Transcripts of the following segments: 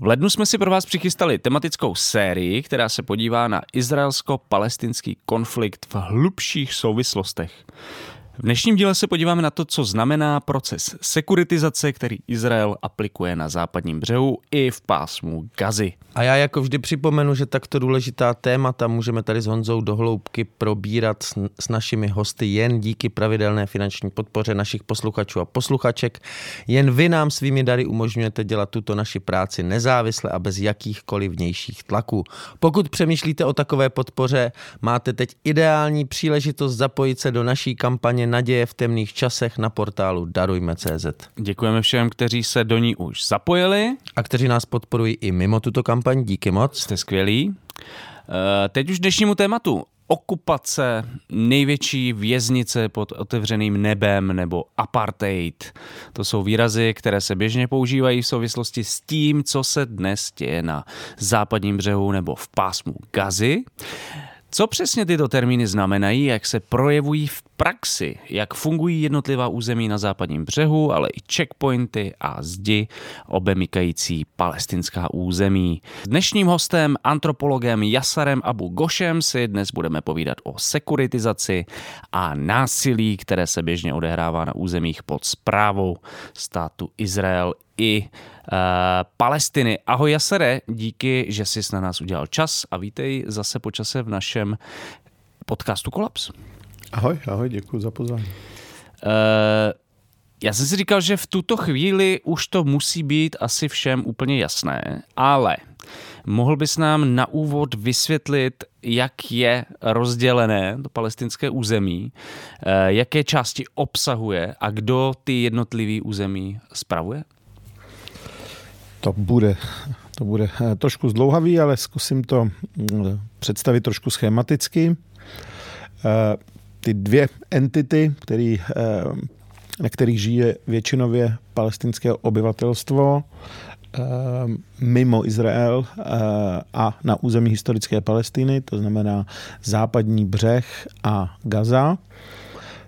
V lednu jsme si pro vás přichystali tematickou sérii, která se podívá na izraelsko-palestinský konflikt v hlubších souvislostech. V dnešním díle se podíváme na to, co znamená proces sekuritizace, který Izrael aplikuje na západním břehu i v pásmu Gazy. A já jako vždy připomenu, že takto důležitá témata můžeme tady s Honzou dohloubky probírat s, s našimi hosty jen díky pravidelné finanční podpoře našich posluchačů a posluchaček. Jen vy nám svými dary umožňujete dělat tuto naši práci nezávisle a bez jakýchkoliv vnějších tlaků. Pokud přemýšlíte o takové podpoře, máte teď ideální příležitost zapojit se do naší kampaně Naděje v temných časech na portálu Darujme.cz. Děkujeme všem, kteří se do ní už zapojili. A kteří nás podporují i mimo tuto kampaň, díky moc. Jste skvělí. Eh, Teď už dnešnímu tématu. Okupace, největší věznice pod otevřeným nebem nebo apartheid. To jsou výrazy, které se běžně používají v souvislosti s tím, co se dnes děje na západním břehu nebo v pásmu Gazy. Co přesně tyto termíny znamenají, jak se projevují v praxi, jak fungují jednotlivá území na západním břehu, ale i checkpointy a zdi obemykající palestinská území. Dnešním hostem, antropologem Jasarem Abu Gošem si dnes budeme povídat o sekuritizaci a násilí, které se běžně odehrává na územích pod zprávou státu Izrael i uh, Palestiny. Ahoj Jasere, díky, že jsi na nás udělal čas a vítej zase po čase v našem podcastu Kolaps. Ahoj, ahoj, děkuji za pozvání. Uh, já jsem si říkal, že v tuto chvíli už to musí být asi všem úplně jasné, ale mohl bys nám na úvod vysvětlit, jak je rozdělené to palestinské území, eh, jaké části obsahuje a kdo ty jednotlivý území spravuje? To bude, to bude eh, trošku zdlouhavý, ale zkusím to mm, představit trošku schematicky. Eh, Ty dvě entity, který, eh, na kterých žije většinově palestinské obyvatelstvo, mimo Izrael a na území historické Palestiny, to znamená západní břeh a Gaza,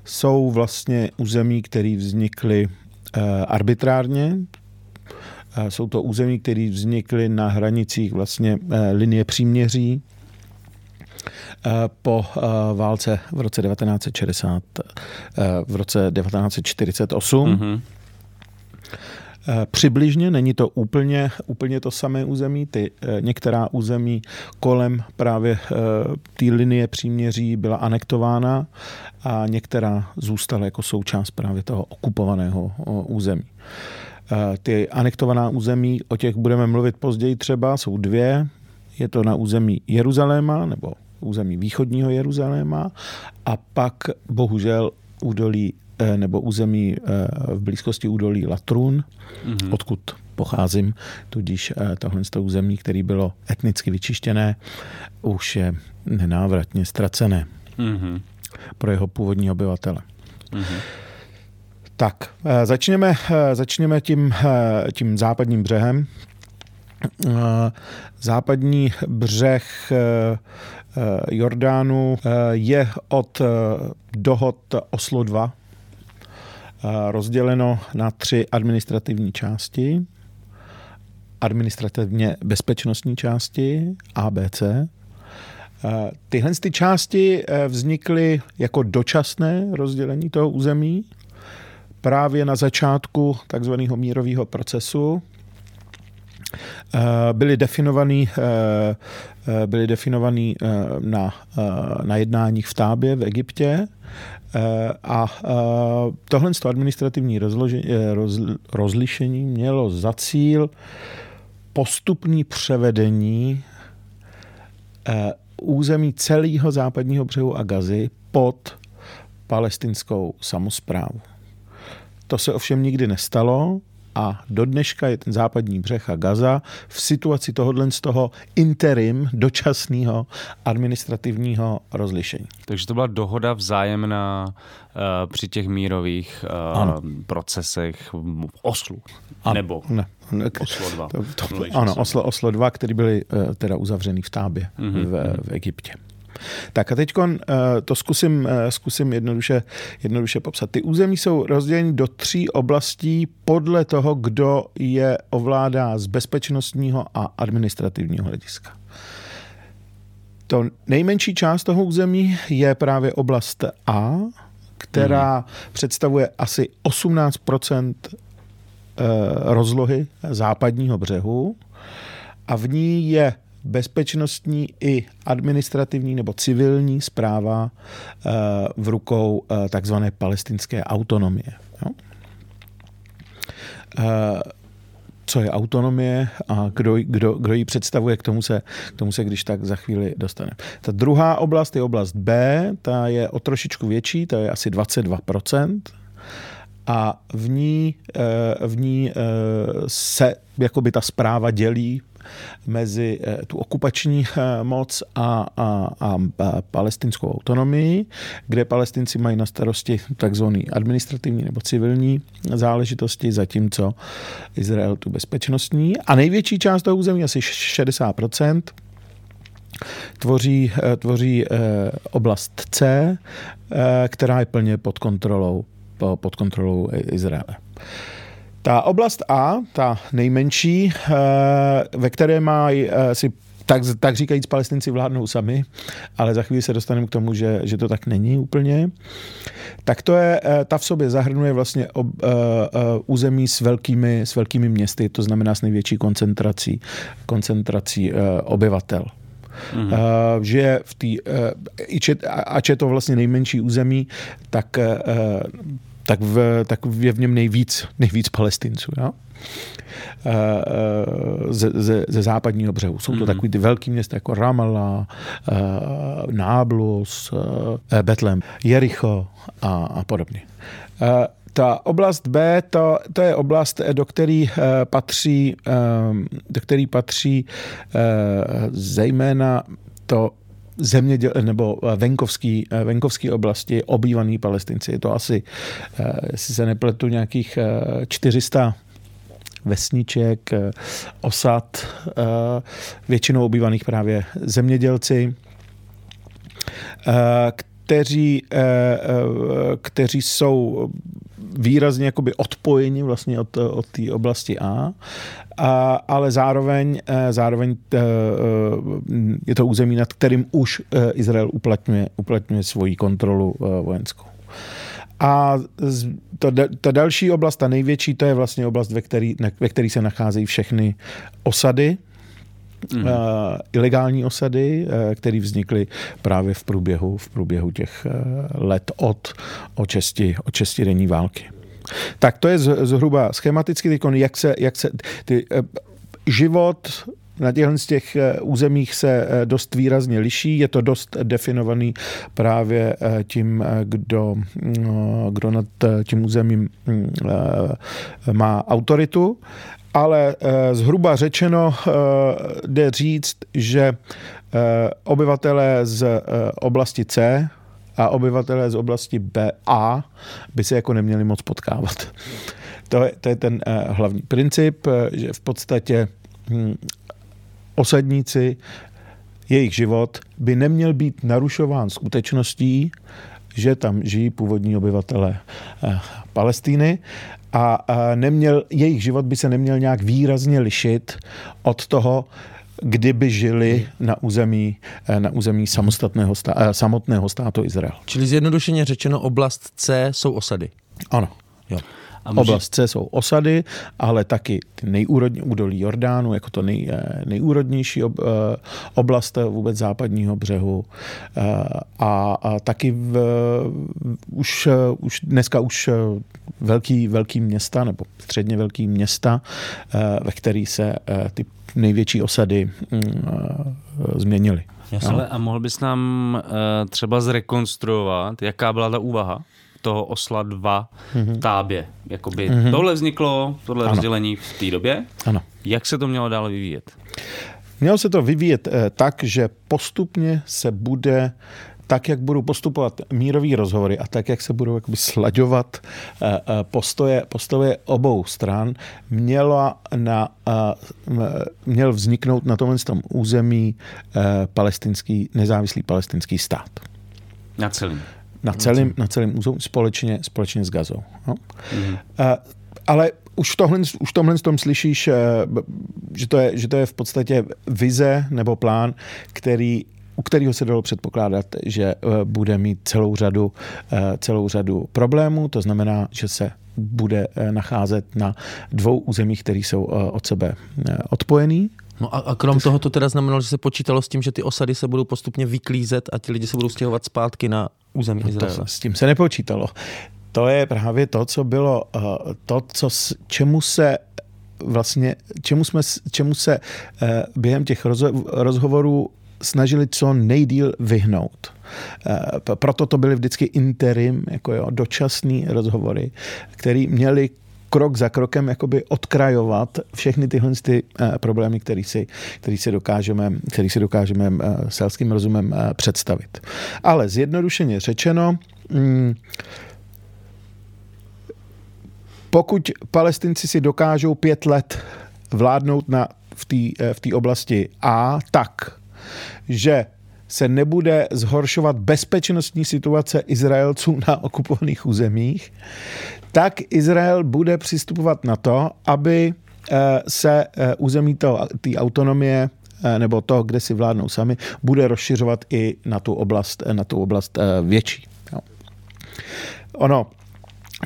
jsou vlastně území, které vznikly arbitrárně, jsou to území, které vznikly na hranicích vlastně linie příměří po válce v roce 1960, v roce 1948. Mm-hmm. Přibližně, není to úplně, úplně to samé území, ty některá území kolem právě té linie příměří byla anektována a některá zůstala jako součást právě toho okupovaného území. Ty anektovaná území, o těch budeme mluvit později třeba, jsou dvě. Je to na území Jeruzaléma nebo území východního Jeruzaléma a pak bohužel údolí nebo území v blízkosti údolí Latrun, mm-hmm. odkud pocházím, tudíž tohle z toho území, které bylo etnicky vyčištěné, už je nenávratně ztracené mm-hmm. pro jeho původní obyvatele. Mm-hmm. Tak, začněme, začněme tím, tím západním břehem. Západní břeh Jordánu je od dohod Oslo 2 rozděleno na tři administrativní části. Administrativně bezpečnostní části, ABC. Tyhle ty části vznikly jako dočasné rozdělení toho území právě na začátku takzvaného mírového procesu byly definovaný, byly definovaný na, na jednáních v Tábě v Egyptě a tohle administrativní rozložení, roz, rozlišení mělo za cíl postupný převedení území celého západního břehu a Gazy pod palestinskou samozprávu. To se ovšem nikdy nestalo a do dneška je ten západní břeh a Gaza v situaci tohohle z toho interim dočasného administrativního rozlišení. Takže to byla dohoda vzájemná uh, při těch mírových uh, ano. procesech v Oslu. Ano. Nebo ne, Oslo 2. To, to, ano, Oslo, Oslo 2, které byly uh, teda uzavřeny v Tábě mm-hmm. v, v Egyptě. Tak a teď uh, to zkusím, uh, zkusím jednoduše, jednoduše popsat. Ty území jsou rozděleny do tří oblastí podle toho, kdo je ovládá z bezpečnostního a administrativního hlediska. To nejmenší část toho území je právě oblast A, která hmm. představuje asi 18 eh, rozlohy západního břehu a v ní je bezpečnostní i administrativní nebo civilní zpráva eh, v rukou eh, takzvané palestinské autonomie. Eh, co je autonomie a kdo, kdo, kdo ji představuje, k tomu, se, k tomu se když tak za chvíli dostane. Ta druhá oblast je oblast B, ta je o trošičku větší, ta je asi 22%, a v ní, v ní se jakoby ta zpráva dělí mezi eh, tu okupační eh, moc a, a, a, palestinskou autonomii, kde palestinci mají na starosti takzvaný administrativní nebo civilní záležitosti, zatímco Izrael tu bezpečnostní. A největší část toho území, asi 60%, tvoří, eh, tvoří oblast C, která je plně pod kontrolou, pod kontrolou Izraele. Ta oblast A, ta nejmenší, eh, ve které mají eh, si tak, tak říkajíc palestinci vládnou sami, ale za chvíli se dostaneme k tomu, že, že to tak není úplně. Tak to je, eh, ta v sobě zahrnuje vlastně ob, uh, uh, území s velkými, s velkými městy, to znamená s největší koncentrací, koncentrací uh, obyvatel. Mm-hmm. Uh, že v té, uh, ač je to vlastně nejmenší území, tak uh, tak, v, tak je v něm nejvíc, nejvíc palestinců. Jo? Eh, eh, ze, ze, ze západního břehu. Jsou to mm-hmm. takový ty velký města jako Ramallah, eh, Náblus, Betlem, Jericho a, a podobně. Ta oblast B, to, to je oblast, do které patří, do který patří zejména to zeměděl, nebo eh, venkovský, eh, venkovský oblasti obývaný palestinci. Je to asi, eh, jestli se nepletu, nějakých 400 vesniček, osad, většinou obývaných právě zemědělci, kteří, kteří jsou výrazně jakoby odpojeni vlastně od, od té oblasti A, a, ale zároveň, eh, zároveň eh, eh, je to území, nad kterým už Izrael uplatňuje, uplatňuje svoji kontrolu vojenskou. A to, ta další oblast, ta největší, to je vlastně oblast, ve které ve který se nacházejí všechny osady, mm. uh, ilegální osady, uh, které vznikly právě v průběhu, v průběhu těch uh, let od, od, česti, od války. Tak to je zhruba schematicky, jak se, jak se ty, život na těchto z těch územích se dost výrazně liší. Je to dost definovaný právě tím, kdo, kdo nad tím územím mm, má autoritu ale eh, zhruba řečeno eh, jde říct, že eh, obyvatelé z oblasti C a obyvatelé z oblasti B a by se jako neměli moc potkávat. To je, to je ten hlavní princip, že v podstatě hm, osadníci, jejich život by neměl být narušován skutečností, že tam žijí původní obyvatelé Palestíny a, neměl, jejich život by se neměl nějak výrazně lišit od toho, kdyby žili na území, eh, na území samostatného stá, eh, samotného státu Izrael. Čili zjednodušeně řečeno, oblast C jsou osady. Ano. Jo. A může... Oblast C jsou osady, ale taky ty nejúrodní údolí Jordánu, jako to nej, eh, nejúrodnější ob, eh, oblast vůbec západního břehu. A, a taky v, už, už dneska už velký, velký města nebo středně velký města, ve kterých se ty největší osady mm, změnily. Ale a mohl bys nám třeba zrekonstruovat, jaká byla ta úvaha toho osla 2 mm-hmm. tábě? Jakoby mm-hmm. tohle vzniklo, tohle ano. rozdělení v té době. Ano. Jak se to mělo dále vyvíjet? Mělo se to vyvíjet eh, tak, že postupně se bude tak, jak budou postupovat mírové rozhovory a tak, jak se budou jakoby slaďovat eh, eh, postoje, postoje obou stran, měla na, eh, měl vzniknout na tomhle tom území palestinský, nezávislý palestinský stát. Na celém. Na celém, na celém území společně, společně s Gazou. No. Mm-hmm. Ale už v tomhle, už v tomhle tom slyšíš, že to, je, že to je v podstatě vize nebo plán, který u kterého se dalo předpokládat, že eh, bude mít celou řadu, eh, celou řadu problémů, to znamená, že se bude eh, nacházet na dvou územích, které jsou od sebe odpojený. No a, a krom toho to teda znamenalo, že se počítalo s tím, že ty osady se budou postupně vyklízet a ti lidi se budou stěhovat zpátky na území no Izraele. To, s tím se nepočítalo. To je právě to, co bylo, to, co, čemu se vlastně, čemu, jsme, čemu se během těch rozhovorů snažili co nejdíl vyhnout. Eh, proto to byly vždycky interim, jako jo, dočasný rozhovory, které měli krok za krokem jakoby odkrajovat všechny tyhle ty uh, problémy, které si, který si dokážeme, který si dokážeme uh, selským rozumem uh, představit. Ale zjednodušeně řečeno, mm, pokud palestinci si dokážou pět let vládnout na, v té v oblasti A, tak že se nebude zhoršovat bezpečnostní situace Izraelců na okupovaných územích, tak Izrael bude přistupovat na to, aby eh, se eh, území té autonomie eh, nebo to, kde si vládnou sami, bude rozšiřovat i na tu oblast, na tu oblast větší. Ono,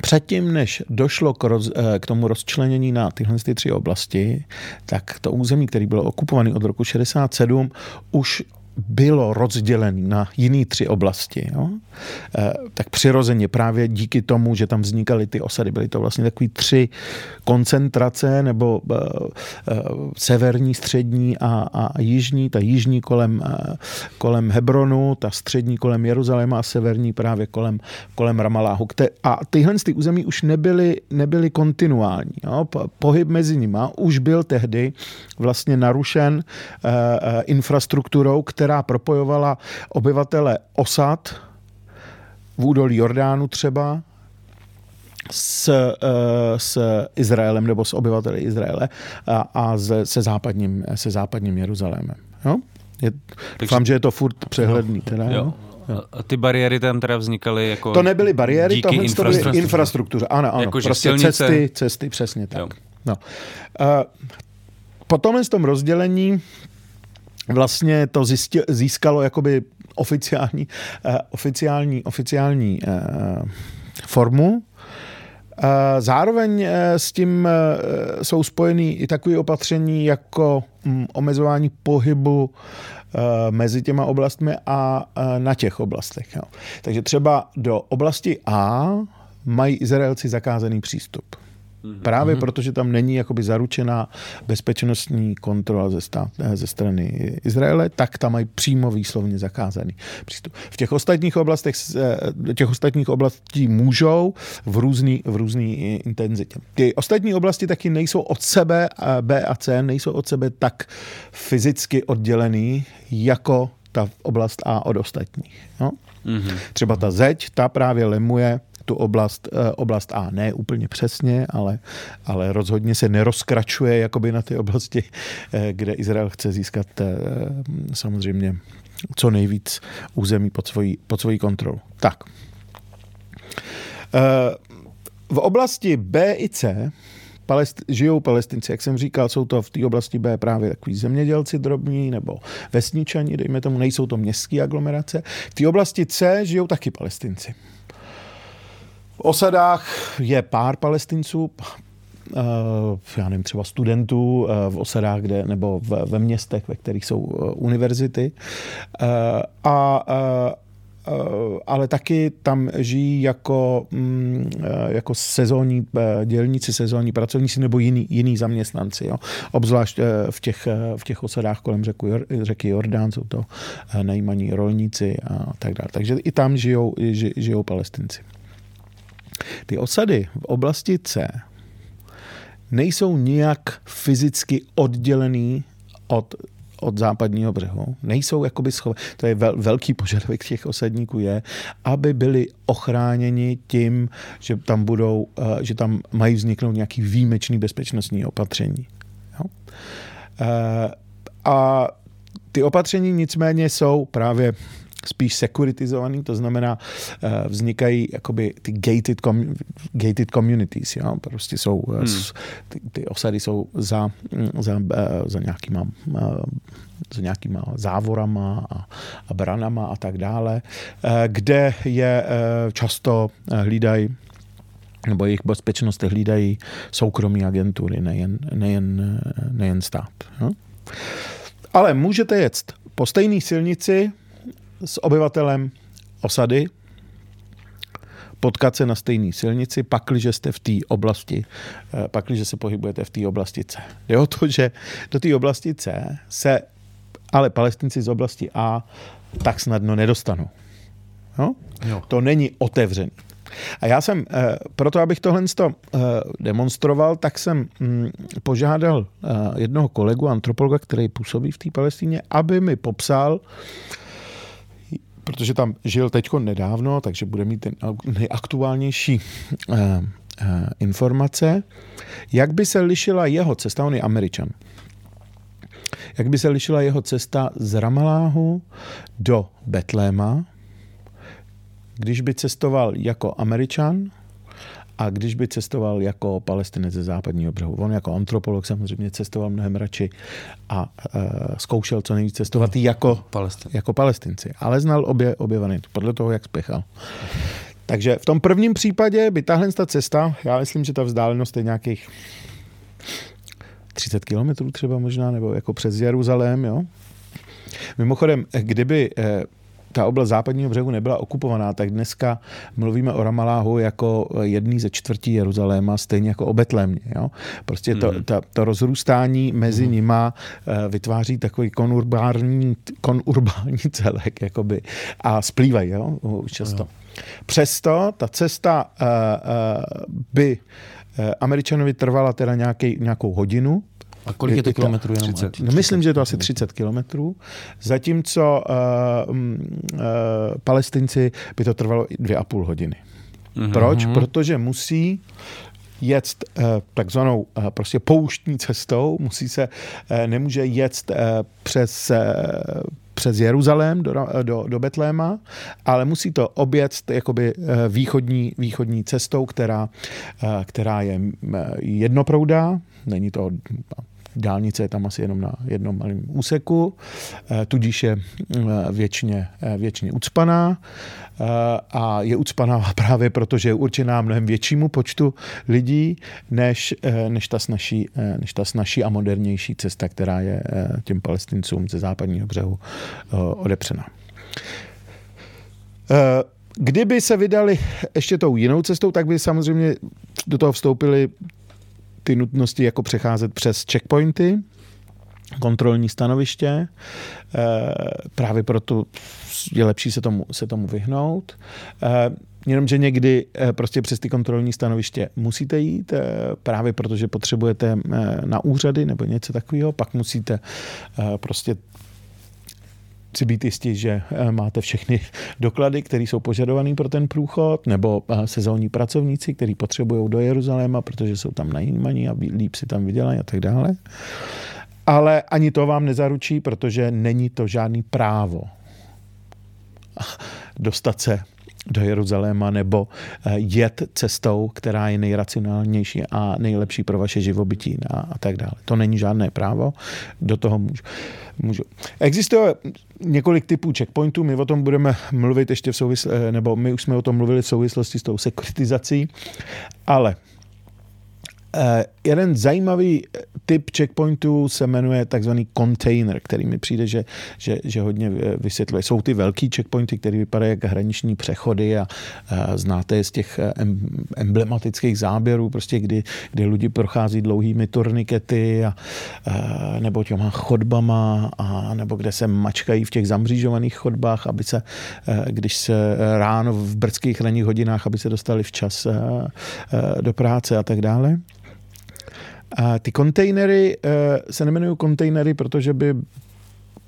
Předtím, než došlo k, roz, k tomu rozčlenění na tyhle ty tři oblasti, tak to území, který bylo okupovaný od roku 67, už bylo rozdělené na jiné tři oblasti, jo? E, tak přirozeně právě díky tomu, že tam vznikaly ty osady, byly to vlastně takové tři koncentrace, nebo e, e, severní, střední a, a jižní, ta jižní kolem, kolem Hebronu, ta střední kolem Jeruzaléma a severní právě kolem, kolem Ramaláhu. A tyhle ty území už nebyly, nebyly kontinuální. Jo? Pohyb mezi nimi už byl tehdy vlastně narušen infrastrukturou, která která propojovala obyvatele osad v údolí Jordánu třeba s, eh, s Izraelem nebo s obyvateli Izraele a, a se, se, západním, se západním Jeruzalémem. Jo? Je, doufám, že je to furt přehledný. Teda, jo. Jo. A ty bariéry tam teda vznikaly jako To nebyly bariéry, to byly infrastruktura. Ano, ano. Jako, prostě silnice... cesty, cesty, přesně tak. Jo. No. Uh, po tomhle tom rozdělení vlastně to zjistil, získalo jakoby oficiální, uh, oficiální, oficiální uh, formu. Uh, zároveň s tím jsou spojeny i takové opatření jako um, omezování pohybu mezi těma oblastmi a na těch oblastech. Takže třeba do oblasti A mají Izraelci zakázaný přístup. Mhm. Právě mm-hmm. protože tam není jakoby zaručená bezpečnostní kontrola ze, stát, eh, ze strany Izraele, tak tam mají přímo výslovně zakázaný přístup. V těch ostatních oblastech, eh, těch ostatních oblastí můžou v různý, v různý intenzitě. Ty ostatní oblasti taky nejsou od sebe, B a C, nejsou od sebe tak fyzicky oddělený, jako ta oblast A od ostatních. No? Mm-hmm. Třeba ta zeď, ta právě lemuje tu oblast, eh, oblast A. Ne úplně přesně, ale, ale rozhodně se nerozkračuje jakoby na ty oblasti, eh, kde Izrael chce získat eh, samozřejmě co nejvíc území pod svojí, pod svojí kontrolu. Tak. V oblasti B i C Palest, žijou palestinci, jak jsem říkal, jsou to v té oblasti B právě takový zemědělci drobní nebo vesničani, dejme tomu, nejsou to městské aglomerace. V té oblasti C žijou taky palestinci. Osadách je pár palestinců, eh, já nevím, třeba studentů eh, v osadách, kde, nebo v, ve městech, ve kterých jsou eh, univerzity. A, ale taky tam žijí jako, mm, jako sezónní dělníci, sezónní pracovníci nebo jiný, jiný zaměstnanci. Jo. Obzvlášť v těch, v těch osadách kolem řeku, řeky Jordán jsou to najímaní rolníci a tak dále. Takže i tam žijou, žijou palestinci. Ty osady v oblasti C nejsou nijak fyzicky oddělený od, od západního břehu. Nejsou jakoby schované. To je vel, velký požadavek těch osadníků je, aby byli ochráněni tím, že tam budou, eh, že tam mají vzniknout nějaký výjimečný bezpečnostní opatření. Jo? Eh, a ty opatření nicméně jsou právě spíš sekuritizovaný, to znamená, eh, vznikají jakoby ty gated, com, gated communities, jo? prostě jsou, eh, hmm. ty, ty osady jsou za, za, eh, za nějakýma za nějakýma závorama a, a branama a tak dále, kde je často hlídají nebo jejich bezpečnost hlídají soukromí agentury, nejen, nejen, nejen stát. Jo? Ale můžete jet po stejné silnici s obyvatelem osady, potkat se na stejné silnici, pakliže jste v té oblasti, eh, pakliže se pohybujete v té oblasti C. Jde o to, že do té oblasti C se ale palestinci z oblasti A tak snadno nedostanou. Jo? Jo. To není otevřený. A já jsem, eh, proto abych tohle eh, demonstroval, tak jsem hm, požádal jednoho kolegu, antropologa, který působí v té Palestíně, aby mi popsal, protože tam žil teďko nedávno, takže bude mít ten nejaktuálnější uh, uh, informace. Jak by se lišila jeho cesta, on je američan, jak by se lišila jeho cesta z Ramaláhu do Betléma, když by cestoval jako američan a když by cestoval jako palestinec ze západního břehu. On jako antropolog samozřejmě cestoval mnohem radši a uh, zkoušel co nejvíc cestovat jako, Palestin. jako palestinci. Ale znal obě, obě varianty, podle toho, jak spěchal. Takže v tom prvním případě by tahle ta cesta, já myslím, že ta vzdálenost je nějakých 30 kilometrů třeba možná, nebo jako přes Jeruzalém, jo. Mimochodem, kdyby eh, ta oblast západního břehu nebyla okupovaná, tak dneska mluvíme o Ramaláhu jako jedný ze čtvrtí Jeruzaléma, stejně jako o Betlémě. Jo? Prostě to, mm. ta, to rozrůstání mezi mm. nima uh, vytváří takový konurbální, konurbální celek jakoby, a splývají jo? často. Jo. Přesto ta cesta uh, uh, by Američanovi trvala teda nějaký, nějakou hodinu, a kolik je to kilometrů? 30, no, myslím, že je to asi 30 kilometrů. Zatímco uh, uh, palestinci by to trvalo dvě a půl hodiny. Mm-hmm. Proč? Protože musí jet uh, takzvanou prostě pouštní cestou, musí se, nemůže jet přes přes Jeruzalém do, do, do Betléma, ale musí to objet jakoby východní, východní cestou, která, která je jednoproudá, není to Dálnice je tam asi jenom na jednom malém úseku, eh, tudíž je eh, věčně, eh, věčně ucpaná a je ucpaná právě proto, že je určená mnohem většímu počtu lidí, než, než, ta, snažší, než ta snažší a modernější cesta, která je těm palestincům ze západního břehu odepřena. Kdyby se vydali ještě tou jinou cestou, tak by samozřejmě do toho vstoupili ty nutnosti jako přecházet přes checkpointy, kontrolní stanoviště. Eh, právě proto je lepší se tomu, se tomu vyhnout. Eh, jenomže někdy eh, prostě přes ty kontrolní stanoviště musíte jít, právě protože potřebujete na úřady nebo něco takového, pak musíte prostě si být jistí, že eh, máte všechny doklady, které jsou požadované pro ten průchod, nebo eh, sezónní pracovníci, kteří potřebují do Jeruzaléma, protože jsou tam najímaní a líp si tam vydělají a tak dále. Ale ani to vám nezaručí, protože není to žádný právo dostat se do Jeruzaléma nebo jet cestou, která je nejracionálnější a nejlepší pro vaše živobytí a, tak dále. To není žádné právo, do toho můžu. můžu. Existuje několik typů checkpointů, my o tom budeme mluvit ještě v souvislosti, nebo my už jsme o tom mluvili v souvislosti s tou sekuritizací, ale Eh, jeden zajímavý eh, typ checkpointů se jmenuje takzvaný container, který mi přijde, že, že, že hodně eh, vysvětluje. Jsou ty velký checkpointy, které vypadají jako hraniční přechody a, a znáte je z těch emblematických záběrů, prostě kdy, kdy lidi prochází dlouhými turnikety a, a, nebo těma chodbama a nebo kde se mačkají v těch zamřížovaných chodbách, aby se, když se ráno v brzkých ranních hodinách, aby se dostali včas do práce a tak dále. A ty kontejnery eh, se nemenují kontejnery, protože by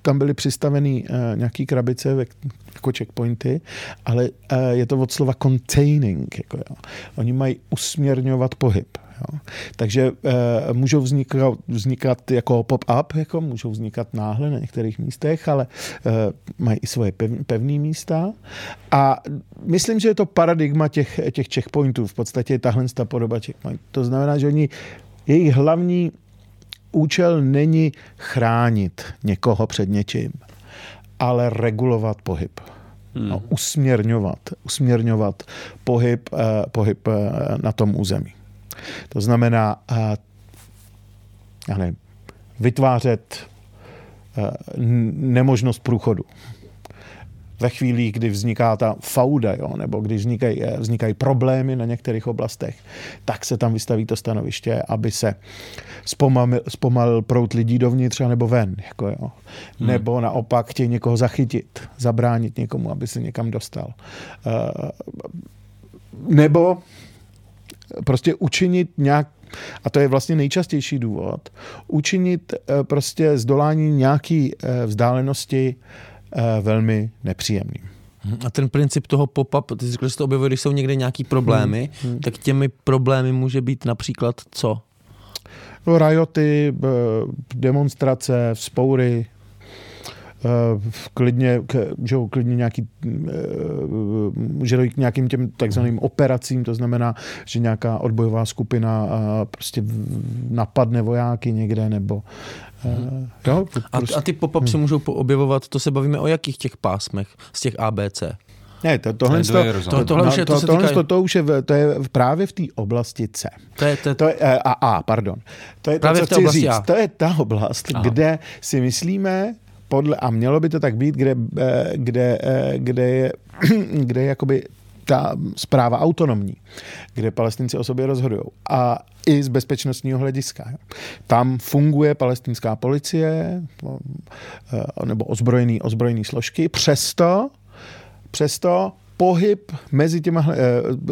tam byly přistaveny uh, nějaký krabice jako checkpointy, ale uh, je to od slova containing. Jako, jo. Oni mají usměrňovat pohyb. Jo. Takže uh, můžou vznikat, vznikat jako pop-up, jako můžou vznikat náhle na některých místech, ale uh, mají i svoje pev, pevné místa. A myslím, že je to paradigma těch, těch checkpointů, v podstatě tahle podoba checkpoint. To znamená, že oni jejich hlavní účel není chránit někoho před něčím, ale regulovat pohyb. Hmm. No, usměrňovat, usměrňovat pohyb, uh, pohyb uh, na tom území. To znamená, uh, já nevím, vytvářet nemožnost průchodu ve chvíli, kdy vzniká ta fauda, jo, nebo když vznikají, eh, vznikají problémy na některých oblastech, tak se tam vystaví to stanoviště, aby se zpomalil, zpomalil prout lidí dovnitř nebo ven. Jako jo. Hmm. Nebo naopak chtějí někoho zachytit, zabránit někomu, aby se někam dostal. Uh, nebo prostě učinit nějak a to je vlastně nejčastější důvod, učinit eh, prostě zdolání nějaký vzdálenosti Eh, velmi nepříjemný. Mhm. A ten princip toho pop-up, ty jsi řekl, že se to objevuje, když jsou někde nějaký problémy, hmm. Hmm. tak těmi problémy může být například co? No, rajoty, demonstrace, vzpoury, eh, klidně, že klidně nějaký, eh, může dojít k nějakým těm takzvaným operacím, to znamená, že nějaká odbojová skupina prostě napadne vojáky někde, nebo Hmm. Jo, a, a ty pop-up hmm. se můžou objevovat, to se bavíme o jakých těch pásmech z těch ABC? Ne, to, tohle, to, to, tohle, už je, to, to, tohle to, to už je, v, to je právě v té oblasti C. To je, to, to je eh, a, a, pardon. To je právě to, co chci říct. A. To je ta oblast, Aha. kde si myslíme, podle, a mělo by to tak být, kde, eh, kde, kde je, kde je jakoby ta zpráva autonomní, kde palestinci o sobě rozhodují. A i z bezpečnostního hlediska. Tam funguje palestinská policie eh, nebo ozbrojený, ozbrojený složky, přesto, přesto pohyb mezi těma, eh,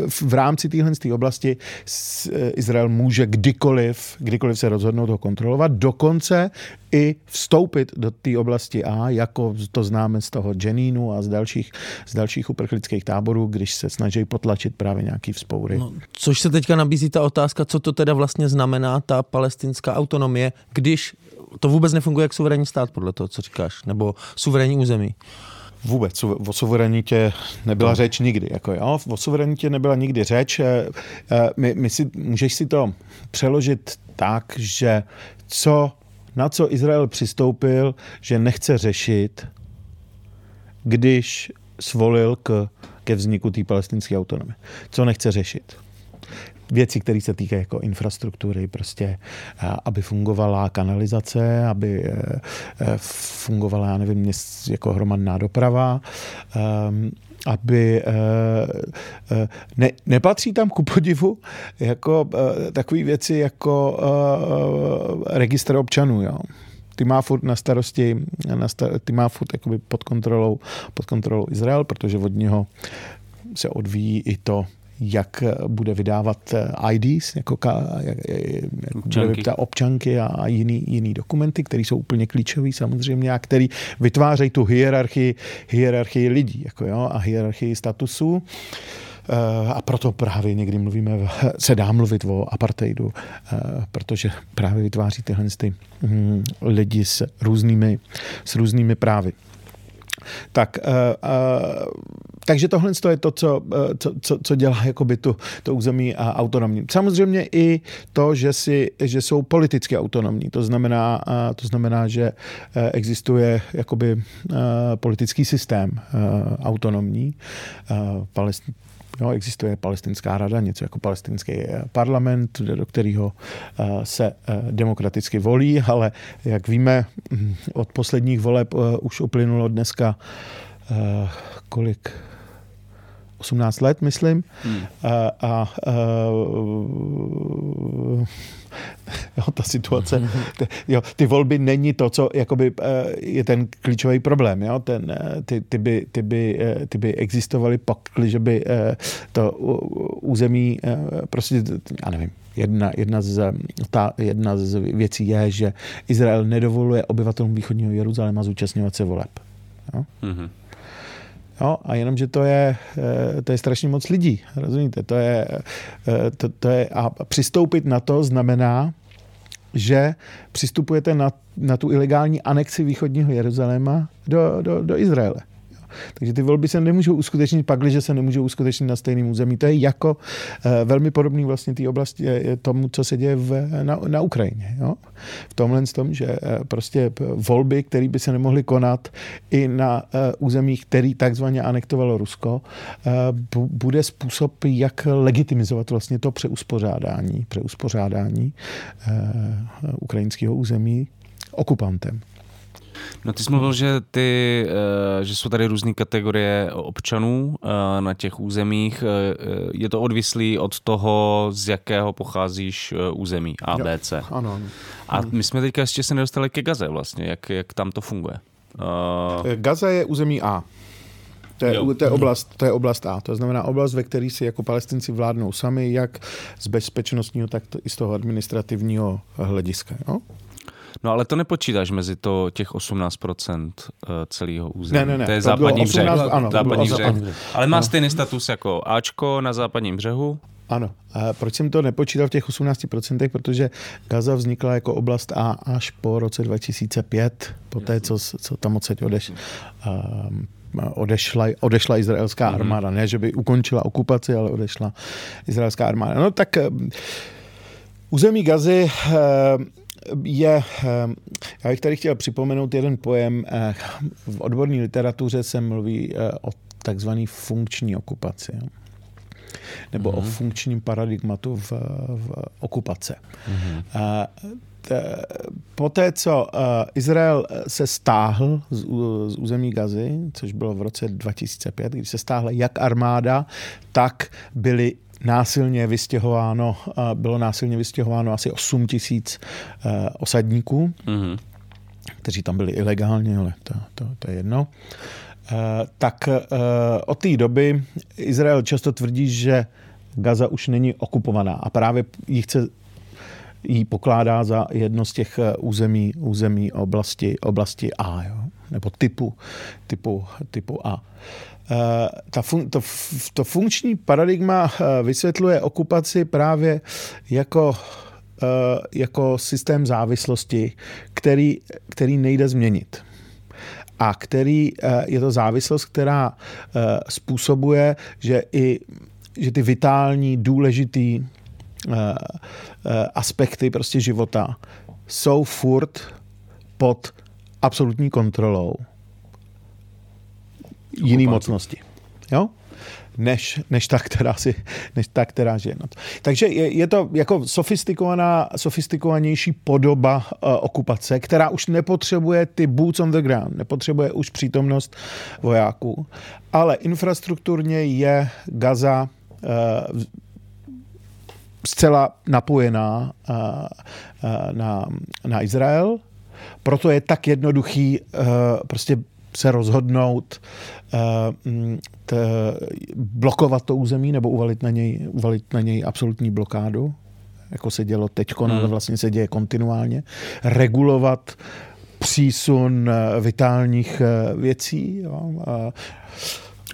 v rámci téhle oblasti eh, Izrael může kdykoliv, kdykoliv se rozhodnout ho kontrolovat, dokonce i vstoupit do té oblasti A, jako to známe z toho Jenínu a z dalších, z dalších uprchlických táborů, když se snaží potlačit právě nějaký vzpoury. No, což se teďka nabízí ta otázka, co to teda vlastně znamená ta palestinská autonomie, když to vůbec nefunguje jak suverénní stát, podle toho, co říkáš, nebo suverénní území. Vůbec o suverenitě nebyla to. řeč nikdy. Jako jo, o suverenitě nebyla nikdy řeč. Eh, eh, my, my si, můžeš si to přeložit tak, že co, na co Izrael přistoupil, že nechce řešit, když svolil k, ke vzniku té palestinské autonomie. Co nechce řešit? Věci, které se týkají jako infrastruktury, prostě, aby fungovala kanalizace, aby e, e, fungovala, já nevím, jako hromadná doprava, ehm, aby ne, nepatří tam ku podivu jako takové věci jako registr občanů, jo. Ty má furt na starosti, na star, ty má furt jakoby pod kontrolou, pod kontrolou Izrael, protože od něho se odvíjí i to, jak bude vydávat eh, IDs, jako ka, jak, jak občanky. bude občanky a, a jiný, jiný dokumenty, které jsou úplně klíčové samozřejmě a který vytvářejí tu hierarchii, hierarchii lidí jako jo, a hierarchii statusů. Eh, a proto právě někdy mluvíme, se dá mluvit o apartheidu, eh, protože právě vytváří tyhle ty hm, lidi s různými, s různými právy. Tak, uh, uh, takže tohle je to, co, co, co, co dělá jakoby tu, to území autonomní. Samozřejmě i to, že, si, že jsou politicky autonomní. To znamená, to znamená že existuje jakoby politický systém autonomní. Palest, Jo, existuje palestinská rada, něco jako palestinský eh, parlament, do kterého eh, se eh, demokraticky volí, ale jak víme, hm, od posledních voleb už uplynulo dneska kolik 18 let, myslím. Hmm. A, a, a jo, ta situace, ty, jo, ty volby není to, co jakoby, je ten klíčový problém. Jo? Ten, ty, ty, by, ty, by, ty by existovaly pak, že by to území prostě, já nevím, Jedna, jedna, z, ta, jedna z věcí je, že Izrael nedovoluje obyvatelům východního Jeruzaléma zúčastňovat se voleb. Jo? Mm-hmm. Jo, a jenom, že to je, eh, to je strašně moc lidí, rozumíte? To je, eh, to, to je, a přistoupit na to znamená, že přistupujete na, na tu ilegální anexi východního Jeruzaléma do, do, do Izraele. Takže ty volby se nemůžou uskutečnit pak, že se nemůžou uskutečnit na stejném území. To je jako eh, velmi podobný vlastně té oblasti tomu, co se děje v, na, na Ukrajině. Jo? V tomhle tom, že eh, prostě volby, které by se nemohly konat i na eh, územích, který takzvaně anektovalo Rusko, bude způsob, jak legitimizovat vlastně to přeuspořádání, přeuspořádání ukrajinského území okupantem. No ty jsi mluvil, že, ty, eh, že jsou tady různé kategorie občanů eh, na těch územích. Eh, je to odvislý od toho, z jakého pocházíš území A, B, C. Ano, ano. A my jsme teďka ještě se nedostali ke Gaze vlastně, jak, jak tam to funguje. Gaza je území A. To je, to, je oblast, to je oblast A. To znamená oblast, ve které si jako palestinci vládnou sami, jak z bezpečnostního, tak i z toho administrativního hlediska. Jo? No ale to nepočítáš mezi to těch 18% eh, celého území. Ne, ne, ne. To je to západní 18, břeh. Ano, západní břeh. Západní břeh. Ale má ano. stejný status jako Ačko na západním břehu? Ano. A proč jsem to nepočítal v těch 18%? Protože Gaza vznikla jako oblast A až po roce 2005, po té, co, co tam odsaď odeš, um, odešla, odešla izraelská mhm. armáda. Ne, že by ukončila okupaci, ale odešla izraelská armáda. No tak um, území Gazy um, je, ehm, já bych tady chtěl připomenout jeden pojem. Eh, v odborné literatuře se mluví eh, o takzvané funkční okupaci. Nebo mm-hmm. o mhm. funkčním paradigmatu v, v okupace. Mm-hmm. Poté, co Izrael se stáhl z, území Gazy, což bylo v roce 2005, když se stáhla jak armáda, tak byly násilně vystěhováno, bylo násilně vystěhováno asi 8 tisíc eh, osadníků, mm-hmm. kteří tam byli ilegálně, ale to, to, to je jedno. Eh, tak eh, od té doby Izrael často tvrdí, že Gaza už není okupovaná a právě ji chce ji pokládá za jedno z těch území, území oblasti, oblasti A, jo? nebo typu, typu, typu A. Eh, ta fun, to, to funkční paradigma eh, vysvětluje okupaci právě jako, eh, jako systém závislosti, který, který nejde změnit. A který je to závislost, která způsobuje, že i že ty vitální, důležitý aspekty prostě života jsou furt pod absolutní kontrolou jiný mocnosti. Jo? než, než, ta, která si, než ta, která žije. No. Takže je, je to jako sofistikovaná, sofistikovanější podoba uh, okupace, která už nepotřebuje ty boots on the ground, nepotřebuje už přítomnost vojáků, ale infrastrukturně je Gaza uh, zcela napojená uh, uh, na, na Izrael, proto je tak jednoduchý uh, prostě se rozhodnout uh, t, blokovat to území nebo uvalit na něj, uvalit na něj absolutní blokádu, jako se dělo teď, hmm. ale vlastně se děje kontinuálně, regulovat přísun eh, vitálních eh, věcí. Jo, a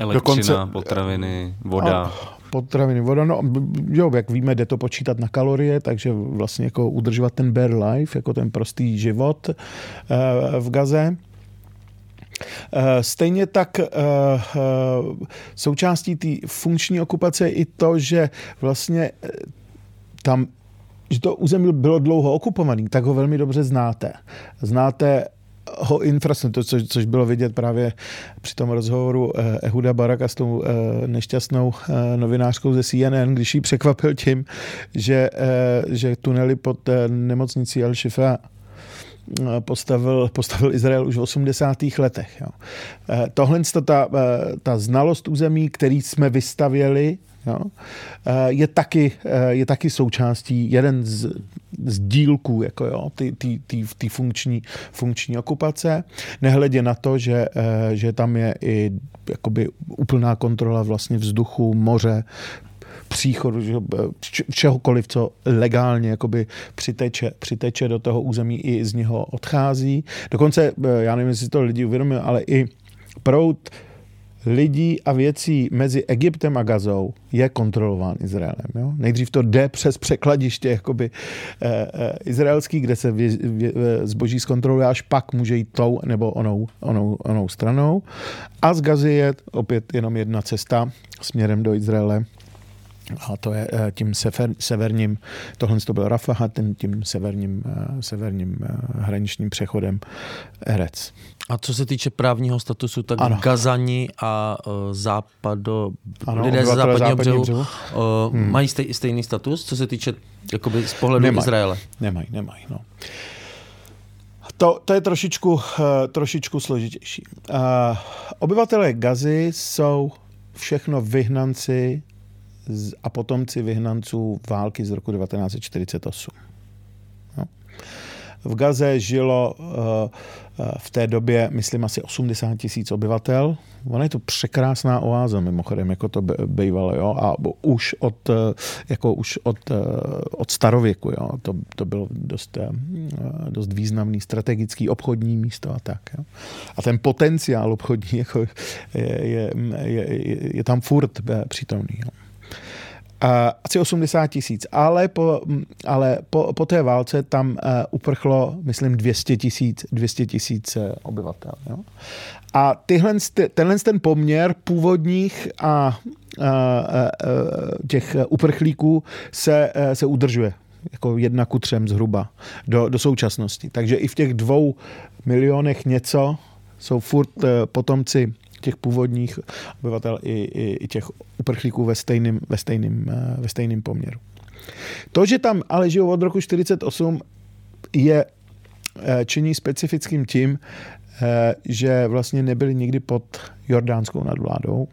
Elektřina, dokonce, potraviny, voda. A, potraviny, voda, no jo, jak víme, jde to počítat na kalorie, takže vlastně jako udržovat ten bare life, jako ten prostý život v Gaze. Stejně tak součástí té funkční okupace je i to, že vlastně tam že to území bylo dlouho okupované, tak ho velmi dobře znáte. Znáte ho infrastrukturu, což, což bylo vidět právě při tom rozhovoru eh, Ehuda Baraka s tou eh, nešťastnou eh, novinářkou ze CNN, když ji překvapil tím, že, že tunely pod nemocnicí Al-Shifa postavil, postavil Izrael už v 80. letech. Jo. Tohle ta, ta znalost území, který jsme vystavěli jo, eh, je, taky, eh, je taky součástí, jeden z, z dílků jako jo, ty, ty, ty, ty funkční, funkční okupace, nehledě na to, že, eh, že tam je i jakoby úplná kontrola vlastně vzduchu, moře, příchodu, že, čehokoliv, co legálně jakoby přiteče, přiteče do toho území i z něho odchází. Dokonce, já nevím, jestli to lidi uvědomují, ale i prout lidí a věcí mezi Egyptem a Gazou je kontrolován Izraelem. Jo? Nejdřív to jde přes překladiště jakoby, e, e, izraelský, kde se vě, vě, zboží zkontroluje, až pak může jít tou nebo onou, onou, onou stranou. A z Gazy je opět jenom jedna cesta směrem do Izraele a to je eh, tím sever, severním, tohle to byl Rafah, tím, tím severním, severním hraničním přechodem Erec. A co se týče právního statusu, tak ano. Gazani a uh, západo, ano, lidé z západního břehu, břehu. Uh, hmm. mají stej, stejný status, co se týče jakoby z pohledu nemají, Izraele? Nemají, nemají. No. To, to je trošičku, uh, trošičku složitější. Uh, obyvatelé Gazy jsou všechno vyhnanci a potomci vyhnanců války z roku 1948. No. V Gaze žilo uh, v té době, myslím, asi 80 tisíc obyvatel. Ona je to překrásná oáza, mimochodem, jako to bývalo, jo, a už od, jako už od, od starověku, jo, to, to bylo dost, dost významný strategický obchodní místo a tak, jo. A ten potenciál obchodní, jako je, je, je, je tam furt přítomný, jo. Uh, asi 80 tisíc, ale, po, ale po, po té válce tam uh, uprchlo, myslím, 200 tisíc 200 tisíc uh, obyvatel. Jo? A tyhle, tenhle ten poměr původních a uh, uh, těch uprchlíků se, se udržuje jako jedna ku třem zhruba do, do současnosti. Takže i v těch dvou milionech něco jsou furt potomci těch původních obyvatel i, i, i těch uprchlíků ve stejném, ve, stejným, eh, ve stejným poměru. To, že tam ale žijou od roku 48, je eh, činí specifickým tím, eh, že vlastně nebyli nikdy pod jordánskou nadvládou,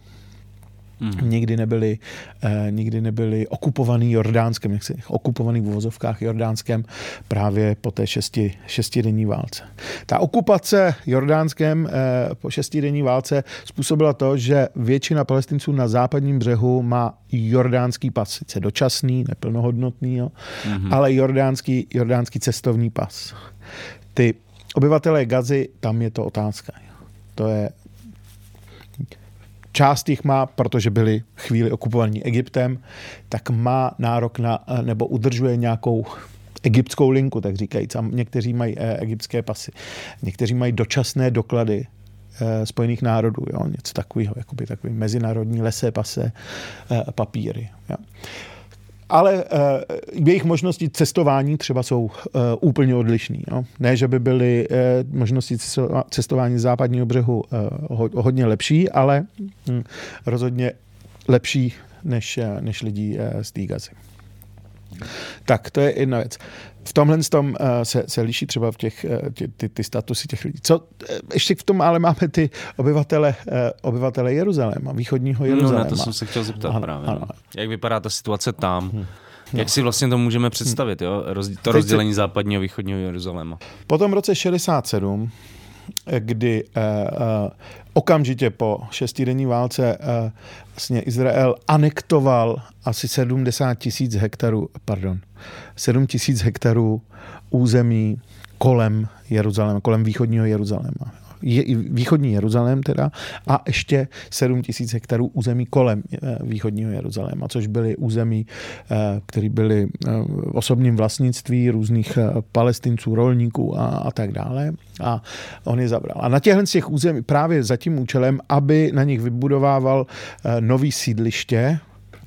Mm. Nikdy nebyli, eh, nikdy nebyli okupovaný Jordánskem, jak se, okupovaný v uvozovkách Jordánskem právě po té šesti, šestidenní válce. Ta okupace Jordánskem eh, po šestidenní válce způsobila to, že většina palestinců na západním břehu má jordánský pas, sice dočasný, neplnohodnotný, jo, mm. ale jordánský, jordánský cestovní pas. Ty obyvatelé Gazy, tam je to otázka. To je část jich má, protože byli chvíli okupovaní Egyptem, tak má nárok na, nebo udržuje nějakou egyptskou linku, tak říkajíc. A někteří mají eh, egyptské pasy. Někteří mají dočasné doklady eh, Spojených národů, jo, něco takového, jakoby takový mezinárodní lesé pase eh, papíry. Jo ale uh, jejich možnosti cestování třeba jsou uh, úplně odlišné. No? Ne, že by byly uh, možnosti cestování z západního břehu uh, ho, hodně lepší, ale hm, rozhodně lepší než, než lidí uh, z té. Tak, to je jedna věc. V tomhle tom uh, se, se liší třeba v těch, uh, tě, ty, ty statusy těch lidí. Co, uh, ještě v tom ale máme ty obyvatele, uh, obyvatele Jeruzaléma, východního Jeruzaléma. No, na to jsem se chtěl zeptat ano, právě. Ano. No. Jak vypadá ta situace tam? Hmm. No. Jak si vlastně to můžeme představit, jo? to rozdělení západního a východního Jeruzaléma? Po tom roce 67 kdy eh, eh, okamžitě po šestidenní válce eh, vlastně Izrael anektoval asi 70 tisíc hektarů, pardon, 7 tisíc hektarů území kolem Jeruzaléma, kolem východního Jeruzaléma. Je, východní Jeruzalém teda a ještě 7 tisíc hektarů území kolem eh, východního Jeruzaléma, což byly území, eh, které byly v osobním vlastnictví různých palestinců, rolníků a, a tak dále. A on je zabral. A na těchto těch území právě za tím účelem, aby na nich vybudovával nový sídliště,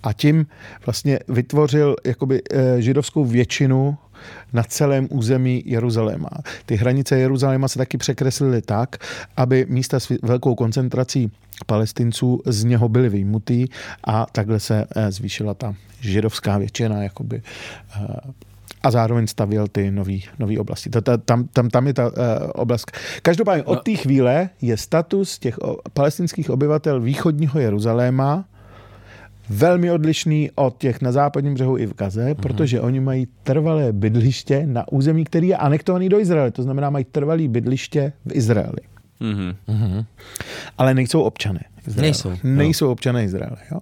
a tím vlastně vytvořil jakoby židovskou většinu na celém území Jeruzaléma. Ty hranice Jeruzaléma se taky překreslily tak, aby místa s velkou koncentrací palestinců z něho byly vyjmutý a takhle se eh, zvýšila ta židovská většina jakoby eh, a zároveň stavěl ty nový, nový oblasti. Tam, tam, tam je ta uh, oblast. Každopádně od no. té chvíle je status těch palestinských obyvatel východního Jeruzaléma velmi odlišný od těch na západním břehu i v Gaze, mm-hmm. protože oni mají trvalé bydliště na území, který je anektovaný do Izraele. To znamená, mají trvalé bydliště v Izraeli. Mm-hmm. Ale nejsou občané Izraele. Nejsou. Nejsou jo. občané Izraele. Jo?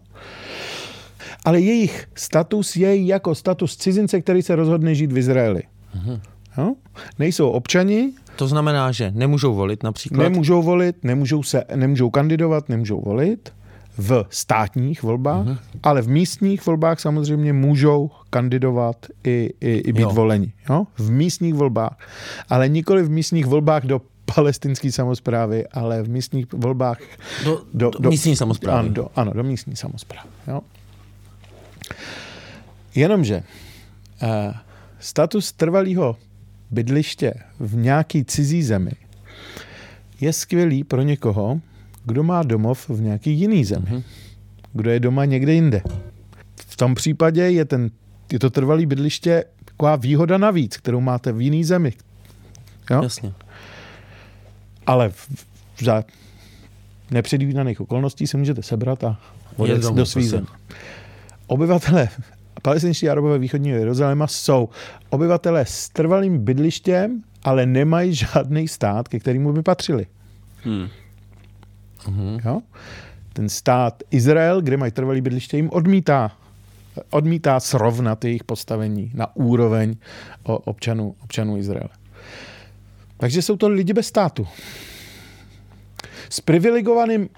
Ale jejich status je jako status cizince, který se rozhodne žít v Izraeli. Mm-hmm. Jo? Nejsou občani. To znamená, že nemůžou volit například? Nemůžou volit, nemůžou, se, nemůžou kandidovat, nemůžou volit v státních volbách, uh-huh. ale v místních volbách samozřejmě můžou kandidovat i, i, i být jo. voleni. Jo? V místních volbách. Ale nikoli v místních volbách do palestinské samozprávy, ale v místních volbách do, do, do, do místní samozprávy. Ano, do, ano, do místní samozprávy. Jo? Jenomže uh, status trvalého bydliště v nějaký cizí zemi je skvělý pro někoho, kdo má domov v nějaký jiný zemi. Mm-hmm. Kdo je doma někde jinde. V tom případě je, ten, je to trvalý bydliště taková výhoda navíc, kterou máte v jiný zemi. Jo? Jasně. Ale v, za nepředvídaných okolností se můžete sebrat a odjet do svých zem. Obyvatele palestinští arabové východního Jeruzaléma jsou obyvatele s trvalým bydlištěm, ale nemají žádný stát, ke kterému by patřili. Hmm. Mm-hmm. Jo? Ten stát Izrael, kde mají trvalý bydliště, jim odmítá odmítá srovnat jejich postavení na úroveň občanů, občanů Izraele. Takže jsou to lidi bez státu. S privilegovaným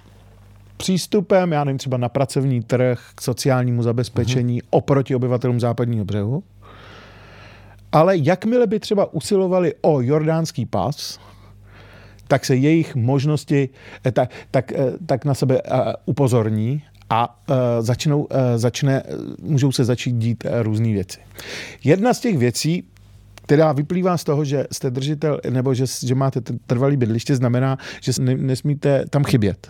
přístupem, já nevím, třeba na pracovní trh, k sociálnímu zabezpečení uh-huh. oproti obyvatelům západního břehu. Ale jakmile by třeba usilovali o jordánský pas, tak se jejich možnosti eh, tak, tak, eh, tak na sebe eh, upozorní a začnou, začne, můžou se začít dít různé věci. Jedna z těch věcí, která vyplývá z toho, že jste držitel nebo že, že máte trvalý bydliště, znamená, že nesmíte tam chybět.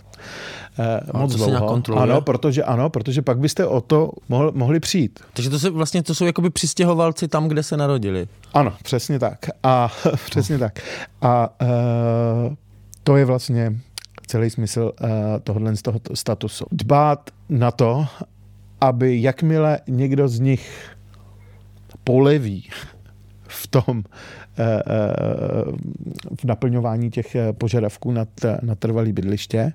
Eh, moc dlouho. Ano, protože, ano, protože pak byste o to mohli, mohli přijít. Takže to, se, vlastně, to jsou jakoby přistěhovalci tam, kde se narodili. Ano, přesně tak. A přesně tak. A uh, to je vlastně celý smysl uh, tohohle z toho statusu. Dbát na to, aby jakmile někdo z nich poleví v tom v naplňování těch požadavků na, trvalý bydliště,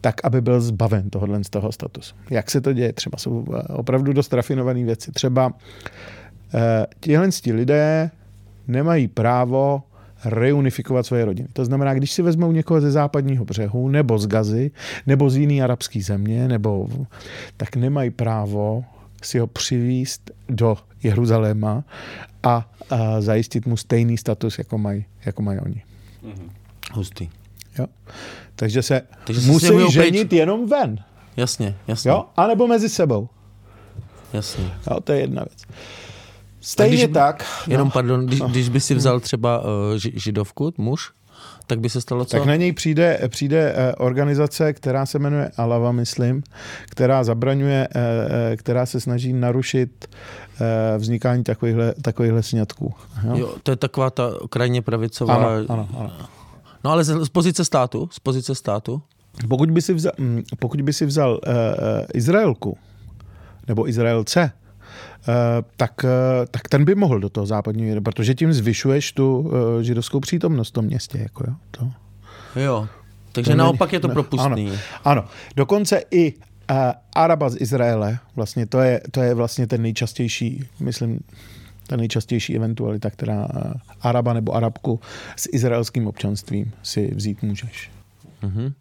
tak, aby byl zbaven tohohle z toho statusu. Jak se to děje? Třeba jsou eh, opravdu dost rafinované věci. Třeba eh, tihle lidé nemají právo reunifikovat svoje rodiny. To znamená, když si vezmou někoho ze západního břehu, nebo z Gazy, nebo z jiné arabské země, nebo, tak nemají právo si ho přivíst do Jeruzaléma a, a zajistit mu stejný status, jako mají, jako mají oni. Mm-hmm. Hustý. Jo? Takže se Takže musí ženit pryč. jenom ven. Jasně, jasně. Jo? A nebo mezi sebou. Jasně. Jo, to je jedna věc. Stejně když, tak. Jenom no, pardon, když, no. když by si vzal třeba uh, židovku, muž, tak by se stalo co? Tak na něj přijde, přijde eh, organizace, která se jmenuje Alava, myslím, která zabraňuje, eh, která se snaží narušit vznikání takovýchhle, takovýchhle sňatků. Jo? jo, to je taková ta krajně pravicová... Ano, ano, ano. No ale z, z pozice státu, z pozice státu? Pokud by si vzal, mm, pokud by si vzal uh, Izraelku, nebo Izraelce, tak, uh, tak ten by mohl do toho západního, protože tím zvyšuješ tu uh, židovskou přítomnost v tom městě. Jako jo, to. jo, takže to naopak není, je to propustný. Ano, ano, dokonce i uh, Araba z Izraele, vlastně to je, to je vlastně ten nejčastější, myslím, ta nejčastější eventualita, která eh, Araba nebo Arabku s izraelským občanstvím si vzít můžeš. Mm-hmm.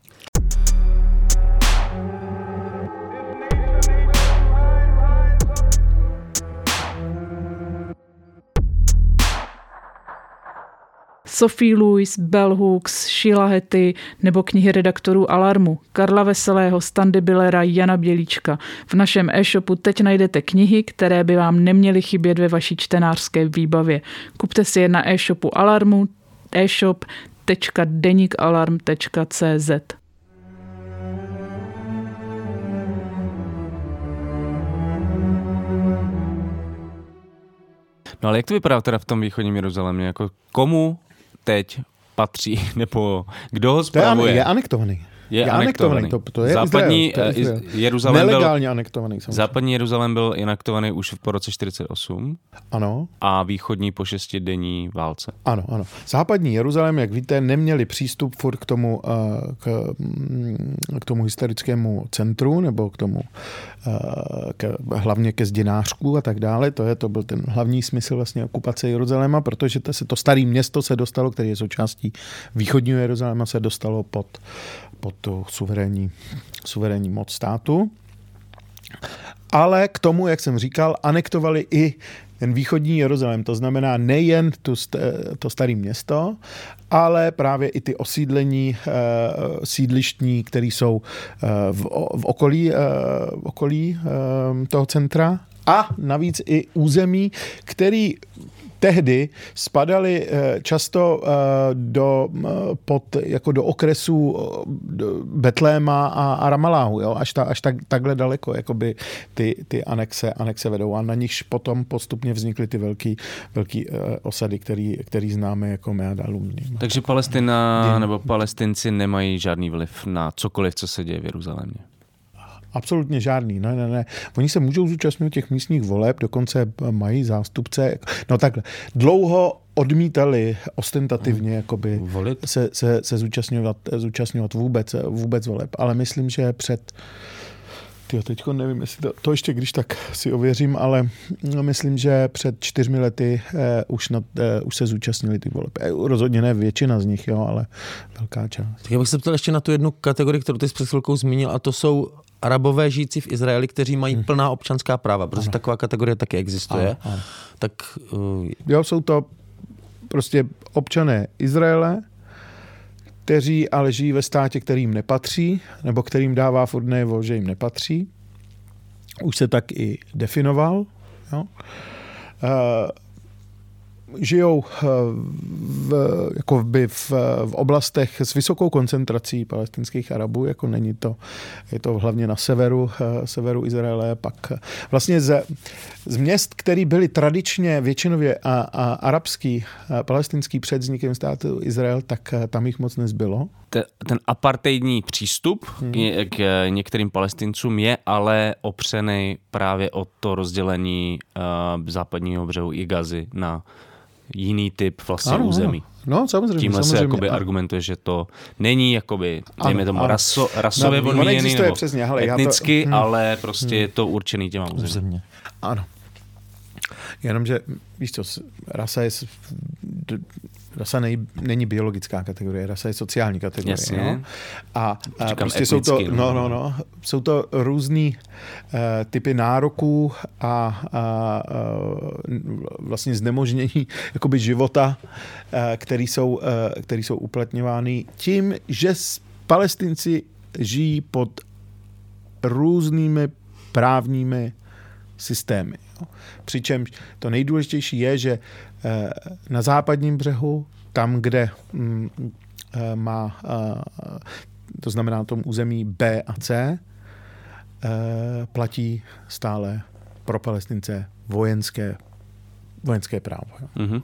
Sophie Lewis, Bell Hooks, Sheila Hetty nebo knihy redaktorů Alarmu, Karla Veselého, Standy Billera, Jana Bělíčka. V našem e-shopu teď najdete knihy, které by vám neměly chybět ve vaší čtenářské výbavě. Kupte si je na e-shopu Alarmu e-shop.denikalarm.cz No ale jak to vypadá teda v tom východním Jeruzalémě? Jako komu teď patří, nebo kdo ho spravuje? To je, je anektovaný. Je, je anektovaný. To, to je západní Izrael, to je Izrael. Jeruzalém Nelegálně byl, anektovaný. Samozřejmě. Západní Jeruzalém byl anektovaný už po roce 48. Ano. A východní po šestidenní válce. Ano, ano. Západní Jeruzalém, jak víte, neměli přístup furt k tomu, eh, k, mm, k tomu historickému centru, nebo k tomu, eh, k, hlavně ke zdinářku a tak dále. To, je, to byl ten hlavní smysl vlastně okupace Jeruzaléma, protože to, se, to staré město se dostalo, které je součástí východního Jeruzaléma, se dostalo pod pod tu suverénní, suverénní moc státu. Ale k tomu, jak jsem říkal, anektovali i ten východní Jeruzalém. To znamená nejen tu, to staré město, ale právě i ty osídlení e, sídlištní, které jsou e, v, v okolí, e, v okolí toho centra. A navíc i území, který tehdy spadaly eh, často eh, do, eh, pod, jako do okresu Betléma a, a Ramaláhu, jo? až, ta, až tak, takhle daleko jakoby ty, ty anexe, anexe vedou a na nichž potom postupně vznikly ty velký, velký osady, který, který známe jako Meadalum. Takže Palestina nebo palestinci nemají žádný vliv na cokoliv, co se děje v Jeruzalémě? Absolutně žádný, ne, ne, ne. Oni se můžou zúčastnit těch místních voleb, dokonce mají zástupce. No takhle, dlouho odmítali ostentativně hmm. jakoby Volit? se, se, se zúčastňovat, zúčastňovat vůbec, vůbec voleb, ale myslím, že před Tyjo, teďko nevím, jestli to, to ještě když tak si ověřím, ale myslím, že před čtyřmi lety eh, už, na, eh, už se zúčastnili ty voleb. Eh, rozhodně ne většina z nich, jo, ale velká část. Tak já bych se ptal ještě na tu jednu kategorii, kterou ty jsi před chvilkou zmínil, a to jsou arabové žijící v Izraeli, kteří mají hmm. plná občanská práva, protože ano. taková kategorie taky existuje. Ano, ano. Tak, uh... Jo, jsou to prostě občané Izraele, kteří ale žijí ve státě, kterým nepatří, nebo kterým dává furt najevo, že jim nepatří. Už se tak i definoval. Jo. Uh, žijou eh, v, jako by v, v oblastech s vysokou koncentrací palestinských Arabů, jako není to, je to hlavně na severu, eh, severu Izraele, pak vlastně z, z měst, které byly tradičně většinově a, a arabský, a palestinský před vznikem státu Izrael, tak eh, tam jich moc nezbylo. Ten apartheidní přístup hmm. k některým palestincům je ale opřený právě o to rozdělení uh, západního břehu i Gazy na jiný typ vlastně ano, území. Ano. No, samozřejmě. Tímhle samozřejmě. se jakoby a... argumentuje, že to není jakoby, dejme tomu, raso, rasově no, podmíněný nebo přesně, hele, etnicky, to... hmm. ale prostě hmm. je to určený těma území. Ano. Jenomže, víš co, rasa je rasa nej, není biologická kategorie, rasa je sociální kategorie. Jasně. No? A, a prostě jsou to, no, no, no, no, jsou to různý uh, typy nároků a, a uh, vlastně znemožnění jakoby života, uh, který, jsou, uh, který jsou uplatňovány tím, že palestinci žijí pod různými právními systémy. Přičemž to nejdůležitější je, že eh, na západním břehu, tam, kde mm, eh, má, eh, to znamená na tom území B a C, platí stále pro palestince vojenské, vojenské právo. Mm-hmm.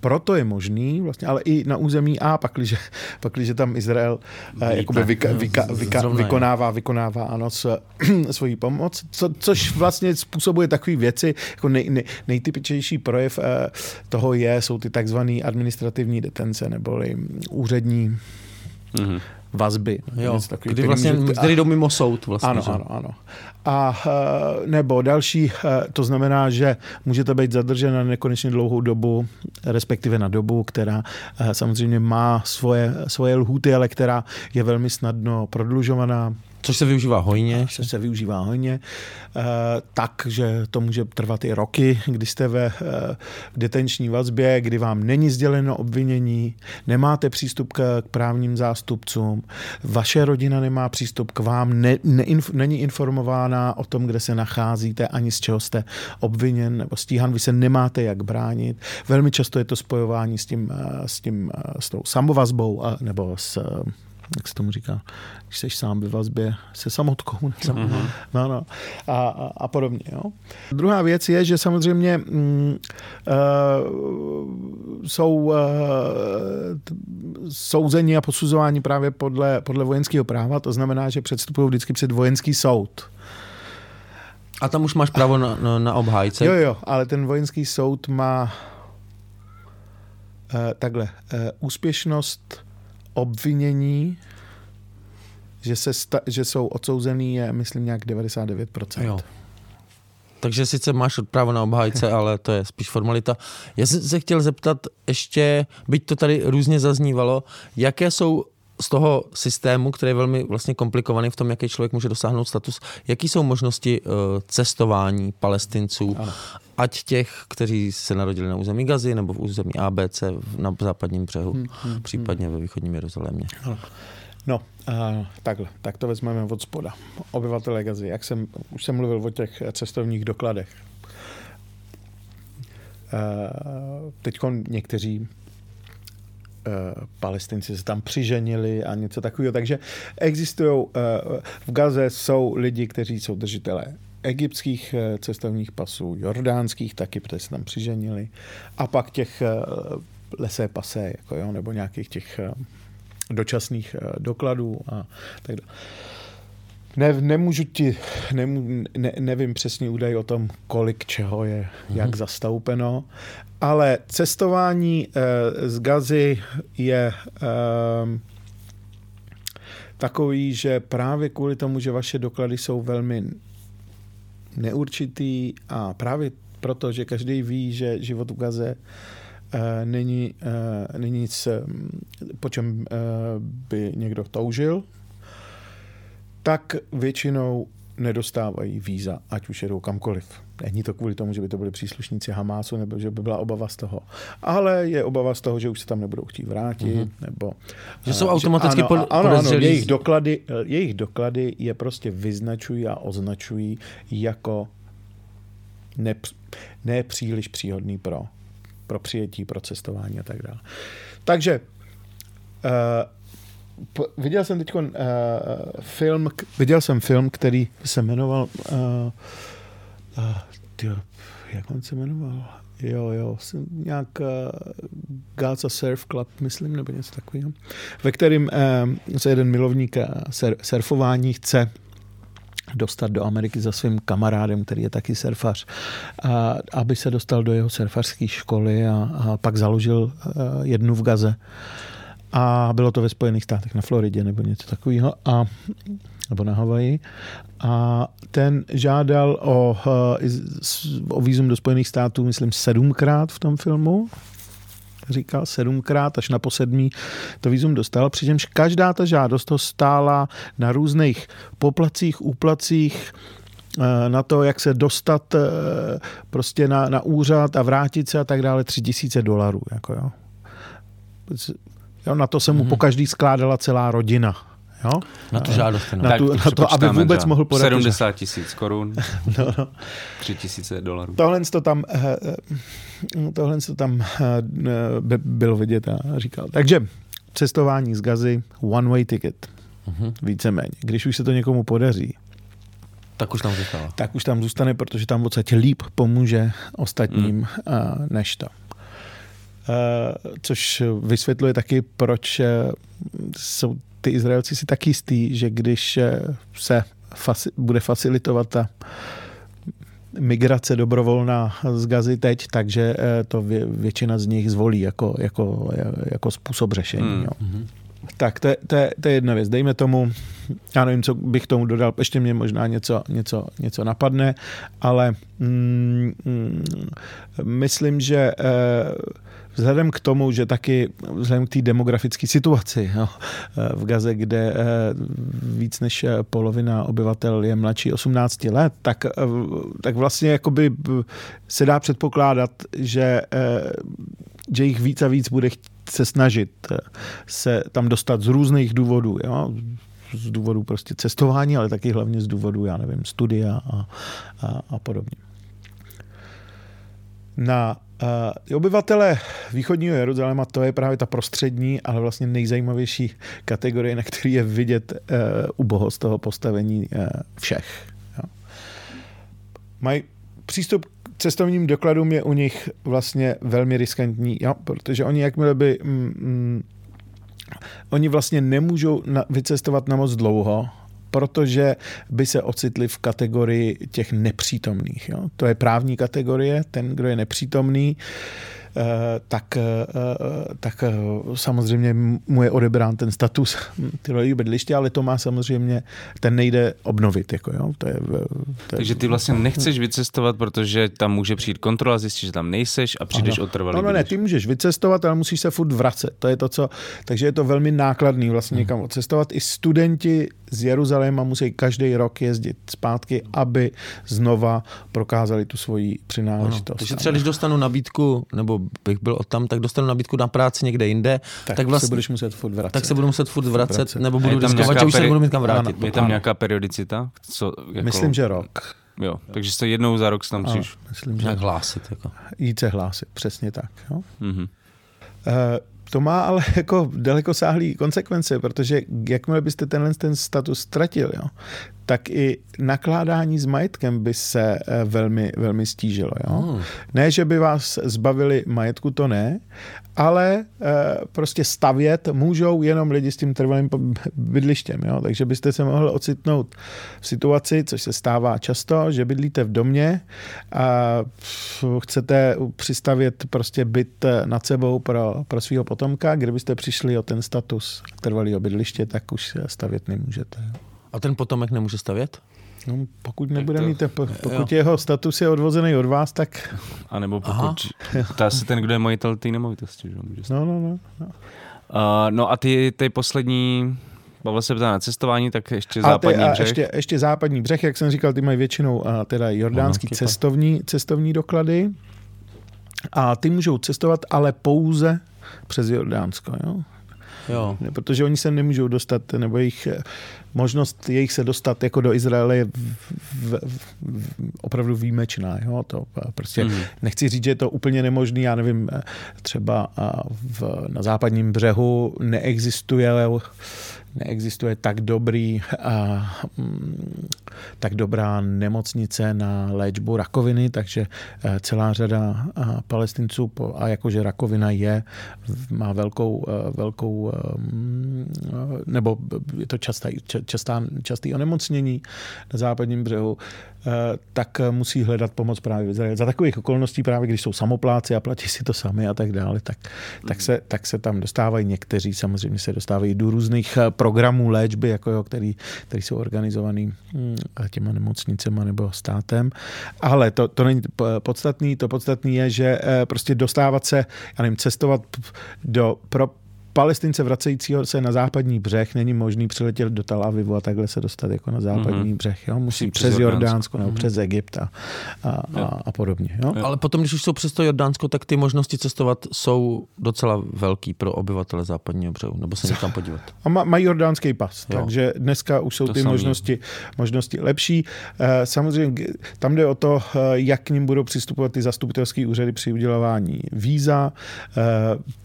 Proto je možný, vlastně, ale i na území A, pakliže, pakliže tam Izrael eh, jakoby vyka, vyka, vyka, vykonává, vykonává ano, s, svoji pomoc, co, což vlastně způsobuje takové věci, jako nej, nej, nejtypičnější projev eh, toho je, jsou ty takzvané administrativní detence, neboli úřední mm-hmm vazby. Jo, Něco takový, kdy který vlastně, může- který jdou mimo soud vlastně. ano, že? ano, ano. A eh, nebo další, eh, to znamená, že můžete být zadržen na nekonečně dlouhou dobu, respektive na dobu, která eh, samozřejmě má svoje, svoje lhuty, ale která je velmi snadno prodlužovaná. Což se využívá hojně. což se využívá hodně, eh, tak, že to může trvat i roky, kdy jste ve eh, detenční vazbě, kdy vám není sděleno obvinění, nemáte přístup k, právním zástupcům, vaše rodina nemá přístup k vám, ne, neinf, není informována o tom, kde se nacházíte, ani z čeho jste obviněn nebo stíhan, vy se nemáte jak bránit. Velmi často je to spojování s tím, eh, s, tím, s tou samovazbou nebo s jak se tomu říká, když jsi sám ve vazbě se samotkou. Mm-hmm. No, no. A, a, a podobně. Jo. Druhá věc je, že samozřejmě mm, uh, jsou uh, souzení a posuzování právě podle, podle vojenského práva, to znamená, že předstupují vždycky před vojenský soud. A tam už máš právo na, na, na obhájce. Jo, jo, ale ten vojenský soud má uh, takhle, uh, úspěšnost obvinění, že, se sta- že jsou odsouzený je, myslím, nějak 99%. Jo. Takže sice máš právo na obhájce, ale to je spíš formalita. Já jsem se chtěl zeptat ještě, byť to tady různě zaznívalo, jaké jsou z toho systému, který je velmi vlastně komplikovaný v tom, jaký člověk může dosáhnout status, jaký jsou možnosti uh, cestování palestinců, ano. Ať těch, kteří se narodili na území Gazy nebo v území ABC na západním břehu, hmm, hmm, případně ve východním Jeruzalémě. No, uh, takhle, tak to vezmeme od spoda. Obyvatelé Gazy, jak jsem, už jsem mluvil o těch cestovních dokladech. Uh, Teď někteří uh, palestinci se tam přiženili a něco takového. Takže existují, uh, v Gaze jsou lidi, kteří jsou držitelé egyptských eh, cestovních pasů, jordánských taky, protože se tam přiženili. A pak těch eh, lesé pasé, jako jo, nebo nějakých těch eh, dočasných dokladů a tak dále. Ne, nemůžu ti, nemů, ne, nevím přesný údaj o tom, kolik čeho je, mm-hmm. jak zastoupeno, ale cestování eh, z Gazy je eh, takový, že právě kvůli tomu, že vaše doklady jsou velmi neurčitý a právě proto, že každý ví, že život v Gaze eh, není, eh, není nic, eh, po čem by někdo toužil, tak většinou nedostávají víza, ať už jedou kamkoliv. Není to kvůli tomu, že by to byli příslušníci Hamásu, nebo že by byla obava z toho. Ale je obava z toho, že už se tam nebudou chtít vrátit, mm-hmm. nebo... Že jsou eh, automaticky ano, pod- ano, ano, jejich doklady, eh, jejich doklady je prostě vyznačují a označují jako nepř- nepříliš příhodný pro, pro přijetí, pro cestování a tak dále. Takže uh, viděl jsem teď uh, film, viděl jsem film, který se jmenoval uh, uh, tyjo, jak on se jmenoval? Jo, jo, jsem nějak uh, Gaza Surf Club, myslím, nebo něco takového, ve kterém uh, se jeden milovník uh, sur, surfování chce dostat do Ameriky za svým kamarádem, který je taky surfař, a, aby se dostal do jeho surfařské školy a, a pak založil uh, jednu v Gaze. A bylo to ve Spojených státech, na Floridě nebo něco takového. A nebo na Havaji. A ten žádal o, eh, o vízum do Spojených států, myslím, sedmkrát v tom filmu. Říkal sedmkrát, až na posedmí to vízum dostal, přičemž každá ta žádost to stála na různých poplacích, úplacích, eh, na to, jak se dostat eh, prostě na, na úřad a vrátit se a tak dále, tři tisíce dolarů. Jako jo. Jo, na to se mu mm-hmm. po každý skládala celá rodina. Jo? Na tu žádost. No. Na tu- to na to, aby vůbec třeba mohl podat 70 tisíc korun, No, no. 3 tisíce dolarů. Tohle to tam, eh, eh, tohle to tam eh, by- bylo vidět a říkal. Takže cestování z Gazy, one way ticket. Mhm. Víceméně. Když už se to někomu podaří, Tak už tam zůstala. tak už tam zůstane, protože tam v podstatě líp pomůže ostatním mm. než to. Eh, Což vysvětluje taky, proč eh, jsou ty Izraelci si tak jistý, že když eh, se fasi- bude facilitovat ta migrace dobrovolná z Gazy teď, takže to vě- většina z nich zvolí jako, jako, jako způsob řešení. Mm. Jo. Tak to je, to, je, to je jedna věc. Dejme tomu, já nevím, co bych tomu dodal, ještě mě možná něco, něco, něco napadne, ale mm, mm, myslím, že eh, vzhledem k tomu, že taky vzhledem k té demografické situaci jo, eh, v Gaze, kde eh, víc než polovina obyvatel je mladší 18 let, tak, tak vlastně jakoby se dá předpokládat, že, že jich víc a víc bude se snažit se tam dostat z různých důvodů. Jo z důvodu prostě cestování, ale taky hlavně z důvodu, já nevím, studia a, a, a podobně. Na uh, obyvatele východního Jeruzaléma to je právě ta prostřední, ale vlastně nejzajímavější kategorie, na který je vidět uh, ubohost toho postavení uh, všech. Jo. Mají přístup k cestovním dokladům je u nich vlastně velmi riskantní, jo, protože oni jakmile by mm, mm, oni vlastně nemůžou na, vycestovat na moc dlouho, protože by se ocitli v kategorii těch nepřítomných. Jo? To je právní kategorie, ten, kdo je nepřítomný, Eh, tak, eh, tak eh, samozřejmě mu je odebrán ten status trvalého bydliště, ale to má samozřejmě, ten nejde obnovit. Jako jo, to je, to je, Takže ty vlastně nechceš vycestovat, protože tam může přijít kontrola, zjistit, že tam nejseš a přijdeš ano. o trvalý No, no ne, ty můžeš vycestovat, ale musíš se furt vracet. To je to, co, takže je to velmi nákladný vlastně někam odcestovat. I studenti z Jeruzaléma musí každý rok jezdit zpátky, aby znova prokázali tu svoji přináležitost. Ano, takže třeba když dostanu nabídku, nebo bych byl tam, tak dostanu nabídku na práci někde jinde, tak, tak vlastně, se budeš muset furt vracet. Tak se budu muset furt vracet, vracet. nebo budu riskovat, že už se nebudu mít kam vrátit. Je tam nějaká periodicita? Co, jako... Myslím, že rok. Jo, takže se jednou za rok se tam musíš myslím, že... hlásit. Jako. Jít se hlásit, přesně tak. Jo? Mm-hmm. Uh, to má ale jako dalekosáhlý konsekvence, protože jakmile byste tenhle ten status ztratil, jo, tak i nakládání s majetkem by se eh, velmi, velmi stížilo. Jo? Hmm. Ne, že by vás zbavili majetku, to ne, ale e, prostě stavět můžou jenom lidi s tím trvalým bydlištěm. Jo? Takže byste se mohli ocitnout v situaci, což se stává často, že bydlíte v domě a chcete přistavět prostě byt eh, nad sebou pro, pro svého potomka, kdybyste přišli o ten status trvalého bydliště, tak už stavět nemůžete. Jo? A ten potomek nemůže stavět? No, pokud nebude to, mít, pokud jo. jeho status je odvozený od vás, tak... A nebo pokud ptá se ten, kdo je majitel té nemovitosti. Že? Může no, no, no. No, uh, no a ty, ty poslední Pavel se ptá na cestování, tak ještě západní a ty, a břeh. Ještě, ještě západní břeh, jak jsem říkal, ty mají většinou a teda jordánský no, cestovní, cestovní doklady. A ty můžou cestovat, ale pouze přes Jordánsko. Jo? Jo. Protože oni se nemůžou dostat, nebo jejich možnost jejich se dostat jako do Izraele je v, v, v, opravdu výjimečná. Jo? To prostě mm. nechci říct, že je to úplně nemožný, já nevím, třeba v, na západním břehu neexistuje neexistuje tak dobrý a, mm, tak dobrá nemocnice na léčbu rakoviny, takže e, celá řada palestinců, a jakože rakovina je, má velkou, velkou mm, nebo je to častá, častá, častý onemocnění na západním břehu, Eh, tak musí hledat pomoc právě v Izraeli. Za takových okolností právě, když jsou samopláci a platí si to sami a tak dále, tak, tak, se, tak se tam dostávají někteří, samozřejmě se dostávají do různých eh, programů léčby, jako jo, který, který jsou organizovaný hm, těma nemocnicema nebo státem. Ale to, to není podstatný. To podstatný je, že eh, prostě dostávat se, já nevím, cestovat do, pro, Palestince vracejícího se na západní břeh není možný přiletět do Tel Avivu a takhle se dostat jako na západní mm-hmm. břeh. Jo? Musí přes, přes Jordánsko nebo mm-hmm. přes Egypt a, a, a, a podobně. Jo? Ale potom, když už jsou přes to Jordánsko, tak ty možnosti cestovat jsou docela velký pro obyvatele západního břehu, nebo se někam podívat. A ma, mají jordánský pas, jo. takže dneska už jsou to ty možnosti, možnosti lepší. Eh, samozřejmě tam jde o to, eh, jak k ním budou přistupovat ty zastupitelské úřady při udělování víza. Eh,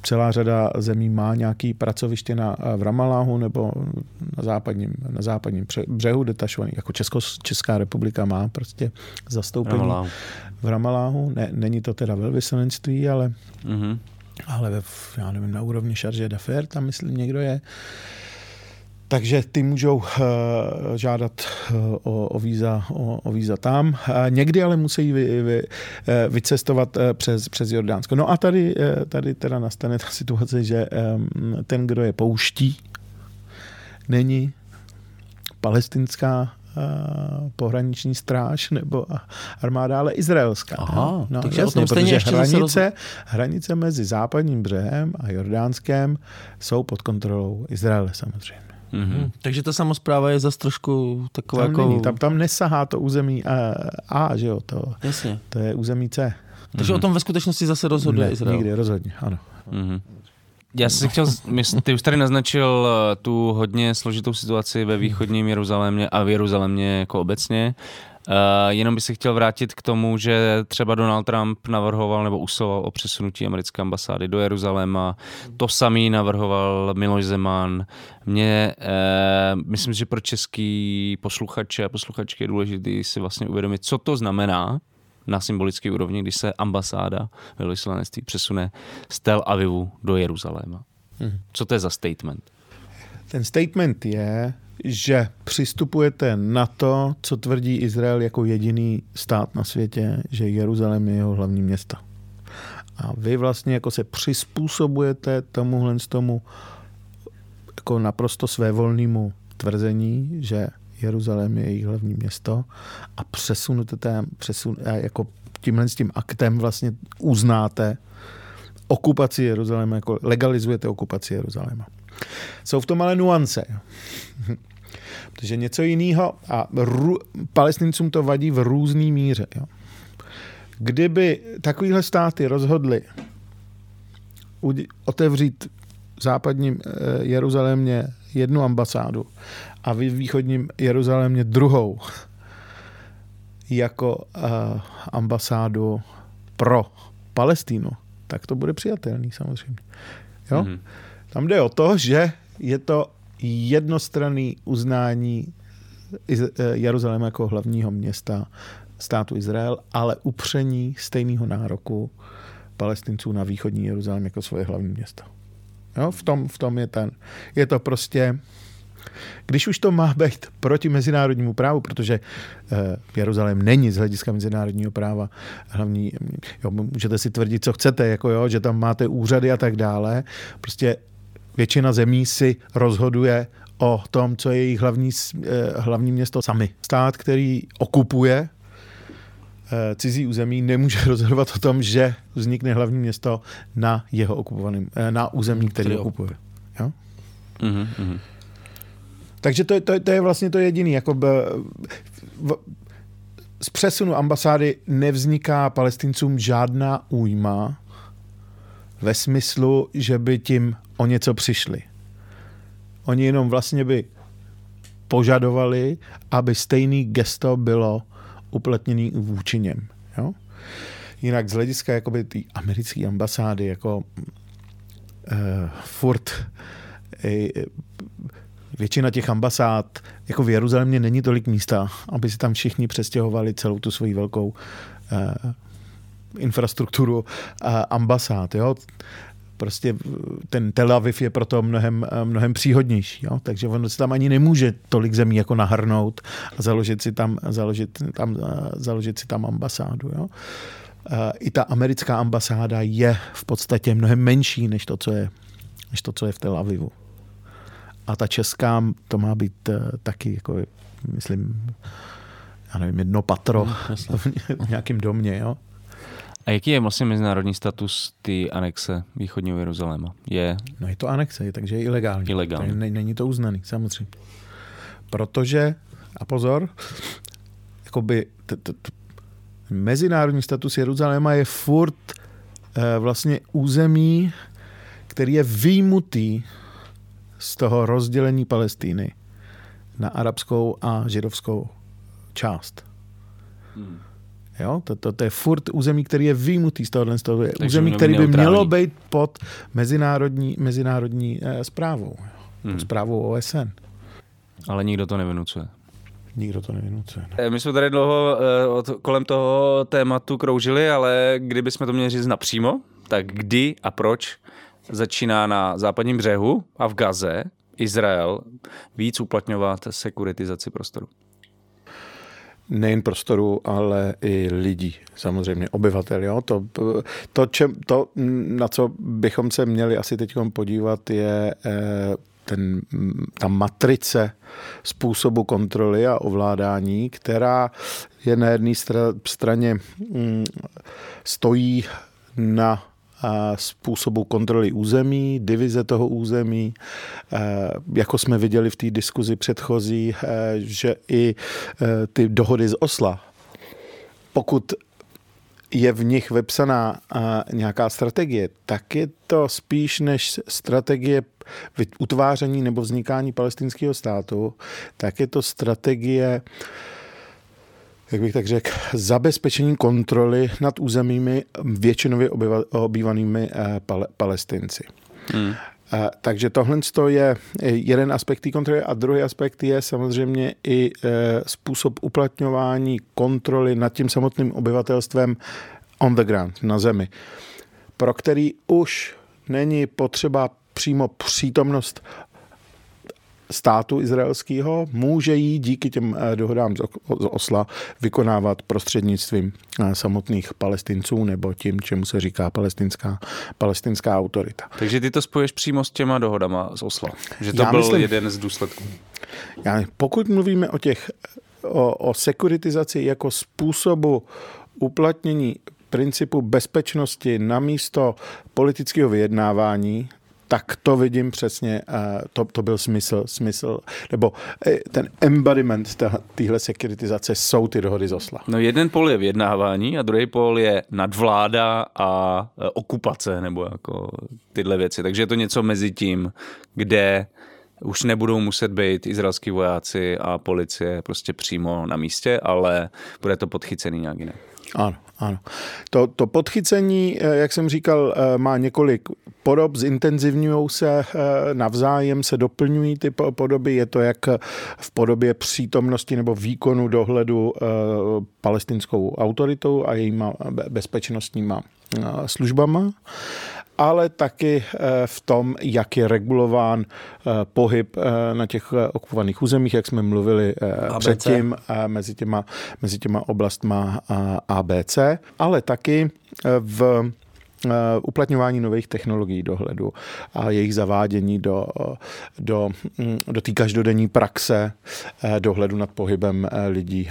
celá řada zemí má nějaký pracoviště na, v Ramaláhu nebo na západním, na západním břehu detašovaný, jako Česko, Česká republika má prostě zastoupení Ramaláhu. v Ramaláhu. Ne, není to teda velvyslanectví, ale, mm-hmm. ale ve, já nevím, na úrovni charge d'affaires tam myslím někdo je. Takže ty můžou uh, žádat uh, o, o, víza, o, o víza tam. Uh, někdy ale musí vy, vy, vycestovat přes, přes Jordánsko. No a tady, tady teda nastane ta situace, že ten, kdo je pouští, není palestinská pohraniční stráž nebo armáda, ale izraelská. Aha, no, takže jasně, o tom protože ještě zase roz- hranice, hranice mezi západním břehem a Jordánskem jsou pod kontrolou Izraele samozřejmě. Hmm. Takže ta samozpráva je zase trošku taková Tam, jako... není, tam, tam nesahá to území A, A že jo, to, Jasně. to je území C. Takže o tom ve skutečnosti zase rozhoduje Ne, Izrael. nikdy, rozhodně, ano. Mhm. Já jsem si chtěl, ty už tady naznačil eh, tu hodně složitou situaci ve východním Jeruzalémě a v Jeruzalémě jako obecně. Uh, jenom bych se chtěl vrátit k tomu, že třeba Donald Trump navrhoval nebo usiloval o přesunutí americké ambasády do Jeruzaléma. To samý navrhoval Miloš Zeman. Mně, uh, myslím, že pro český posluchače a posluchačky je důležité si vlastně uvědomit, co to znamená na symbolické úrovni, když se ambasáda velvyslanectví přesune z Tel Avivu do Jeruzaléma. Co to je za statement? Ten statement je, že přistupujete na to, co tvrdí Izrael jako jediný stát na světě, že Jeruzalém je jeho hlavní město. A vy vlastně jako se přizpůsobujete tomuhle z tomu jako naprosto svévolnému tvrzení, že Jeruzalém je jejich hlavní město a přesunete tam, přesun, jako tímhle s tím aktem vlastně uznáte okupaci Jeruzaléma, jako legalizujete okupaci Jeruzaléma. Jsou v tom ale nuance. Protože něco jiného a ru, palestincům to vadí v různé míře. Jo. Kdyby takovéhle státy rozhodly otevřít v západním eh, Jeruzalémě jednu ambasádu a v východním Jeruzalémě druhou jako uh, ambasádu pro Palestínu, tak to bude přijatelný samozřejmě. Jo? Mm-hmm. Tam jde o to, že je to jednostranný uznání eh, Jeruzaléma jako hlavního města státu Izrael, ale upření stejného nároku palestinců na východní Jeruzalém jako svoje hlavní město. Jo, v, tom, v tom je ten. Je to prostě, když už to má být proti mezinárodnímu právu, protože eh, Jeruzalém není z hlediska mezinárodního práva hlavní, jo, můžete si tvrdit, co chcete, jako jo, že tam máte úřady a tak dále, prostě většina zemí si rozhoduje o tom, co je jejich hlavní, eh, hlavní město sami. Stát, který okupuje eh, cizí území, nemůže rozhodovat o tom, že vznikne hlavní město na jeho okupovaném, eh, na území, který okupuje. Jo? Mhm, mhm. Takže to, to, to je vlastně to jediné. Jako b, v, z přesunu ambasády nevzniká palestincům žádná újma ve smyslu, že by tím o něco přišli. Oni jenom vlastně by požadovali, aby stejný gesto bylo uplatněný vůči něm. Jo? Jinak z hlediska jakoby té americké ambasády, jako uh, furt uh, většina těch ambasád, jako v Jeruzalémě není tolik místa, aby si tam všichni přestěhovali celou tu svoji velkou uh, infrastrukturu uh, ambasád. Jo? Prostě ten Tel Aviv je proto mnohem, eh, mnohem příhodnější. Jo? Takže ono se tam ani nemůže tolik zemí jako nahrnout a založit si tam, založit tam, eh, založit si tam ambasádu. Jo? Eh, I ta americká ambasáda je v podstatě mnohem menší než to, co je, než to, co je v Tel Avivu. A ta česká, to má být uh, taky, jako, myslím, já nevím, jedno patro v nějakém domě, jo. A jaký je vlastně mezinárodní status ty anexe východního Jeruzaléma? Je No je to anexe, takže je ilegální. Ilegální. Takže ne- Není to uznaný, samozřejmě. Protože, a pozor, jakoby t- t- t- mezinárodní status Jeruzaléma je furt eh, vlastně území, který je výjimutý z toho rozdělení Palestíny na arabskou a židovskou část. Jo, to, to, to je furt území, který je výjimutý z tohohle, toho je území, který by mělo být pod mezinárodní, mezinárodní eh, zprávou, pod Hmm. zprávou OSN. ale nikdo to nevynucuje. Nikdo to nevynucuje. Ne? Eh, My jsme tady dlouho eh, od, kolem toho tématu kroužili, ale kdybychom to měli říct napřímo, tak kdy a proč začíná na západním břehu a v Gaze Izrael víc uplatňovat sekuritizaci prostoru? Nejen prostoru, ale i lidí, samozřejmě, obyvatel. Jo? To, to, čem, to, na co bychom se měli asi teď podívat, je eh, ten, ta matrice způsobu kontroly a ovládání, která je na jedné straně mm, stojí na způsobu kontroly území, divize toho území, jako jsme viděli v té diskuzi předchozí, že i ty dohody z Osla, pokud je v nich vepsaná nějaká strategie, tak je to spíš než strategie utváření nebo vznikání palestinského státu, tak je to strategie jak bych tak řekl, zabezpečení kontroly nad územími většinově obývanými eh, palestinci. Hmm. Eh, takže tohle je jeden aspekt té kontroly a druhý aspekt je samozřejmě i eh, způsob uplatňování kontroly nad tím samotným obyvatelstvem on the ground, na zemi, pro který už není potřeba přímo přítomnost státu izraelského může jí díky těm eh, dohodám z Osla vykonávat prostřednictvím eh, samotných palestinců nebo tím, čemu se říká palestinská, palestinská autorita. Takže ty to spoješ přímo s těma dohodama z Osla, že to Já byl myslím, jeden z důsledků. Já, pokud mluvíme o těch o, o sekuritizaci jako způsobu uplatnění principu bezpečnosti na místo politického vyjednávání, tak to vidím přesně, to, to byl smysl, smysl, nebo eh, ten embodiment téhle sekuritizace jsou ty dohody z Osla. No jeden pol je vyjednávání a druhý pol je nadvláda a eh, okupace, nebo jako tyhle věci. Takže je to něco mezi tím, kde už nebudou muset být izraelský vojáci a policie prostě přímo na místě, ale bude to podchycený nějak jinak. Ano, ano. To, to podchycení, eh, jak jsem říkal, eh, má několik podob, zintenzivňují se eh, navzájem, se doplňují ty podoby. Je to jak v podobě přítomnosti nebo výkonu dohledu palestinskou autoritou a jejíma bezpečnostníma službama ale taky eh, v tom, jak je regulován eh, pohyb eh, na těch okupovaných územích, jak jsme mluvili ABC. předtím, mezi těma, mezi těma oblastma ABC, ale taky v uplatňování nových technologií dohledu a jejich zavádění do, do, mm, do té každodenní praxe dohledu nad pohybem lidí.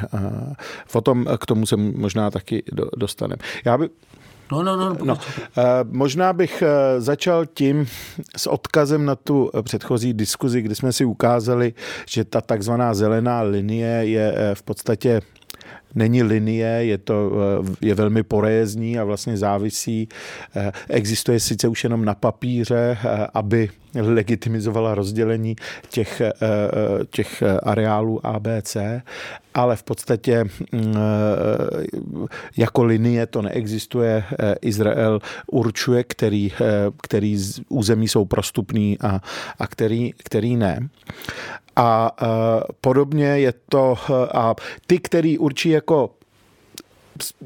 O tom k tomu se možná taky dostaneme. Já by, No, no, no. no. Eh, možná bych eh, začal tím s odkazem na tu předchozí diskuzi, kdy jsme si ukázali, že ta takzvaná zelená linie je eh, v podstatě není linie, je to je velmi porézní a vlastně závisí. Existuje sice už jenom na papíře, aby legitimizovala rozdělení těch, těch areálů ABC, ale v podstatě mm, jako linie to neexistuje. Izrael určuje, který, který území jsou prostupný a, a který, který ne. A podobně je to, a ty, který určí jako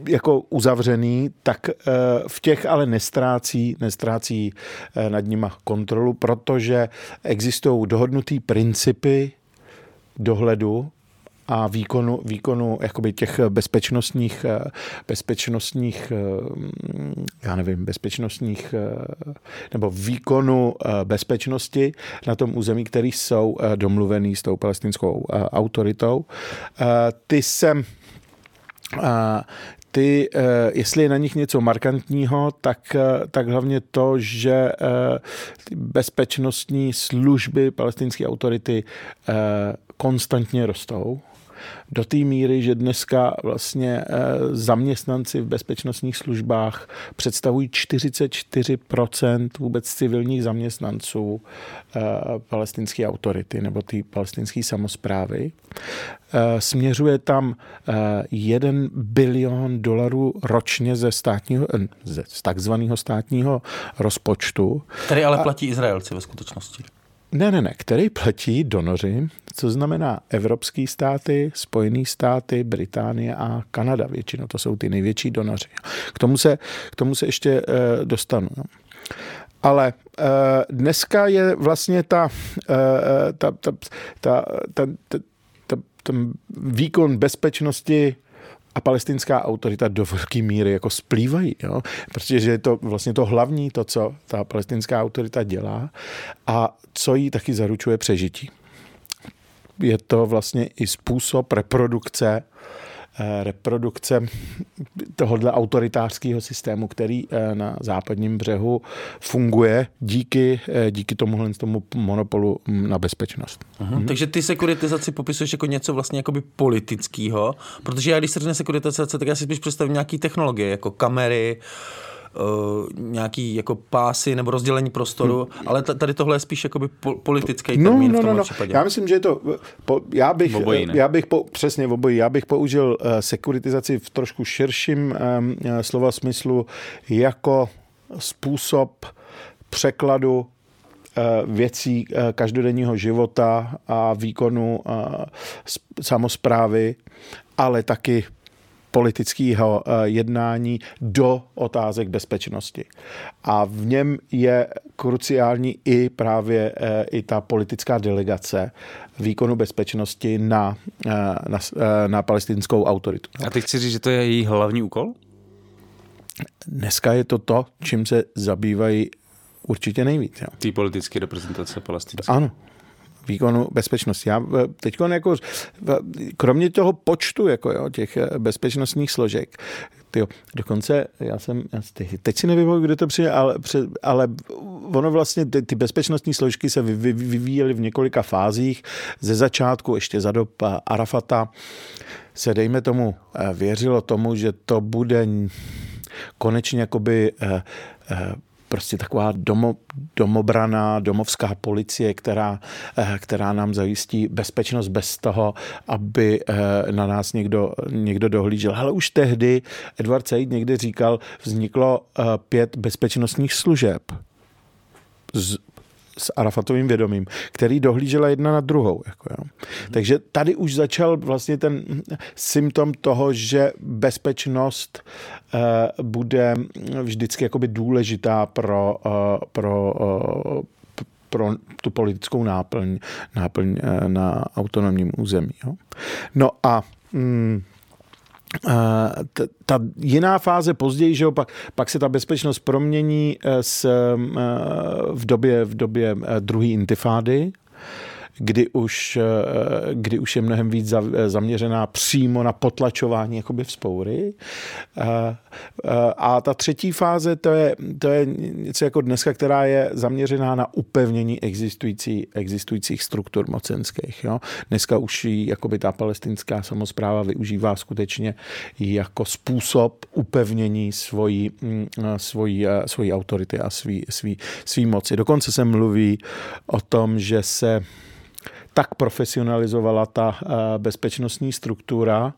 jako uzavřený, tak v těch ale nestrácí, nestrácí nad nima kontrolu, protože existují dohodnutý principy dohledu a výkonu, výkonu jakoby těch bezpečnostních, bezpečnostních, já nevím, bezpečnostních, nebo výkonu bezpečnosti na tom území, který jsou domluvený s tou palestinskou autoritou. Ty jsem ty, jestli je na nich něco markantního, tak, tak hlavně to, že bezpečnostní služby palestinské autority konstantně rostou do té míry, že dneska vlastně eh, zaměstnanci v bezpečnostních službách představují 44% vůbec civilních zaměstnanců eh, palestinské autority nebo té palestinské samozprávy. Eh, směřuje tam 1 bilion dolarů ročně ze státního, ze takzvaného státního rozpočtu. Který ale platí Izraelci ve skutečnosti. Ne, ne, ne, který platí donoři, co znamená evropské státy, Spojené státy, Británie a Kanada většinou. To jsou ty největší donoři. K tomu se, k tomu se ještě uh, dostanu. No. Ale uh, dneska je vlastně ta, uh, ta, ta, ta, ta, ta, ta, ta výkon bezpečnosti a palestinská autorita do velké míry jako splývají, jo? protože je to vlastně to hlavní, to, co ta palestinská autorita dělá a co jí taky zaručuje přežití. Je to vlastně i způsob reprodukce Eh, reprodukce tohohle autoritářského systému, který eh, na západním břehu funguje díky, eh, díky tomuhle tomu monopolu na bezpečnost. Aha, mhm. Takže ty sekuritizaci popisuješ jako něco vlastně jakoby politického, protože já když se řekne sekuritizace, tak já si spíš představím nějaký technologie, jako kamery, nějaký jako pásy nebo rozdělení prostoru, hmm. ale tady tohle je spíš jakoby po, politický no, termín no, no, v tomhle no, případě. Já myslím, že je to, po, já bych, obojí, já bych po, přesně v obojí, já bych použil uh, sekuritizaci v trošku širším um, slova smyslu jako způsob překladu věcí každodenního života a výkonu samozprávy, ale taky politického eh, jednání do otázek bezpečnosti. A v něm je kruciální i právě eh, i ta politická delegace výkonu bezpečnosti na, eh, na, na palestinskou autoritu. A teď chci říct, že to je její hlavní úkol? Dneska je to to, čím se zabývají určitě nejvíc. Ty politické reprezentace palestinské. Ano, výkonu bezpečnosti. Já eh, teď jako, kromě toho počtu jako jo, těch eh, bezpečnostních složek, tyjo, dokonce já jsem, já teď si nevím, kde to přijde, ale, ale ono vlastně, ty, ty bezpečnostní složky se vyvíjely v několika fázích. Ze začátku, ještě za dob eh, Arafata, se dejme tomu věřilo tomu, že to bude konečně jakoby prostě taková domo, domobraná domovská policie, která, eh, která nám zajistí bezpečnost bez toho, aby eh, na nás někdo, někdo dohlížel. Ale už tehdy Edward Said někdy říkal, vzniklo eh, pět bezpečnostních služeb z, s Arafatovým vědomím, který dohlížela jedna na druhou. Jako jo. Takže tady už začal vlastně ten symptom toho, že bezpečnost uh, bude vždycky jakoby důležitá pro, uh, pro uh, pro tu politickou náplň, náplň na autonomním území. Jo. No a mm, ta jiná fáze později, že pak, pak se ta bezpečnost promění s, v době, v době druhé intifády, kdy už, eh, kdy už je mnohem víc zaměřená přímo na potlačování jakoby vzpoury. A, eh, eh, a ta třetí fáze, to je, to je něco jako dneska, která je zaměřená na upevnění existující, existujících struktur mocenských. Jo? Dneska už ji jakoby ta palestinská samozpráva využívá skutečně jako způsob upevnění svojí, mm, svojí, svojí autority a svý, svý, svý moci. Dokonce se mluví o tom, že se tak profesionalizovala ta eh, bezpečnostní struktura,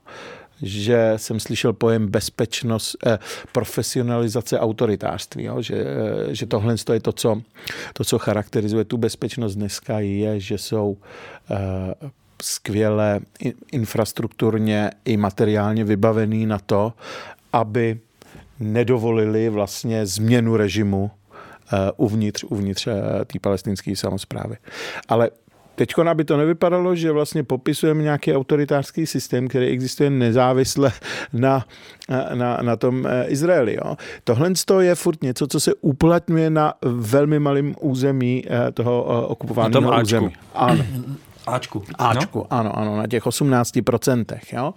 že jsem slyšel pojem bezpečnost, eh, profesionalizace autoritářství, jo? Že, eh, že tohle je to co, to, co charakterizuje tu bezpečnost dneska, je, že jsou eh, skvěle infrastrukturně i materiálně vybavený na to, aby nedovolili vlastně změnu režimu eh, uvnitř, uvnitř eh, té palestinské samozprávy. Ale Teď, aby to nevypadalo, že vlastně popisujeme nějaký autoritářský systém, který existuje nezávisle na, na, na tom eh, Izraeli. Jo. Tohle je furt něco, co se uplatňuje na velmi malém území eh, toho eh, okupovaného území. Ano. Ačku. Ačku, no? ano, ano, na těch 18%. Jo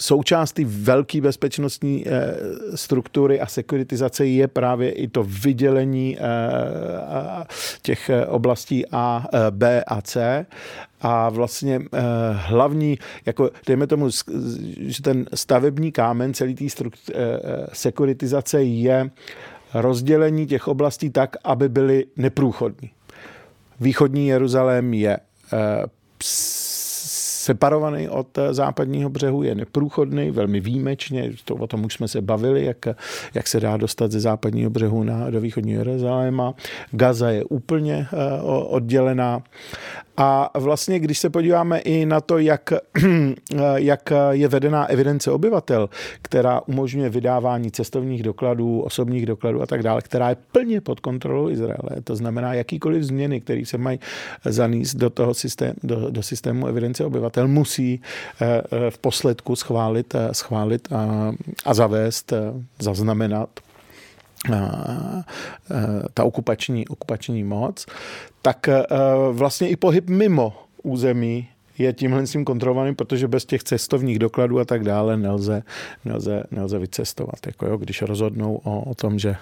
součástí velké bezpečnostní eh, struktury a sekuritizace je právě i to vydělení eh, těch eh, oblastí A, B a C a vlastně hlavní, jako dejme tomu, že ten stavební kámen celý té sekuritizace je rozdělení těch oblastí tak, aby byly neprůchodní. Východní Jeruzalém je separovaný od eh, západního břehu, je neprůchodný, velmi výjimečně, to, o tom už jsme se bavili, jak, jak se dá dostat ze západního břehu na, do východního Jeruzaléma. Gaza je úplně uh, oddělená a vlastně, když se podíváme i na to, jak, jak je vedená evidence obyvatel, která umožňuje vydávání cestovních dokladů, osobních dokladů a tak dále, která je plně pod kontrolou Izraele. To znamená, jakýkoliv změny, které se mají zanést do toho systém, do, do systému evidence obyvatel, obyvatel musí v posledku schválit, schválit a, a zavést, zaznamenat ta okupační, okupační moc, tak vlastně i pohyb mimo území je tímhle tím kontrolovaným, protože bez těch cestovních dokladů a tak dále nelze, nelze, nelze vycestovat. Jako jo, když rozhodnou o, o tom, že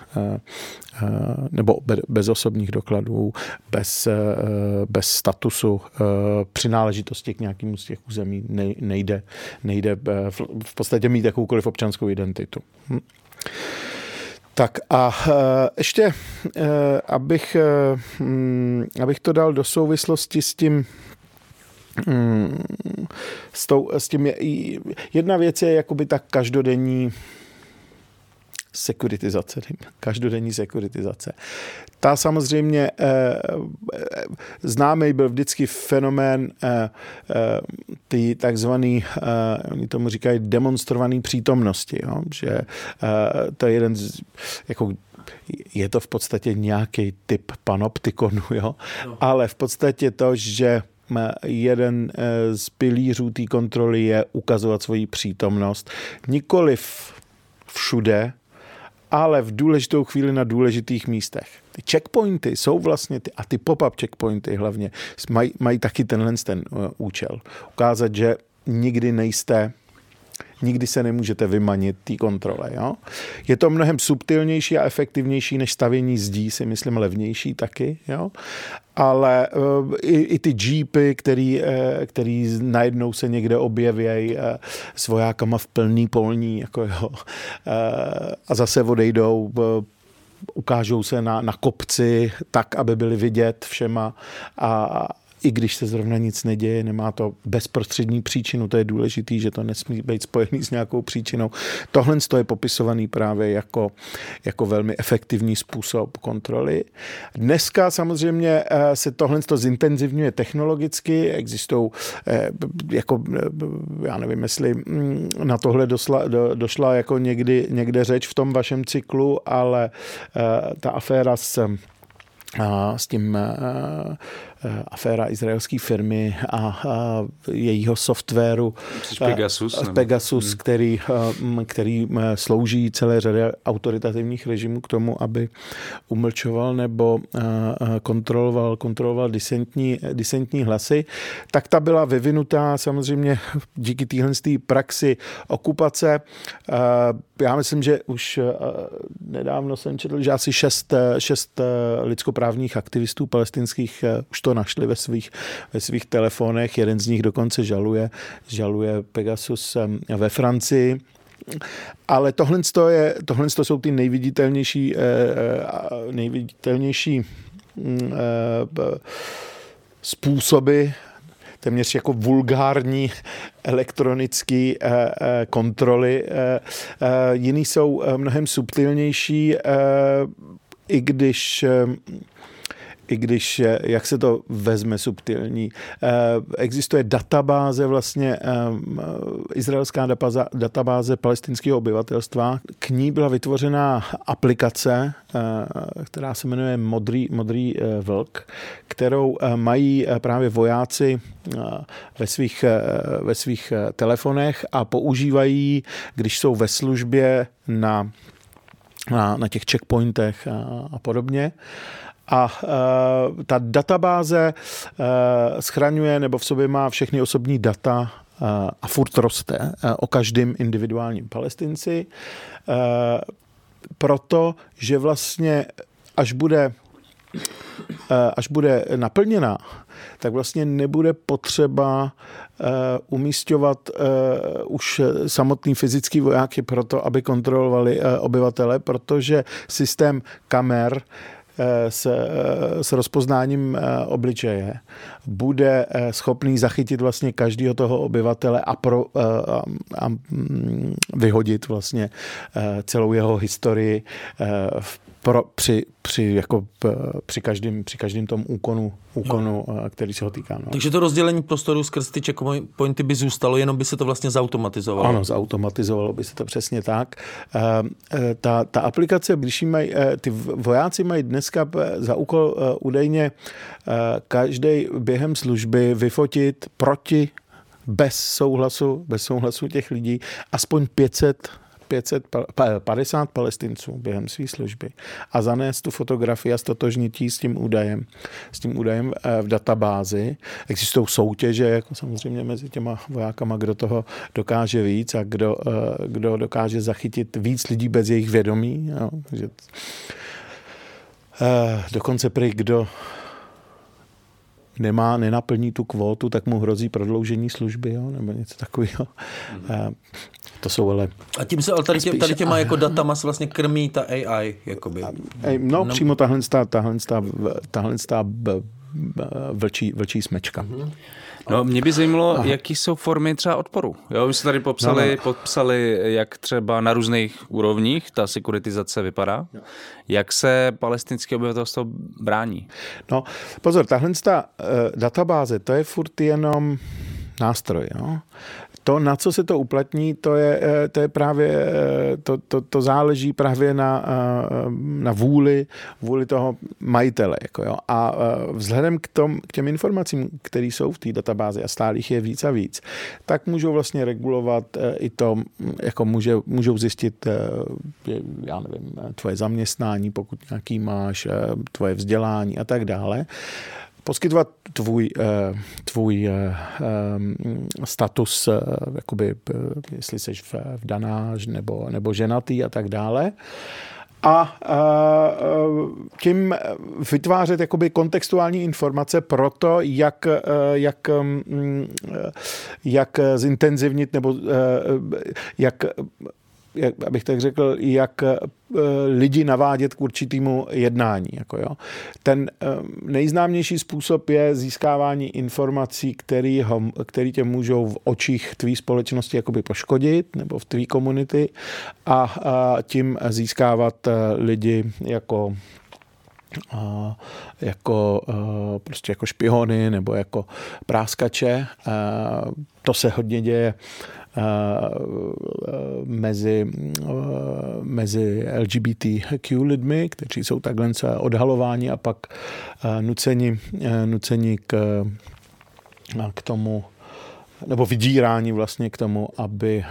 nebo bez osobních dokladů, bez, bez statusu přináležitosti k nějakému z těch území nejde, nejde v podstatě mít jakoukoliv občanskou identitu. Hm. Tak a ještě, abych, hm, abych to dal do souvislosti s tím, s, tou, s tím, jedna věc je jakoby tak každodenní sekuritizace, každodenní sekuritizace. Ta samozřejmě eh, eh, známý byl vždycky fenomén eh, eh, ty takzvaný, eh, oni tomu říkají demonstrovaný přítomnosti, jo? že eh, to je jeden z, jako je to v podstatě nějaký typ panoptikonu, jo? No. ale v podstatě to, že jeden eh, z pilířů té kontroly je ukazovat svoji přítomnost nikoliv všude, ale v důležitou chvíli na důležitých místech. Ty checkpointy jsou vlastně, ty, a ty pop-up checkpointy hlavně, mají, mají taky tenhle ten uh, účel. Ukázat, že nikdy nejste nikdy se nemůžete vymanit té kontrole. Jo? Je to mnohem subtilnější a efektivnější než stavění zdí, si myslím levnější taky. Jo? ale uh, i, i ty jeepy, který, uh, který najednou se někde objeví uh, s vojákama v plný polní, jako jo, a zase odejdou, ukážou se na, na kopci tak, aby byli vidět všema a, i když se zrovna nic neděje, nemá to bezprostřední příčinu, to je důležitý, že to nesmí být spojený s nějakou příčinou. Tohle je popisovaný právě jako, jako velmi efektivní způsob kontroly. Dneska samozřejmě eh, se tohle zintenzivňuje technologicky, existují, eh, jako, eh, já nevím, jestli mm, na tohle dosla, do, došla jako někdy, někde řeč v tom vašem cyklu, ale ta aféra s s tím aféra izraelské firmy a, a jejího softwaru Pegasus, uh, Pegasus hmm. který, který slouží celé řadě autoritativních režimů k tomu, aby umlčoval nebo kontroloval, kontroloval disentní, disentní hlasy, tak ta byla vyvinutá samozřejmě díky téhle praxi okupace. Já myslím, že už nedávno jsem četl, že asi šest, šest lidskoprávních aktivistů palestinských už to to našli ve svých, ve svých telefonech. Jeden z nich dokonce žaluje, žaluje Pegasus ve Francii. Ale tohle, je, tohle jsou ty nejviditelnější, eh, eh, nejviditelnější mm, eh, způsoby téměř jako vulgární elektronické kontroly. Jiný jsou mnohem subtilnější, i když i když, jak se to vezme subtilní, eh, existuje databáze vlastně, eh, izraelská databáze palestinského obyvatelstva. K ní byla vytvořena aplikace, eh, která se jmenuje Modrý, Modrý vlk, kterou mají právě vojáci ve svých, ve svých telefonech a používají, když jsou ve službě na na, na těch checkpointech a, a podobně a uh, ta databáze uh, schraňuje nebo v sobě má všechny osobní data uh, a furt roste o každém individuálním palestinci, proto, že vlastně až bude až bude naplněna, tak vlastně nebude potřeba umístěvat uh, už samotný fyzický vojáky proto, aby kontrolovali obyvatele, protože systém kamer s, eh, s rozpoznáním eh, obličeje bude schopný zachytit vlastně každého toho obyvatele a, pro, a, a mm, vyhodit vlastně celou jeho historii v pro, při, při, jako, při, každém, při každém tom úkonu, úkonu no. který se ho týká. No. Takže to rozdělení prostoru skrz ty checkpointy by zůstalo, jenom by se to vlastně zautomatizovalo. Ano, zautomatizovalo by se to přesně tak. E, ta, ta aplikace, když mají, ty vojáci mají dneska za úkol údajně každý během služby vyfotit proti bez souhlasu, bez souhlasu těch lidí aspoň 500 550 palestinců během své služby a zanést tu fotografii a stotožnit s tím údajem, s tím údajem eh, v databázi. Existují soutěže, jako samozřejmě mezi těma vojákama, kdo toho dokáže víc a kdo, eh, kdo dokáže zachytit víc lidí bez jejich vědomí. Jo. Že, eh, dokonce prý, kdo nemá, nenaplní tu kvótu, tak mu hrozí prodloužení služby, jo, nebo něco takového. Mm. To jsou ale... A tím se ale tady, tě, tady těma jako datama se vlastně krmí ta AI, jakoby. No, no přímo tahle, tahle, tahle, tahle vlčí, vlčí smečka. Mm-hmm. No, mě by zajímalo, Aha. jaký jsou formy třeba odporu. Jo, my jsme tady popsali, no, no. popsali, jak třeba na různých úrovních ta sekuritizace vypadá. No. Jak se palestinské obyvatelstvo brání? No, pozor, tahle ta, uh, databáze, to je furt jenom nástroj. Jo? To, na co se to uplatní, to je, eh, to je právě, eh, to, to, to záleží právě na, eh, na vůli, vůli toho majitele. Jako jo. A vzhledem k, tom, k těm informacím, které jsou v té databázi a stále jich je víc a víc, tak můžou vlastně regulovat i to, jako může, můžou zjistit, já nevím, tvoje zaměstnání, pokud nějaký máš, tvoje vzdělání a tak dále poskytovat tvůj, eh, tvůj eh, eh, status, jakoby, jestli jsi vdaná nebo, nebo ženatý a tak dále. A tím vytvářet jakoby kontextuální informace pro to, jak, jak, mm, jak zintenzivnit nebo jak jak, abych tak řekl, jak eh, lidi navádět k určitému jednání. Jako jo. Ten eh, nejznámější způsob je získávání informací, který, ho, který tě můžou v očích tvý společnosti jakoby poškodit nebo v tvý komunity a, a tím získávat eh, lidi jako jako prostě jako špiony nebo jako práskače. To se hodně děje mezi, mezi LGBTQ lidmi, kteří jsou takhle odhalováni a pak nuceni, nuceni k, k tomu nebo vydírání vlastně k tomu, aby,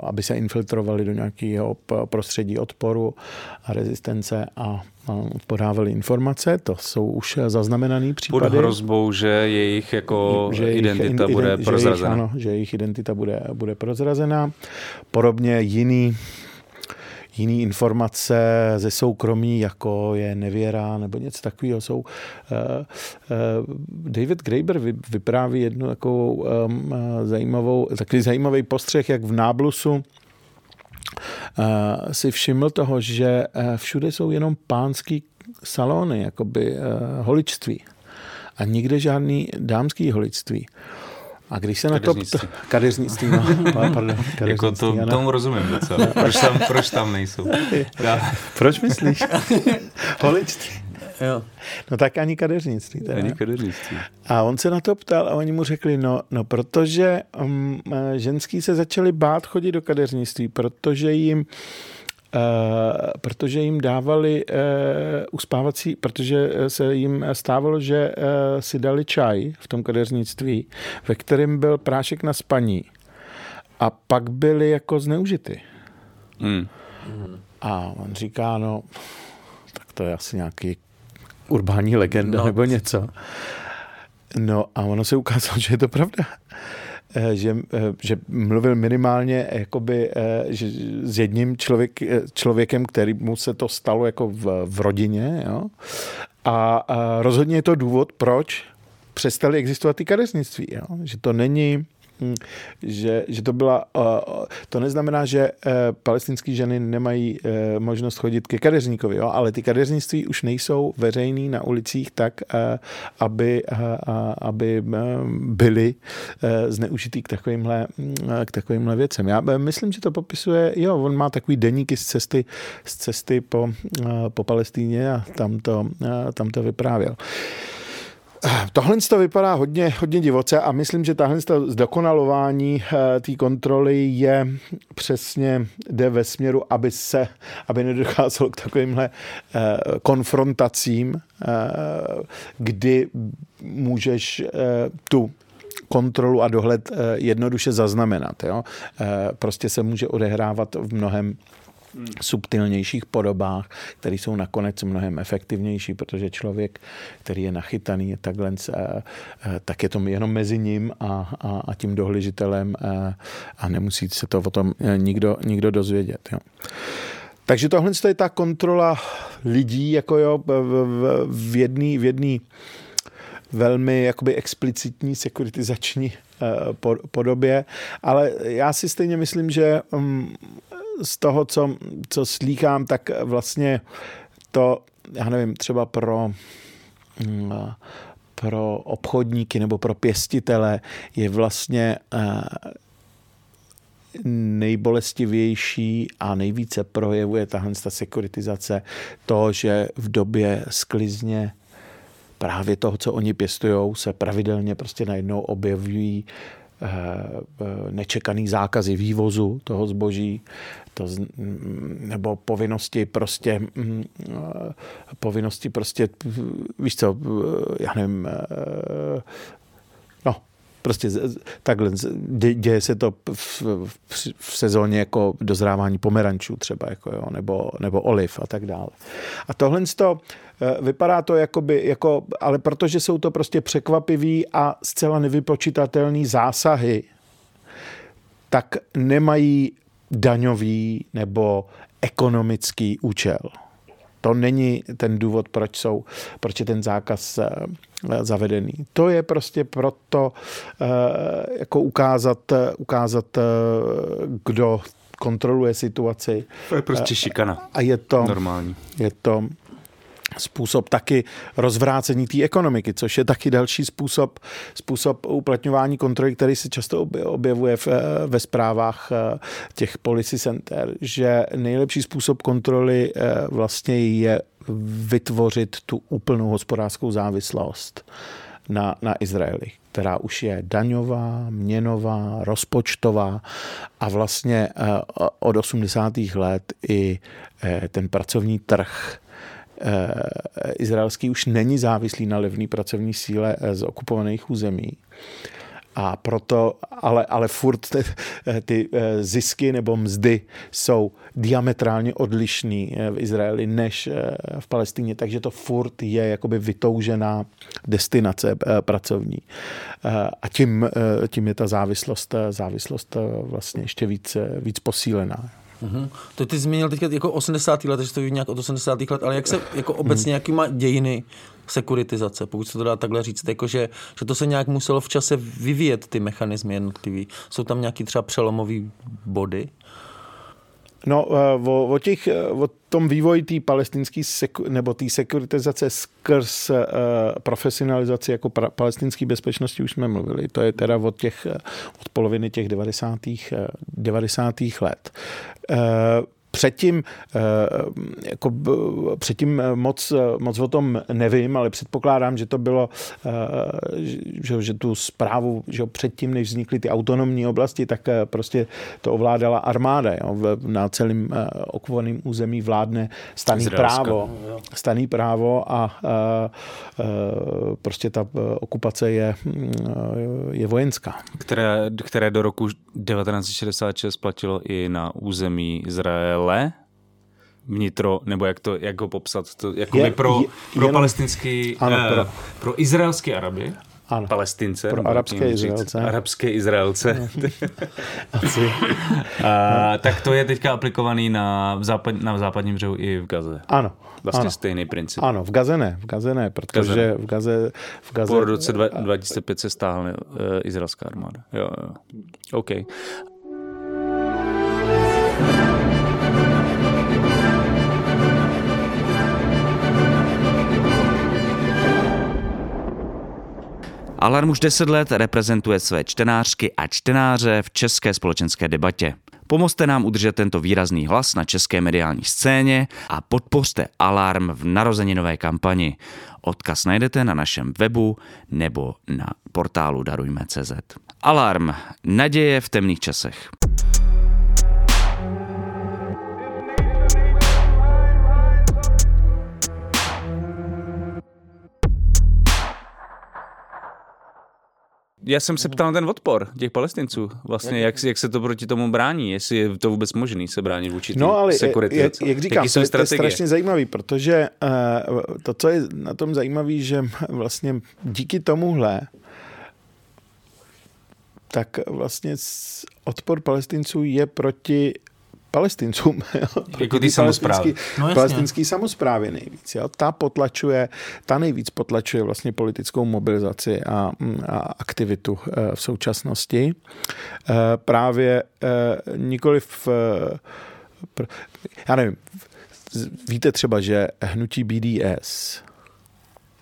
aby se infiltrovali do nějakého prostředí odporu a rezistence a podávali informace, to jsou už zaznamenané případy. Pod hrozbou, že jejich jako že jejich identita bude že prozrazena. Jejich, ano, že jejich identita bude, bude prozrazena. Podobně jiný jiný informace ze soukromí, jako je nevěra nebo něco takového, jsou. Uh, uh, David Graeber vypráví jednu takovou um, zajímavou, takový zajímavý postřeh, jak v Náblusu uh, si všiml toho, že uh, všude jsou jenom pánský salony, jakoby uh, holičství a nikde žádný dámský holičství. A když se na to... Kadeřnictví, no. Pardon, jako to, tomu rozumím docela. Proč tam, proč tam nejsou? proč myslíš? Holičství. Jo. No tak ani kadeřnictví. Teda. Ani kadeřnictví. A on se na to ptal a oni mu řekli, no, no protože um, ženský se začali bát chodit do kadeřnictví, protože jim Uh, protože jim dávali uh, uspávací, protože se jim stávalo, že uh, si dali čaj v tom kadeřnictví, ve kterém byl prášek na spaní a pak byli jako zneužity. Hmm. A on říká, no, tak to je asi nějaký urbání legenda no. nebo něco. No a ono se ukázalo, že je to pravda. Eh, že, eh, že mluvil minimálně jakoby, eh, že s jedním člověk, člověkem, který mu se to stalo jako v, v rodině. Jo? A, rozhodně je to důvod, proč přestali existovat ty kadeřnictví. Že to není že, že to byla, to neznamená, že eh, palestinské ženy nemají eh, možnost chodit ke kadeřníkovi, jo? ale ty kadeřnictví už nejsou veřejný na ulicích tak, eh, aby, aby byly zneužitý k takovýmhle, hm, k takovýmhle věcem. Já myslím, že to popisuje, jo, on má takový deníky z cesty, z cesty po, po Palestíně a tam to, tam to vyprávěl. Tohle to vypadá hodně, hodně divoce a myslím, že tahle zdokonalování eh, té kontroly je přesně, jde ve směru, aby se, aby nedocházelo k takovýmhle eh, konfrontacím, eh, kdy můžeš tu kontrolu a dohled jednoduše zaznamenat. Jo? Prostě se může odehrávat v mnohem subtilnějších podobách, které jsou nakonec mnohem efektivnější, protože člověk, který je nachytaný je takhle, eh, eh, tak je to jenom mezi ním a, a, a tím dohlížitelem eh, a nemusí se to o tom nikdo, nikdo dozvědět. Jo. Takže tohle je ta kontrola lidí jako jo, v, v v jedný velmi jakoby explicitní sekuritizační podobě, ale já si stejně myslím, že mm, z toho, co, co slýchám, tak vlastně to, já nevím, třeba pro mm, pro obchodníky nebo pro pěstitele je vlastně eh, nejbolestivější a nejvíce projevuje tahle ta sekuritizace to, že v době sklizně právě toho, co oni pěstují, se pravidelně prostě najednou objevují nečekaný zákazy vývozu toho zboží, to, nebo povinnosti prostě, mm, povinnosti prostě, víš co, já nevím, prostě takhle, děje se to v, v, v sezóně jako dozrávání pomerančů třeba, jako jo, nebo, nebo oliv a tak dále. A tohle to, eh, vypadá to jakoby, jako, ale protože jsou to prostě překvapivý a zcela nevypočitatelný zásahy, tak nemají daňový nebo ekonomický účel. To není ten důvod, proč, jsou, proč je ten zákaz eh, zavedený. To je prostě proto eh, jako ukázat, ukázat eh, kdo kontroluje situaci. To je prostě šikana. A je to normální. Je to způsob taky rozvrácení té ekonomiky, což je taky další způsob, způsob uplatňování kontroly, který se často objevuje v, ve zprávách eh, těch policy center, že nejlepší způsob kontroly eh, vlastně je vytvořit tu úplnou hospodářskou závislost na, na Izraeli, která už je daňová, měnová, rozpočtová a vlastně eh, od 80. let i ten pracovní trh Eh, izraelský už není závislý na levné pracovní síle eh, z okupovaných území. A proto, ale, ale furt ty, eh, ty zisky nebo mzdy jsou diametrálně odlišný v Izraeli než v Palestině, takže to furt je jakoby vytoužená destinace pracovní. A tím, tím je ta závislost, závislost vlastně ještě víc, víc posílená. Mm-hmm. To ty zmínil teď jako 80. let, že to nějak od 80. let, ale jak se jako obecně, jaký má dějiny sekuritizace, pokud se to dá takhle říct, jako že, že to se nějak muselo v čase vyvíjet ty mechanismy jednotlivý. Jsou tam nějaký třeba přelomové body? No, eh, o, o, těch, eh, o tom vývoji té palestinské seku, nebo té sekuritizace skrz uh, profesionalizaci jako pra, palestinské bezpečnosti už jsme mluvili. To je teda od, těch, od poloviny těch 90. 90. let. Uh, Předtím, eh, jako, předtím moc, moc o tom nevím, ale předpokládám, že to bylo, eh, že, že tu zprávu, že předtím, než vznikly ty autonomní oblasti, tak eh, prostě to ovládala armáda. Jo. Na celém okupovaném území vládne staný Izraelska. právo. Staný právo a, a, a prostě ta okupace je, je vojenská. Které, které do roku 1966 platilo i na území Izrael Izraele, vnitro, nebo jak, to, jak ho popsat, to, jako je, pro, je, pro jenom, palestinský, ano, eh, pro, pro izraelský Araby, ano. Palestince. Pro arabské Izraelce. Arabské Izraelce. Asi. A, tak to je teďka aplikovaný na, západ, na západním břehu i v Gaze. Ano. Vlastně ano. stejný princip. Ano, v Gaze ne, v Gaze ne, protože Gaze. v Gaze... V Gaze po roce 2005 se stáhla uh, izraelská armáda. Jo, jo. OK. Alarm už 10 let reprezentuje své čtenářky a čtenáře v české společenské debatě. Pomozte nám udržet tento výrazný hlas na české mediální scéně a podpořte Alarm v narozeninové kampani. Odkaz najdete na našem webu nebo na portálu darujme.cz. Alarm. Naděje v temných časech. Já jsem se ptal na ten odpor těch palestinců. Vlastně, jak, jak se to proti tomu brání, jestli je to vůbec možný se bránit vůči No ale jak, jak říkám, to, to je strašně zajímavý, protože uh, to, co je na tom zajímavé, že vlastně díky tomuhle tak vlastně odpor palestinců je proti palestincům. Jako ty samozprávy. No, palestinský samozprávy nejvíc. Jo? Ta potlačuje, ta nejvíc potlačuje vlastně politickou mobilizaci a, a aktivitu eh, v současnosti. Eh, právě eh, nikoli v já nevím, víte třeba, že hnutí BDS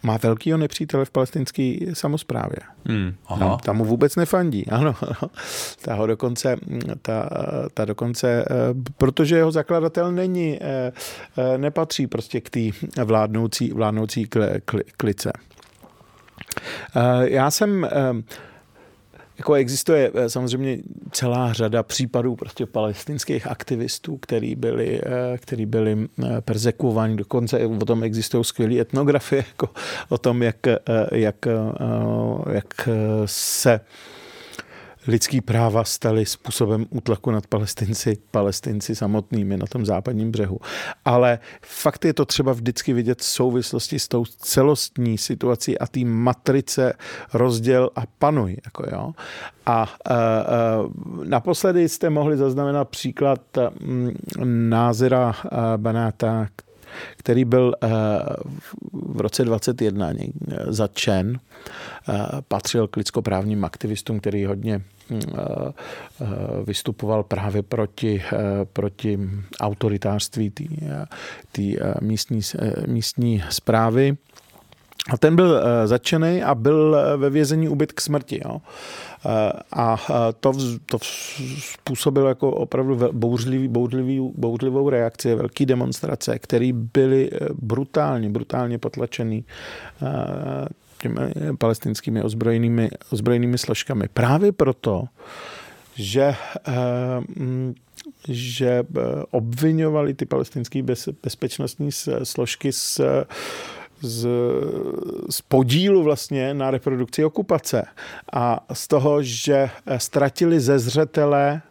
má velkýho nepřítele v palestinské samozprávě. Hmm. Tam, tam mu vůbec nefandí. Ano, ta ho dokonce, ta, ta dokonce, eh, protože jeho zakladatel není, eh, eh, nepatří prostě k té vládnoucí, vládnoucí klice. Já jsem jako existuje eh, samozřejmě celá řada případů prostě palestinských aktivistů, který byli, eh, který byli eh, persekuováni, dokonce o tom existují skvělé etnografie, jako o tom, jak, jak, jak se lidský práva staly způsobem útlaku nad palestinci, palestinci samotnými na tom západním břehu. Ale fakt je to třeba vždycky vidět v souvislosti s tou celostní situací a té matrice rozděl a panuj. Jako jo. A uh, uh, naposledy jste mohli zaznamenat příklad um, Názira uh, Banáta, který byl uh, v roce 21 zatčen Eh, patřil k lidskoprávním aktivistům, který hodně mm, eh, eh, vystupoval právě proti, proti autoritářství té místní, místní zprávy. A ten byl začený a byl ve vězení ubyt k smrti. Jo. A to, to způsobilo jako opravdu bouřlivý, bouřlivý, bouřlivou reakci, velké demonstrace, které byly brutálně, brutálně potlačený těmi palestinskými ozbrojenými, ozbrojenými složkami. Právě proto, že, eh, mm, že eh, obvinovali ty palestinské bezpečnostní složky z, z, z podílu vlastně na reprodukci okupace a z toho, že ztratili ze zřetele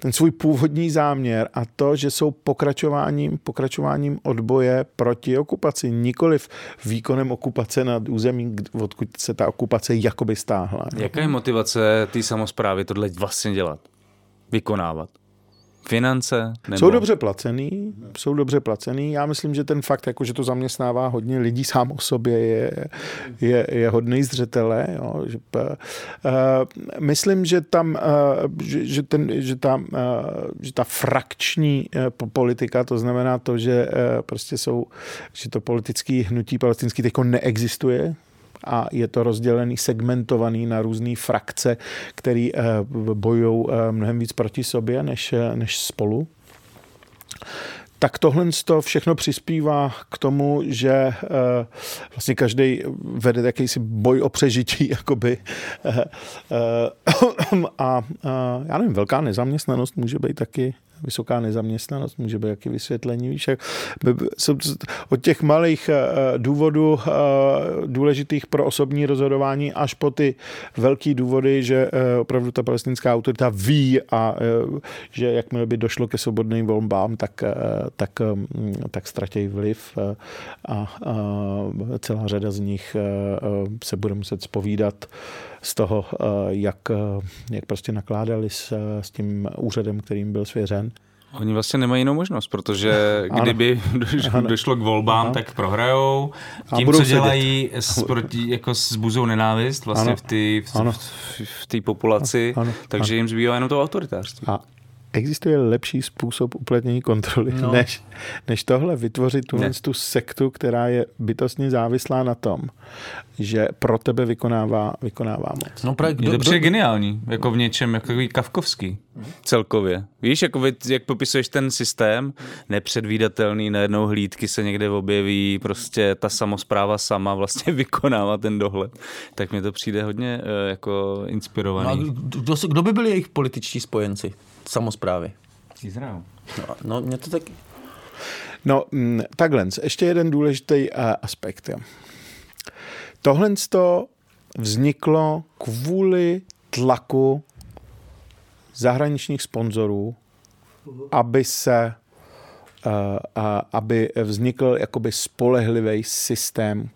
ten svůj původní záměr a to, že jsou pokračováním, pokračováním odboje proti okupaci, nikoliv výkonem okupace nad území, odkud se ta okupace jakoby stáhla. Jaká je motivace té samozprávy tohle vlastně dělat? Vykonávat? Finance? Nebo... Jsou dobře placený, jsou dobře placený. Já myslím, že ten fakt, jako, že to zaměstnává hodně lidí sám o sobě, je, je, je hodný zřetele. Jo. Že, uh, myslím, že tam, uh, že, že, ten, že, ta, uh, že ta frakční uh, politika, to znamená to, že uh, prostě jsou, že to politické hnutí palestinský teď neexistuje, a je to rozdělený, segmentovaný na různé frakce, které eh, bojují eh, mnohem víc proti sobě než, eh, než spolu tak tohle to všechno přispívá k tomu, že vlastně každý vede jakýsi boj o přežití, jakoby. a já nevím, velká nezaměstnanost může být taky vysoká nezaměstnanost, může být jaký vysvětlení, víš, jak, od těch malých eh, důvodů eh, důležitých pro osobní rozhodování až po ty velký důvody, že eh, opravdu ta palestinská autorita ví a že jakmile by došlo ke svobodným volbám, tak, tak, tak ztratí vliv a, a celá řada z nich se bude muset spovídat z toho, jak, jak prostě nakládali s, s tím úřadem, kterým byl svěřen. Oni vlastně nemají jinou možnost, protože kdyby ano. došlo k volbám, ano. tak prohrajou. Tím, co dělají, s, proti, jako zbuzou nenávist vlastně ano. v té v, v populaci, ano. Ano. takže jim zbývá jenom to autoritářství. A existuje lepší způsob uplatnění kontroly, no. než, než tohle vytvořit tu, tu sektu, která je bytostně závislá na tom, že pro tebe vykonává, vykonává moc. No právě, kdo, je to přijde geniální, jako v něčem, jako kavkovský celkově. Víš, jako vy, jak popisuješ ten systém, nepředvídatelný, najednou hlídky se někde objeví, prostě ta samozpráva sama vlastně vykonává ten dohled, tak mi to přijde hodně uh, jako inspirovaný. No kdo, kdo by byli jejich političtí spojenci? Samozprávy. Izrael. No, no mě to taky... No, mm, takhle, ještě jeden důležitý uh, aspekt. Jo. Tohle to vzniklo kvůli tlaku zahraničních sponzorů, aby se aby vznikl jakoby spolehlivý systém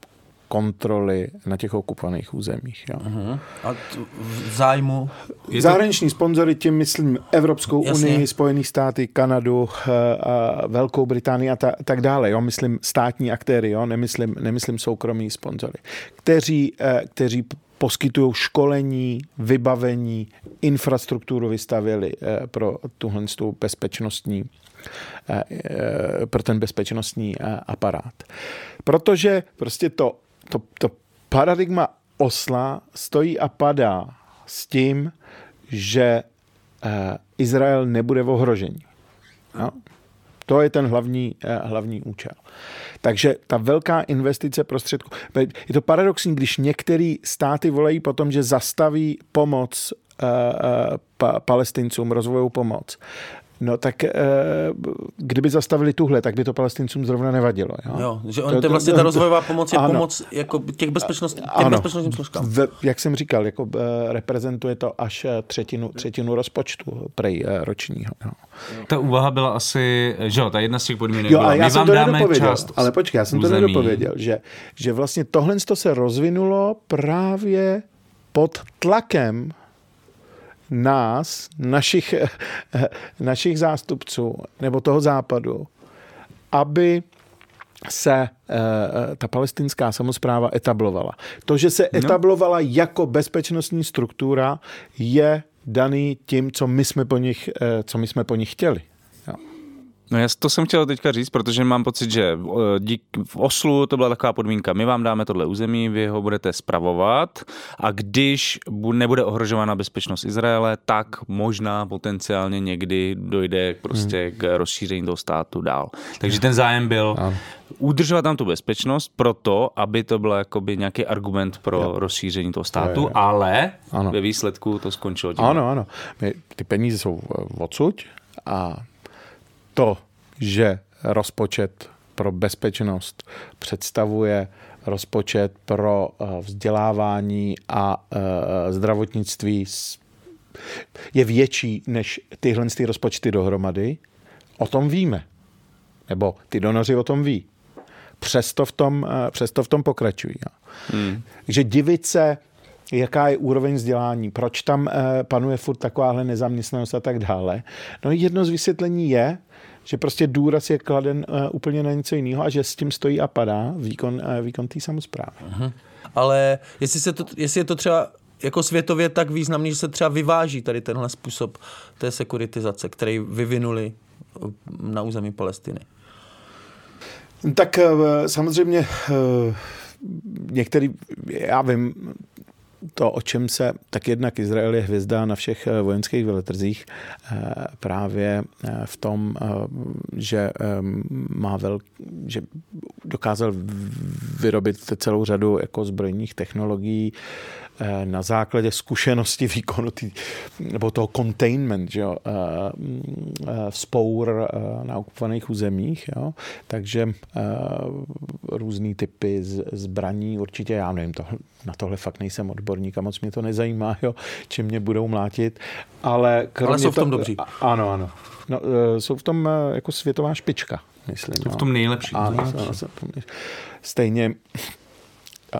kontroly na těch okupovaných územích. Jo. Uh-huh. A v zájmu? Zahraniční to... sponzory, tím myslím Evropskou Jasně. unii, Spojené státy, Kanadu, eh, a Velkou Británii a ta, tak dále. Jo. Myslím státní aktéry, jo. Nemyslím, nemyslím soukromí sponzory, kteří, eh, kteří poskytují školení, vybavení, infrastrukturu vystavěli eh, pro tuhle bezpečnostní pro ten bezpečnostní aparát. Protože prostě to to, to paradigma osla stojí a padá s tím, že uh, Izrael nebude v ohrožení. No? To je ten hlavní, uh, hlavní účel. Takže ta velká investice prostředků. Je to paradoxní, když některé státy volají potom, že zastaví pomoc pa, palestincům, rozvojovou pomoc. No tak e, kdyby zastavili tuhle, tak by to palestincům zrovna nevadilo. Jo, jo že on, to, to, vlastně ta rozvojová pomoc je ano, pomoc jako těch, bezpečnost, těch ano, bezpečnostním složkám. V, jak jsem říkal, jako e, reprezentuje to až eh, třetinu, třetinu rozpočtu prej e, ročního. Jo. Ta úvaha byla asi, že jo, ta jedna z těch podmínek jo, byla, já jsem to nedopověděl, ale počkej, já jsem území. to nedopověděl, že, že vlastně tohle se rozvinulo právě pod tlakem nás, našich, našich zástupců nebo toho západu, aby se e, ta palestinská samozpráva etablovala. To, že se no. etablovala no. jako bezpečnostní struktura, je daný tím, co my jsme po nich, e, co my jsme po nich chtěli. No já to jsem chtěl teďka říct, protože mám pocit, že dík, v Oslu to byla taková podmínka. My vám dáme tohle území, vy ho budete spravovat a když nebude ohrožována bezpečnost Izraele, tak možná potenciálně někdy dojde prostě hmm. k rozšíření toho státu dál. Takže ten zájem byl ano. udržovat tam tu bezpečnost proto, aby to byl jakoby nějaký argument pro jo. rozšíření toho státu, jo, jo. ale ano. ve výsledku to skončilo tím. Ano, ano. Ty peníze jsou odsud a to, že rozpočet pro bezpečnost představuje rozpočet pro eh, vzdělávání a eh, zdravotnictví je větší než tyhle ty rozpočty dohromady, o tom víme. Nebo ty donoři o tom ví. Přesto v tom, eh, přesto v tom pokračují. Hmm. Takže divit se, jaká je úroveň vzdělání, proč tam panuje furt takováhle nezaměstnanost a tak dále. No jedno z vysvětlení je, že prostě důraz je kladen uh, úplně na něco jiného a že s tím stojí a padá výkon, uh, výkon té samozprávy. Uh-huh. Ale jestli, se to, jestli je to třeba jako světově tak významný, že se třeba vyváží tady tenhle způsob té sekuritizace, který vyvinuli eh, na území Palestiny. Tak samozřejmě některý, já vím, to, o čem se, tak jednak Izrael je hvězda na všech eh, vojenských veletrzích eh, právě eh, v tom, že má vel, že dokázal vyrobit celou řadu jako zbrojních technologií, na základě zkušenosti výkonu tý, nebo toho containment, že jo, vzpour eh, eh, na okupovaných územích. Jo. Takže různý typy zbraní, určitě já nevím, to, na tohle fakt nejsem odborník a moc mě to nezajímá, jo, čím mě budou mlátit. Ale, ale jsou v tom to, dobří. Ano, ano. No, jsou v tom jako světová špička, myslím. Jsou v tom nejlepší. Ano, nejlepší. Stejně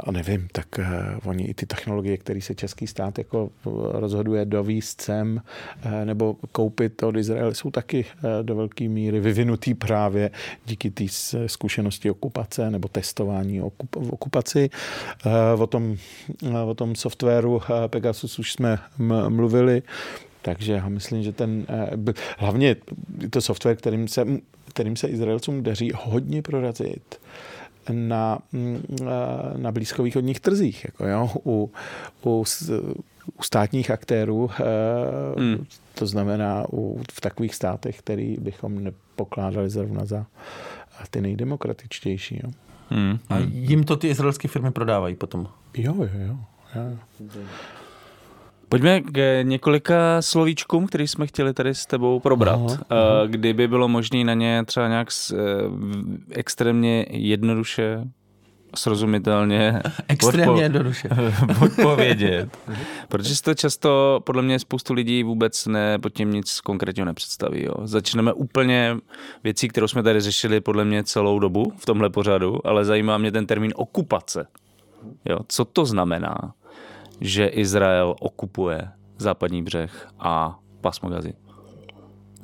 a nevím, tak uh, oni i ty technologie, které se český stát jako eh, rozhoduje dovíst sem uh, nebo koupit od Izraele, jsou taky uh, do velké míry vyvinutý právě díky té zkušenosti okupace nebo testování okup, v okupaci. Uh, o, tom, uh, o tom softwaru uh, Pegasus už jsme mluvili, takže já myslím, že ten, hlavně to software, kterým se, kterým se Izraelcům daří hodně prorazit, na, mm, na blízkovýchodních trzích, jako jo, u, u, u státních aktérů, hmm. to znamená u, v takových státech, který bychom nepokládali zrovna za ty nejdemokratičtější. Jo. Hmm. A jim to ty izraelské firmy prodávají potom? Jo, jo, jo. jo. Pojďme k několika slovíčkům, který jsme chtěli tady s tebou probrat. Aha, aha. Kdyby bylo možné na ně třeba nějak eh, extrémně jednoduše srozumitelně Extrémně jednoduše. odpovědět. Protože si to často, podle mě spoustu lidí vůbec ne, pod tím nic konkrétního nepředstaví. Jo. Začneme úplně věcí, kterou jsme tady řešili podle mě celou dobu v tomhle pořadu, ale zajímá mě ten termín okupace. Jo. Co to znamená, že Izrael okupuje západní břeh a pasmo Gazy?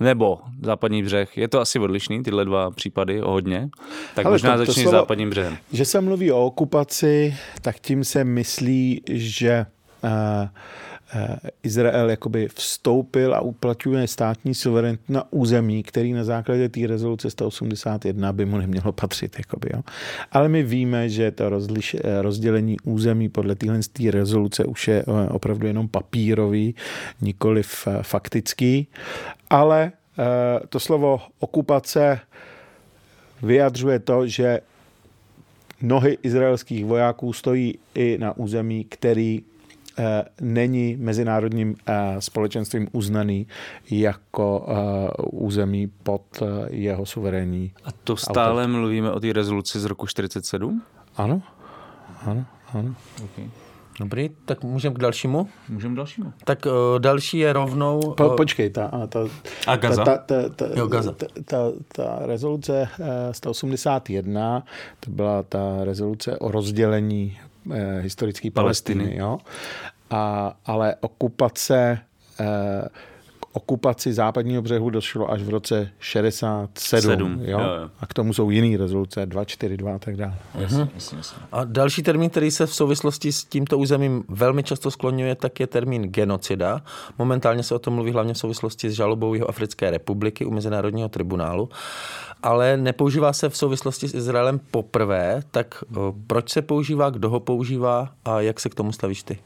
Nebo západní břeh. Je to asi odlišný, tyhle dva případy o hodně. Tak Ale možná to- to začni slovo- západním břehem. Že se mluví o okupaci, tak tím se myslí, že uh, uh, Izrael jakoby vstoupil a uplatňuje státní suverenitu na území, který na základě té rezoluce 181 by mu nemělo patřit. Jakoby, jo. Ale my víme, že to rozliš, eh, rozdělení území podle téhle té rezoluce už je eh, opravdu jenom papírový, nikoliv eh, faktický. Ale eh, to slovo okupace vyjadřuje to, že nohy izraelských vojáků stojí i na území, který eh, není mezinárodním eh, společenstvím uznaný jako eh, území pod eh, jeho suverénní. A to stále mluvíme o té rezoluci z roku 47? Ano, ano, ano. Dobrý, tak můžeme k dalšímu. Můžeme dalšímu. Tak uh, další je rovnou... Po, uh, počkej, ta, a ta, A Gaza? Ta, ta, ta, Jo, Gaza. ta, ta, ta rezoluce eh, 181, to byla ta rezoluce o rozdělení eh, historické Palestiny. Palestiny. jo? A, ale okupace eh, okupaci západního břehu došlo až v roce 67. Sedm, jo? jo, jo. A k tomu jsou jiné rezoluce, 242 a tak dále. Jasně, jasně, jasně. A další termín, který se v souvislosti s tímto územím velmi často skloňuje, tak je termín genocida. Momentálně se o tom mluví hlavně v souvislosti s žalobou jeho Africké republiky u Mezinárodního tribunálu. Ale nepoužívá se v souvislosti s Izraelem poprvé, tak o, proč se používá, kdo ho používá a jak se k tomu stavíš ty?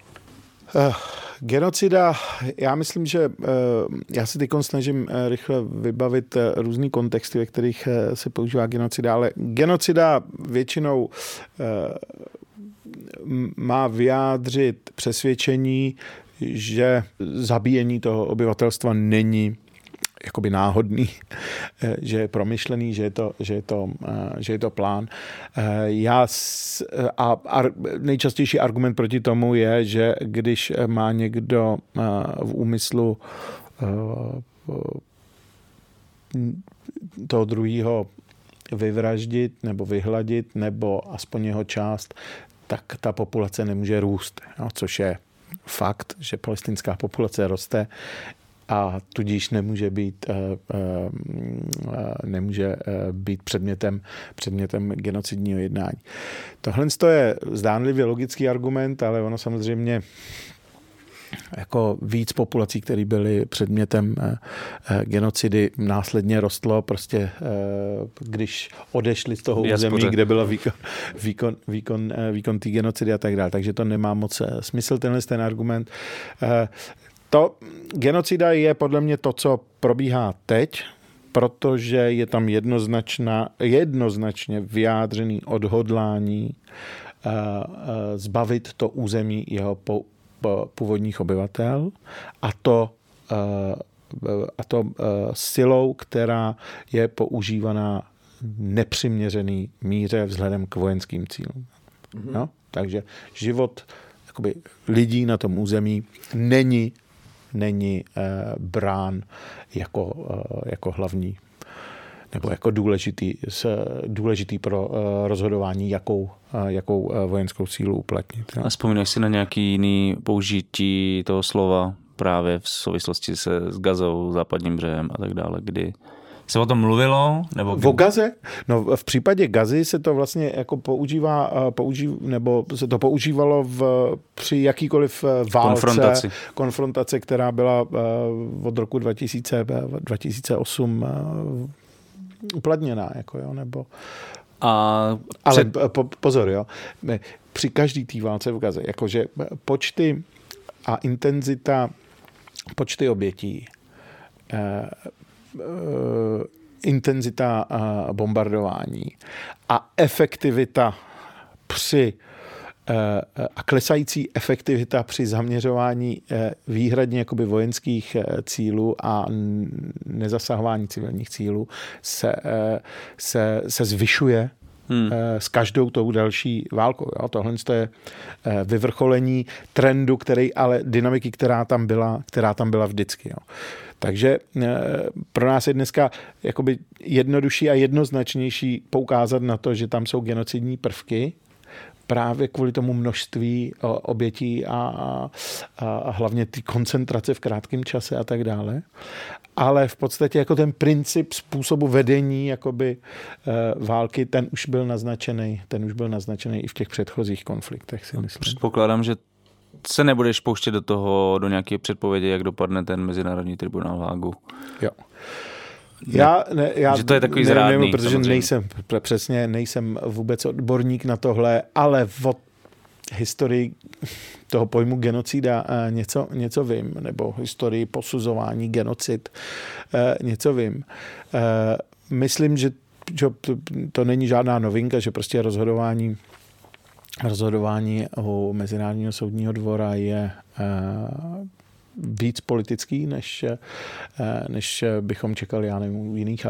Uh, genocida, já myslím, že uh, já se teď snažím uh, rychle vybavit různý kontexty, ve kterých se používá genocida, ale genocida většinou má vyjádřit přesvědčení, že zabíjení toho obyvatelstva není jakoby náhodný, eh, že je promyšlený, že je to, že je to, eh, že je to plán. Eh, Já a, a nejčastější argument proti tomu je, že když má někdo v úmyslu toho druhého vyvraždit nebo vyhladit, nebo aspoň jeho část, tak ta populace nemůže růst, jo, což je fakt, že palestinská populace roste a tudíž nemůže být, eh, eh, nemůže eh, být předmětem, předmětem genocidního jednání. Tohle je zdánlivě logický argument, ale ono samozřejmě jako víc populací, které byly předmětem genocidy, následně rostlo prostě, když odešli z toho území, kde byl výkon, výkon, výkon, výkon té genocidy a tak dále. Takže to nemá moc smysl, tenhle ten argument. To genocida je podle mě to, co probíhá teď, protože je tam jednoznačná, jednoznačně vyjádřený odhodlání eh, eh, zbavit to území jeho původních obyvatel a to, eh, a to silou, která je používaná v nepřiměřený míře vzhledem k vojenským cílům. Mm-hmm. No? Takže život jakoby, lidí na tom území není, není eh, brán jako, eh, jako hlavní nebo jako důležitý, důležitý pro eh, rozhodování, jakou, jakou vojenskou sílu uplatnit. Jo? A vzpomínáš si na nějaký jiný použití toho slova právě v souvislosti se s Gazou, západním břehem a tak dále, kdy se o tom mluvilo? Nebo O Gaze? No v případě Gazy se to vlastně jako používá, eh, použív, nebo se to používalo v, při jakýkoliv eh, válce, Konfrontaci. konfrontace, která byla eh, od roku 2000, eh, 2008 eh, uplatněná, jako jo, nebo A Ale před, před... po, pozor, jo. Při každý té válce v Gaze, jakože počty a intenzita, počty obětí, intenzita eh, bombardování a efektivita při eh, a klesající efektivita při zaměřování eh, výhradně jakoby vojenských cílů a nezasahování civilních cílů se, se, se zvyšuje hmm. s každou tou další válkou. Jo? Tohle je vyvrcholení trendu, který, ale dynamiky, která tam byla, která tam byla vždycky. Jo? Takže pro nás je dneska jednodušší a jednoznačnější poukázat na to, že tam jsou genocidní prvky, právě kvůli tomu množství obětí a, a, a hlavně ty koncentrace v krátkém čase a tak dále. Ale v podstatě jako ten princip způsobu vedení jakoby e, války, ten už byl naznačený, ten už byl naznačený i v těch předchozích konfliktech, si myslím. Předpokládám, že se nebudeš pouštět do toho, do nějaké předpovědi, jak dopadne ten Mezinárodní tribunál v Hágu. Jo. Já, ne, já že to je takový ne, zrádný, protože samozřejmě. nejsem, přesně nejsem vůbec odborník na tohle, ale o historii toho pojmu genocida eh, něco, něco vím, nebo historii posuzování genocid eh, něco vím. Eh, myslím, že, že to není žádná novinka, že prostě rozhodování rozhodování u Mezinárodního soudního dvora je víc politický, než, eh, než bychom čekali, já nevím, jiných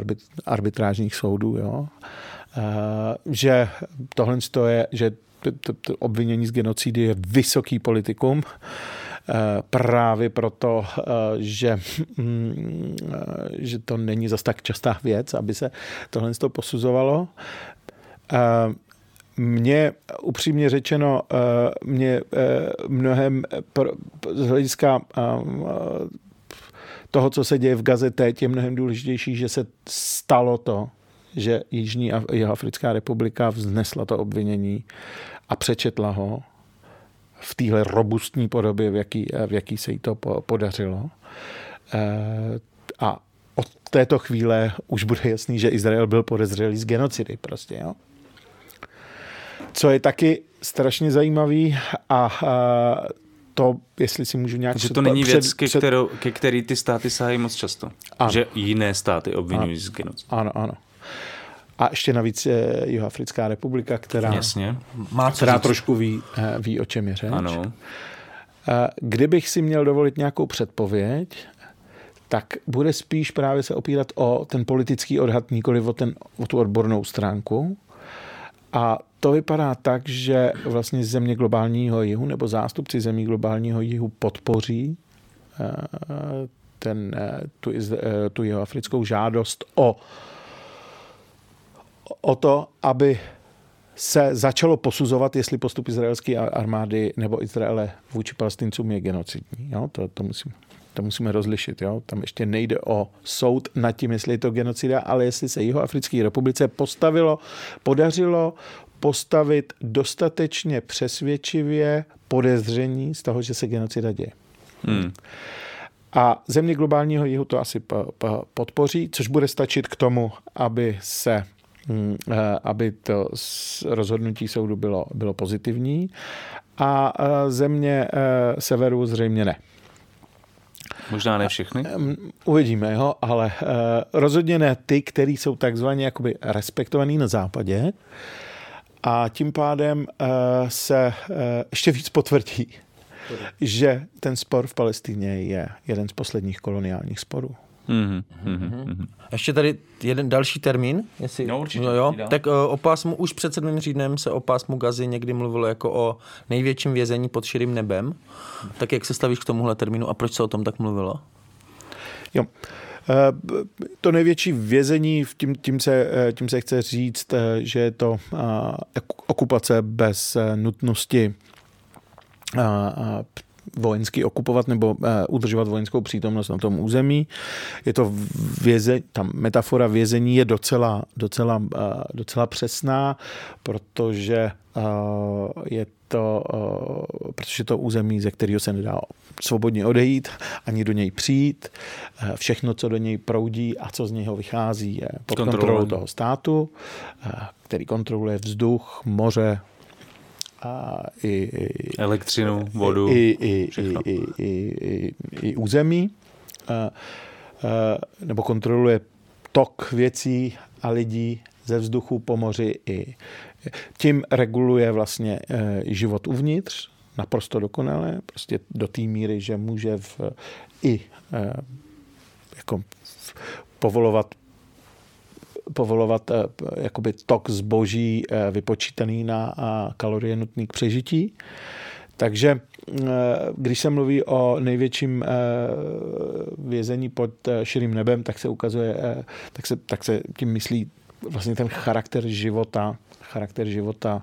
arbitrážních soudů. Jo? Eh, že tohle je, že to, to obvinění z genocidy je vysoký politikum, eh, právě proto, že, mm, že to není zas tak častá věc, aby se tohle posuzovalo. Mě upřímně řečeno, eh, mě eh, mnohem z hlediska eh, toho, co se děje v Gaze teď, je mnohem důležitější, že se stalo to, že Jižní a Jihoafrická republika vznesla to obvinění a přečetla ho v téhle robustní podobě, v jaký, v jaký se jí to podařilo. A od této chvíle už bude jasný, že Izrael byl podezřelý z genocidy prostě, jo? Co je taky strašně zajímavý a, a to, jestli si můžu nějak... Že to není před, věc, ke, před... kterou, ke který ty státy sahají moc často. Ano. Že jiné státy obvinují z genocidy. Ano, ano. A ještě navíc je Jihoafrická republika, která, Jasně. Má která trošku ví, eh, ví, o čem je řeč. Ano. Eh, kdybych si měl dovolit nějakou předpověď, tak bude spíš právě se opírat o ten politický odhad, nikoli o, ten, o tu odbornou stránku. A to vypadá tak, že vlastně země globálního jihu nebo zástupci zemí globálního jihu podpoří eh, ten, eh, tu, eh, tu jeho africkou žádost o, o to, aby se začalo posuzovat, jestli postup izraelské armády nebo Izraele vůči palestincům je genocidní. Jo? To, to, musím, to musíme rozlišit. Jo? Tam ještě nejde o soud nad tím, jestli je to genocida, ale jestli se Jihoafrické republice postavilo, podařilo postavit dostatečně přesvědčivě podezření z toho, že se genocida děje. Hmm. A země globálního jihu to asi podpoří, což bude stačit k tomu, aby se hm, eh, aby to rozhodnutí soudu bylo, bylo pozitivní a eh, země eh, severu zřejmě ne. Možná ne všechny? Uvidíme, jo, ale rozhodně ne ty, který jsou takzvaně jakoby respektovaný na západě, a tím pádem eh, se eh, ještě víc potvrdí, že ten spor v Palestině je jeden z posledních koloniálních sporů. Mm-hmm, mm-hmm. Ještě tady jeden další termín. Jestli, no určitě. No jo, tak eh, o pásmu, už před sedmým řídnem se o pásmu Gazy někdy mluvilo jako o největším vězení pod širým nebem. Tak jak se stavíš k tomuhle termínu a proč se o tom tak mluvilo? Jo. Eh, to největší vězení, tím, tím, se, eh, tím se chce říct, eh, že je to okupace bez nutnosti vojensky okupovat nebo udržovat vojenskou přítomnost na tom území. Je to věze, ta metafora vězení je docela, docela, docela přesná, protože je to, eh, protože to území, ze kterého se nedá svobodně odejít, ani do něj přijít. Eh, všechno, co do něj proudí a co z něho vychází, je pod kontrolou toho státu, eh, který kontroluje vzduch, moře, a i, i elektřinu, vodu, i, i, i, i, i, i, i území, a, a, nebo kontroluje tok věcí a lidí ze vzduchu po moři i. Tím reguluje vlastně eh, život uvnitř, naprosto dokonale, prostě do té míry, že může v, i eh, jako povolovat povolovat jakoby tok zboží vypočítaný na kalorie nutný k přežití. Takže když se mluví o největším vězení pod širým nebem, tak se ukazuje, tak se, tak se tím myslí vlastně ten charakter života, charakter života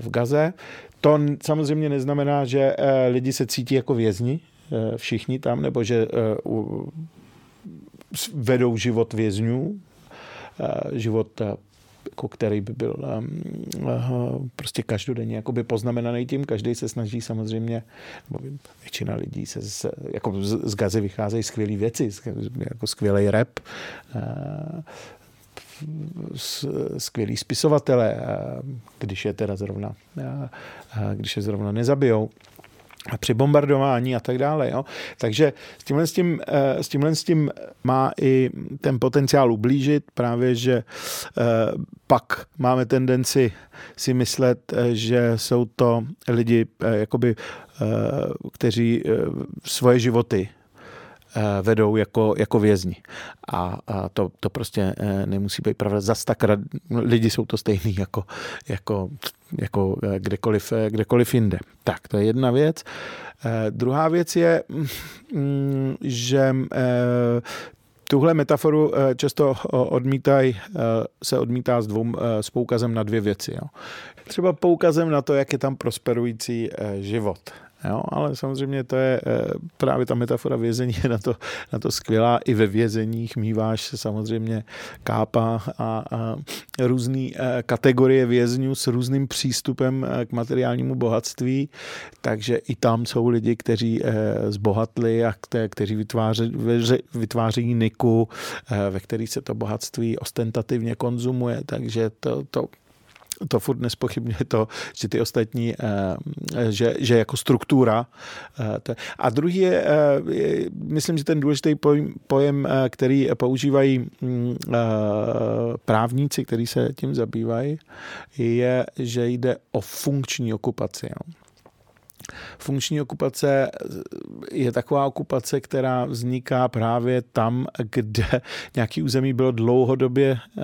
v Gaze. To samozřejmě neznamená, že lidi se cítí jako vězni, všichni tam, nebo že vedou život vězňů, život jako který by byl um, prostě každodenně jakoby poznamenaný tím. Každý se snaží samozřejmě, nebo většina lidí se z, jako z, z gazy vycházejí skvělé věci, jako skvělý rap, skvělý spisovatele, když je teda zrovna, když je zrovna nezabijou a při bombardování a tak dále. Jo. Takže s tímhle, s, tím, eh, s tímhle s tím má i ten potenciál ublížit, právě, že eh, pak máme tendenci si myslet, eh, že jsou to lidi, jakoby, kteří svoje životy vedou jako, jako vězni. A, a to, to prostě nemusí být pravda. Zas tak rad, lidi jsou to stejný jako, jako jako eh, kdekoliv, eh, kdekoliv jinde. Tak, to je jedna věc. Eh, druhá věc je, mm, že tuhle metaforu často odmítaj, se odmítá s, dvou, s poukazem na dvě věci. Jo. Třeba poukazem na to, jak je tam prosperující život. Jo, ale samozřejmě to je eh, právě ta metafora vězení je na to, na to skvělá. I ve vězeních míváš samozřejmě kápa a, a různé eh, kategorie vězňů s různým přístupem eh, k materiálnímu bohatství, takže i tam jsou lidi, kteří zbohatli a kteří vytváří, vytváří niku, ve který se to bohatství ostentativně konzumuje, takže to, to to furt nespochybňuje to, že ty ostatní, eh, že, že jako struktura. Eh, a druhý je, eh, myslím, že ten důležitý pojem, který používají mm, právníci, kteří se tím zabývají, je, že jde o funkční okupaci. Funkční okupace je taková okupace, která vzniká právě tam, kde nějaký území bylo dlouhodobě eh,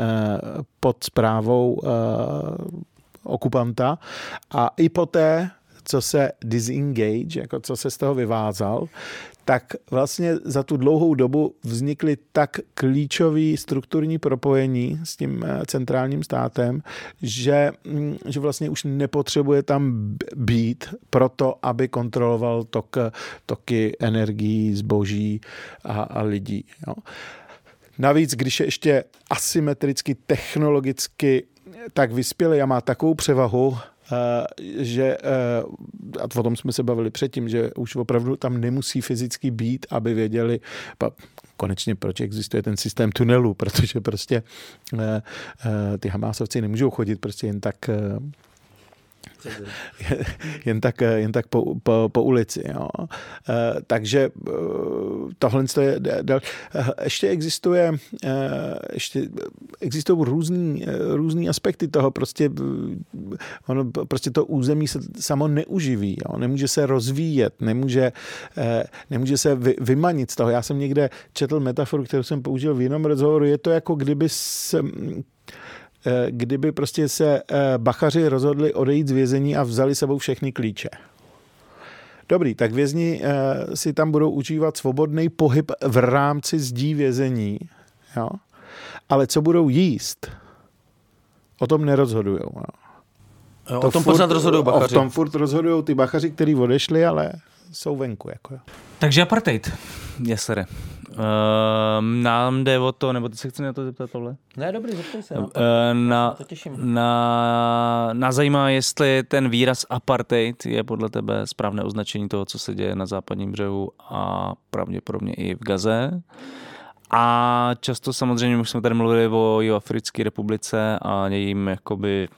pod zprávou eh, okupanta. A i poté, co se disengage, jako co se z toho vyvázal, tak vlastně za tu dlouhou dobu vznikly tak klíčový strukturní propojení s tím eh, centrálním státem, že, mm, že vlastně už nepotřebuje tam být proto, aby kontroloval tok, toky energií, zboží a, a lidí. Jo. Navíc, když je ještě asymetricky technologicky tak vyspělý a má takovou převahu, Eh, že, eh, a o tom jsme se bavili předtím, že už opravdu tam nemusí fyzicky být, aby věděli, konečně proč existuje ten systém tunelů, protože prostě eh, ty Hamásovci nemůžou chodit prostě jen tak jen tak, jen tak po, po, po ulici. Jo. Eh, takže eh, tohle je dal. Eh, ještě existuje, ještě existují různý, různý aspekty toho. Prostě, ono, prostě to území se samo neuživí. Jo. Nemůže se rozvíjet, nemůže, nemůže se vy, vymanit z toho. Já jsem někde četl metaforu, kterou jsem použil v jiném rozhovoru. Je to jako kdyby se Eh, kdyby prostě se eh, bachaři rozhodli odejít z vězení a vzali sebou všechny klíče. Dobrý, tak vězni eh, si tam budou užívat svobodný pohyb v rámci zdí vězení, jo? ale co budou jíst, o tom nerozhodují. Jo, to o tom furt, pořád rozhodují bachaři. O tom furt rozhodují ty bachaři, kteří odešli, ale jsou venku. Jako. Takže apartheid, jesere. Uh, nám jde o to, nebo ty se chci na to zeptat, Pavle? Ne, dobrý, zeptej se. Uh, na, to těším. Na, na zajímá, jestli ten výraz apartheid je podle tebe správné označení toho, co se děje na západním břehu a pravděpodobně i v Gaze. A často samozřejmě, už jsme tady mluvili o Jihoafrické republice a jejím jakoby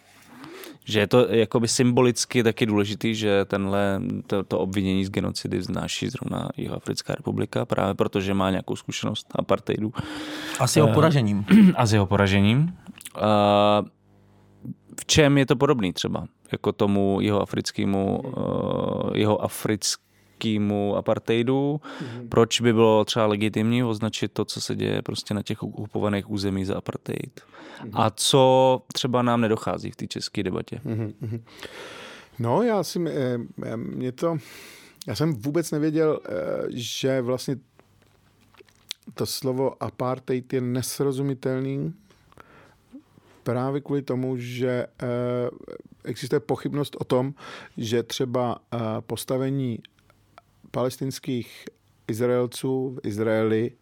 že je to jakoby symbolicky taky důležitý, že tenhle, to, to obvinění z genocidy vznáší zrovna Jihoafrická republika, právě protože má nějakou zkušenost apartheidu. A s jeho uh, poražením. A s jeho poražením. Uh, v čem je to podobný třeba? Jako tomu jeho africkému, jeho africký britskému apartheidu. Mm-hmm. Proč by bylo třeba legitimní označit to, co se děje prostě na těch okupovaných území za apartheid? Mm-hmm. A co třeba nám nedochází v té české debatě? Mm-hmm. No, já si, mě to, já jsem vůbec nevěděl, že vlastně to slovo apartheid je nesrozumitelný právě kvůli tomu, že eh, existuje pochybnost o tom, že třeba eh, postavení palestinských Izraelců v Izraeli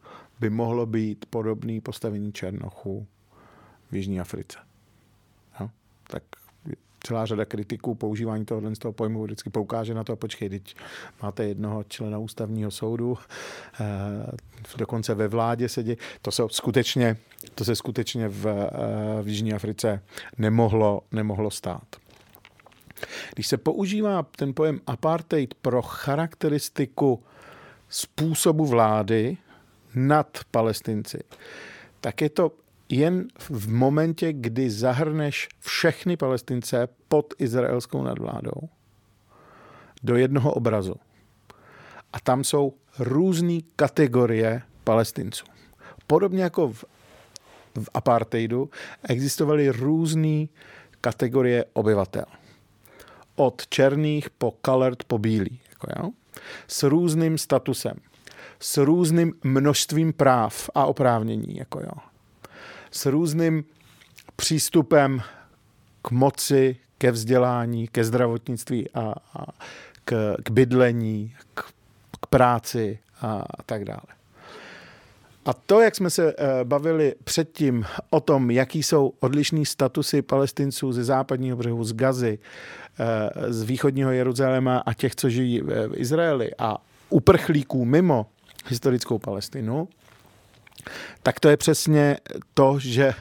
by mohlo být podobný postavení Černochů v Jižní Africe. No, tak celá řada kritiků používání tohohle z toho pojmu vždycky poukáže na to, počkej, teď máte jednoho člena ústavního soudu, eh, dokonce ve vládě sedí. To se skutečně, to se skutečně v, eh, v Jižní Africe nemohlo, nemohlo stát. Když se používá ten pojem apartheid pro charakteristiku způsobu vlády nad palestinci, tak je to jen v momentě, kdy zahrneš všechny palestince pod izraelskou nadvládou do jednoho obrazu. A tam jsou různé kategorie palestinců. Podobně jako v, v apartheidu existovaly různé kategorie obyvatel. Od černých po colored po bílý. Jako jo? S různým statusem. S různým množstvím práv a oprávnění. Jako jo? s různým přístupem k moci, ke vzdělání, ke zdravotnictví a, a k, k bydlení, k, k práci a, a tak dále. A to, jak jsme se eh, bavili předtím o tom, jaký jsou odlišní statusy palestinců ze západního břehu, z Gazy, eh, z východního Jeruzaléma a těch, co žijí v Izraeli a uprchlíků mimo historickou Palestinu, tak to je přesně to, že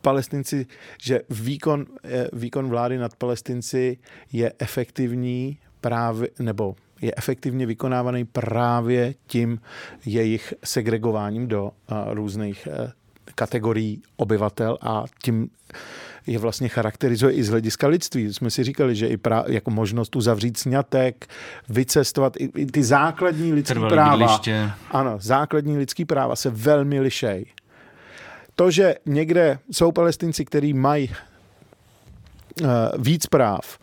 palestinci, že výkon, eh, výkon vlády nad palestinci je efektivní právě, nebo je efektivně vykonávaný právě tím jejich segregováním do uh, různých uh, kategorií obyvatel a tím je vlastně charakterizuje i z hlediska lidství. Jsme si říkali, že i pra, jako možnost uzavřít sňatek, vycestovat, i, i ty základní lidské práva. Bydliště. Ano, základní lidský práva se velmi lišej. To, že někde jsou palestinci, kteří mají uh, víc práv,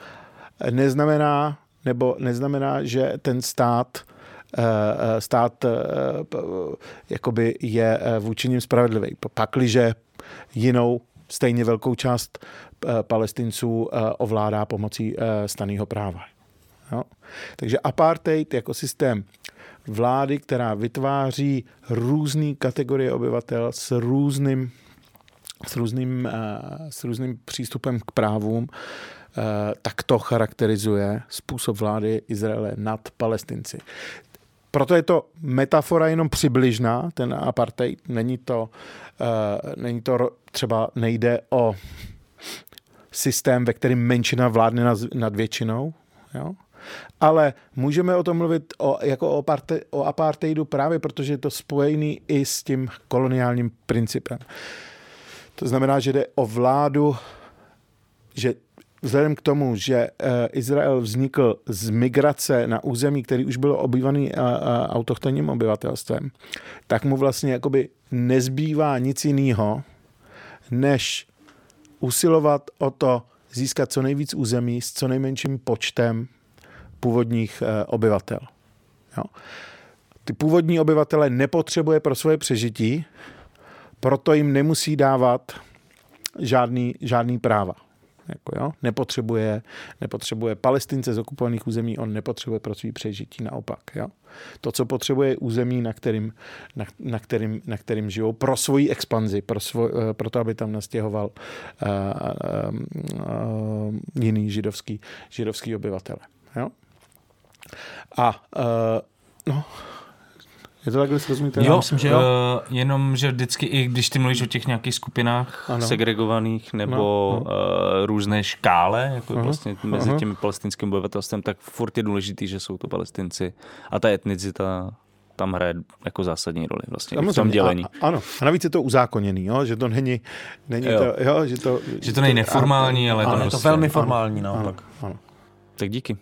neznamená, nebo neznamená, že ten stát eh, eh, stát jakoby je vůči ním spravedlivý. Pakliže jinou stejně velkou část eh, palestinců eh, ovládá pomocí eh, staného práva. Jo? Takže apartheid jako systém vlády, která vytváří různé kategorie obyvatel s různým, s různým, s různým přístupem k právům, tak to charakterizuje způsob vlády Izraele nad Palestinci. Proto je to metafora jenom přibližná, ten apartheid. Není to, uh, není to třeba nejde o systém, ve kterém menšina vládne nad, většinou, jo? ale můžeme o tom mluvit o, jako o, aparte, o apartheidu právě protože je to spojený i s tím koloniálním principem. To znamená, že jde o vládu, že vzhledem k tomu, že eh, Izrael vznikl z migrace na území, který už bylo obývaný eh, eh, autochtonním obyvatelstvem, tak mu vlastně jakoby nezbývá nic jiného, než usilovat o to získat co nejvíc území s co nejmenším počtem původních obyvatel. Jo. Ty původní obyvatele nepotřebuje pro svoje přežití, proto jim nemusí dávat žádný, žádný práva. Jako jo, nepotřebuje, nepotřebuje palestince z okupovaných území, on nepotřebuje pro svý přežití, naopak. Jo. To, co potřebuje, je území, na kterým, na, na, kterým, na kterým žijou, pro svoji expanzi, pro, svoj, uh, pro to, aby tam nastěhoval uh, uh, uh, jiný židovský, židovský obyvatele. Jo. A uh, no, je to takhle srozumitelné? Jo, myslím, že jo. Uh, jenom, že vždycky, i když ty mluvíš o těch nějakých skupinách ano. segregovaných nebo no, no. Uh, různé škále, jako uh-huh. vlastně mezi uh-huh. tím palestinským obyvatelstvem, tak furt je důležitý, že jsou to palestinci a ta etnicita tam hraje jako zásadní roli vlastně v tom dělení. A, ano, a navíc je to uzákoněný, jo? že to není, není jo. To, jo, že to, že to není neformální, ale, ale to, je to prostě, velmi formální ano, naopak. Ano, ano. Tak díky.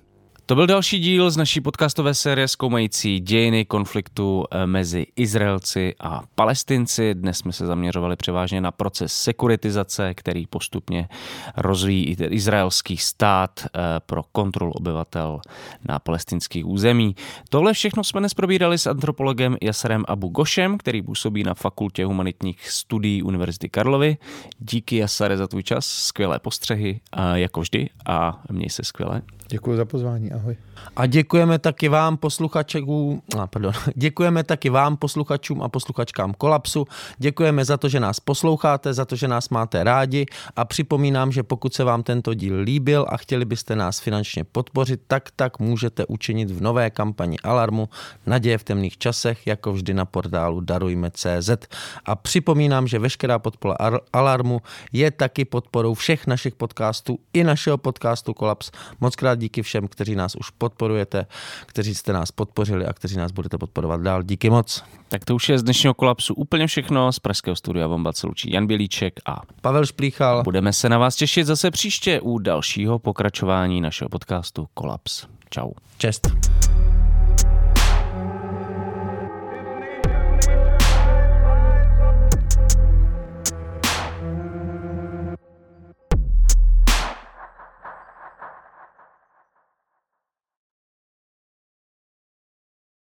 To byl další díl z naší podcastové série zkoumající dějiny konfliktu eh, mezi Izraelci a Palestinci. Dnes jsme se zaměřovali převážně na proces sekuritizace, který postupně rozvíjí izraelský stát eh, pro kontrolu obyvatel na palestinských území. Tohle všechno jsme dnes probírali s antropologem Jasarem Abu Gošem, který působí na Fakultě humanitních studií Univerzity Karlovy. Díky Jasare za tvůj čas, skvělé postřehy, jako vždy a měj se skvěle. Děkuji za pozvání, ahoj. A děkujeme taky vám, posluchačům, a pardon, děkujeme taky vám, posluchačům a posluchačkám Kolapsu. Děkujeme za to, že nás posloucháte, za to, že nás máte rádi a připomínám, že pokud se vám tento díl líbil a chtěli byste nás finančně podpořit, tak tak můžete učinit v nové kampani Alarmu Naděje v temných časech, jako vždy na portálu darujme.cz. A připomínám, že veškerá podpora Alarmu je taky podporou všech našich podcastů i našeho podcastu Kolaps. Moc krát díky všem, kteří nás už podporujete, kteří jste nás podpořili a kteří nás budete podporovat dál. Díky moc. Tak to už je z dnešního kolapsu úplně všechno. Z Pražského studia Bomba se lučí Jan Bělíček a Pavel Šplíchal. Budeme se na vás těšit zase příště u dalšího pokračování našeho podcastu Kolaps. Čau. Čest.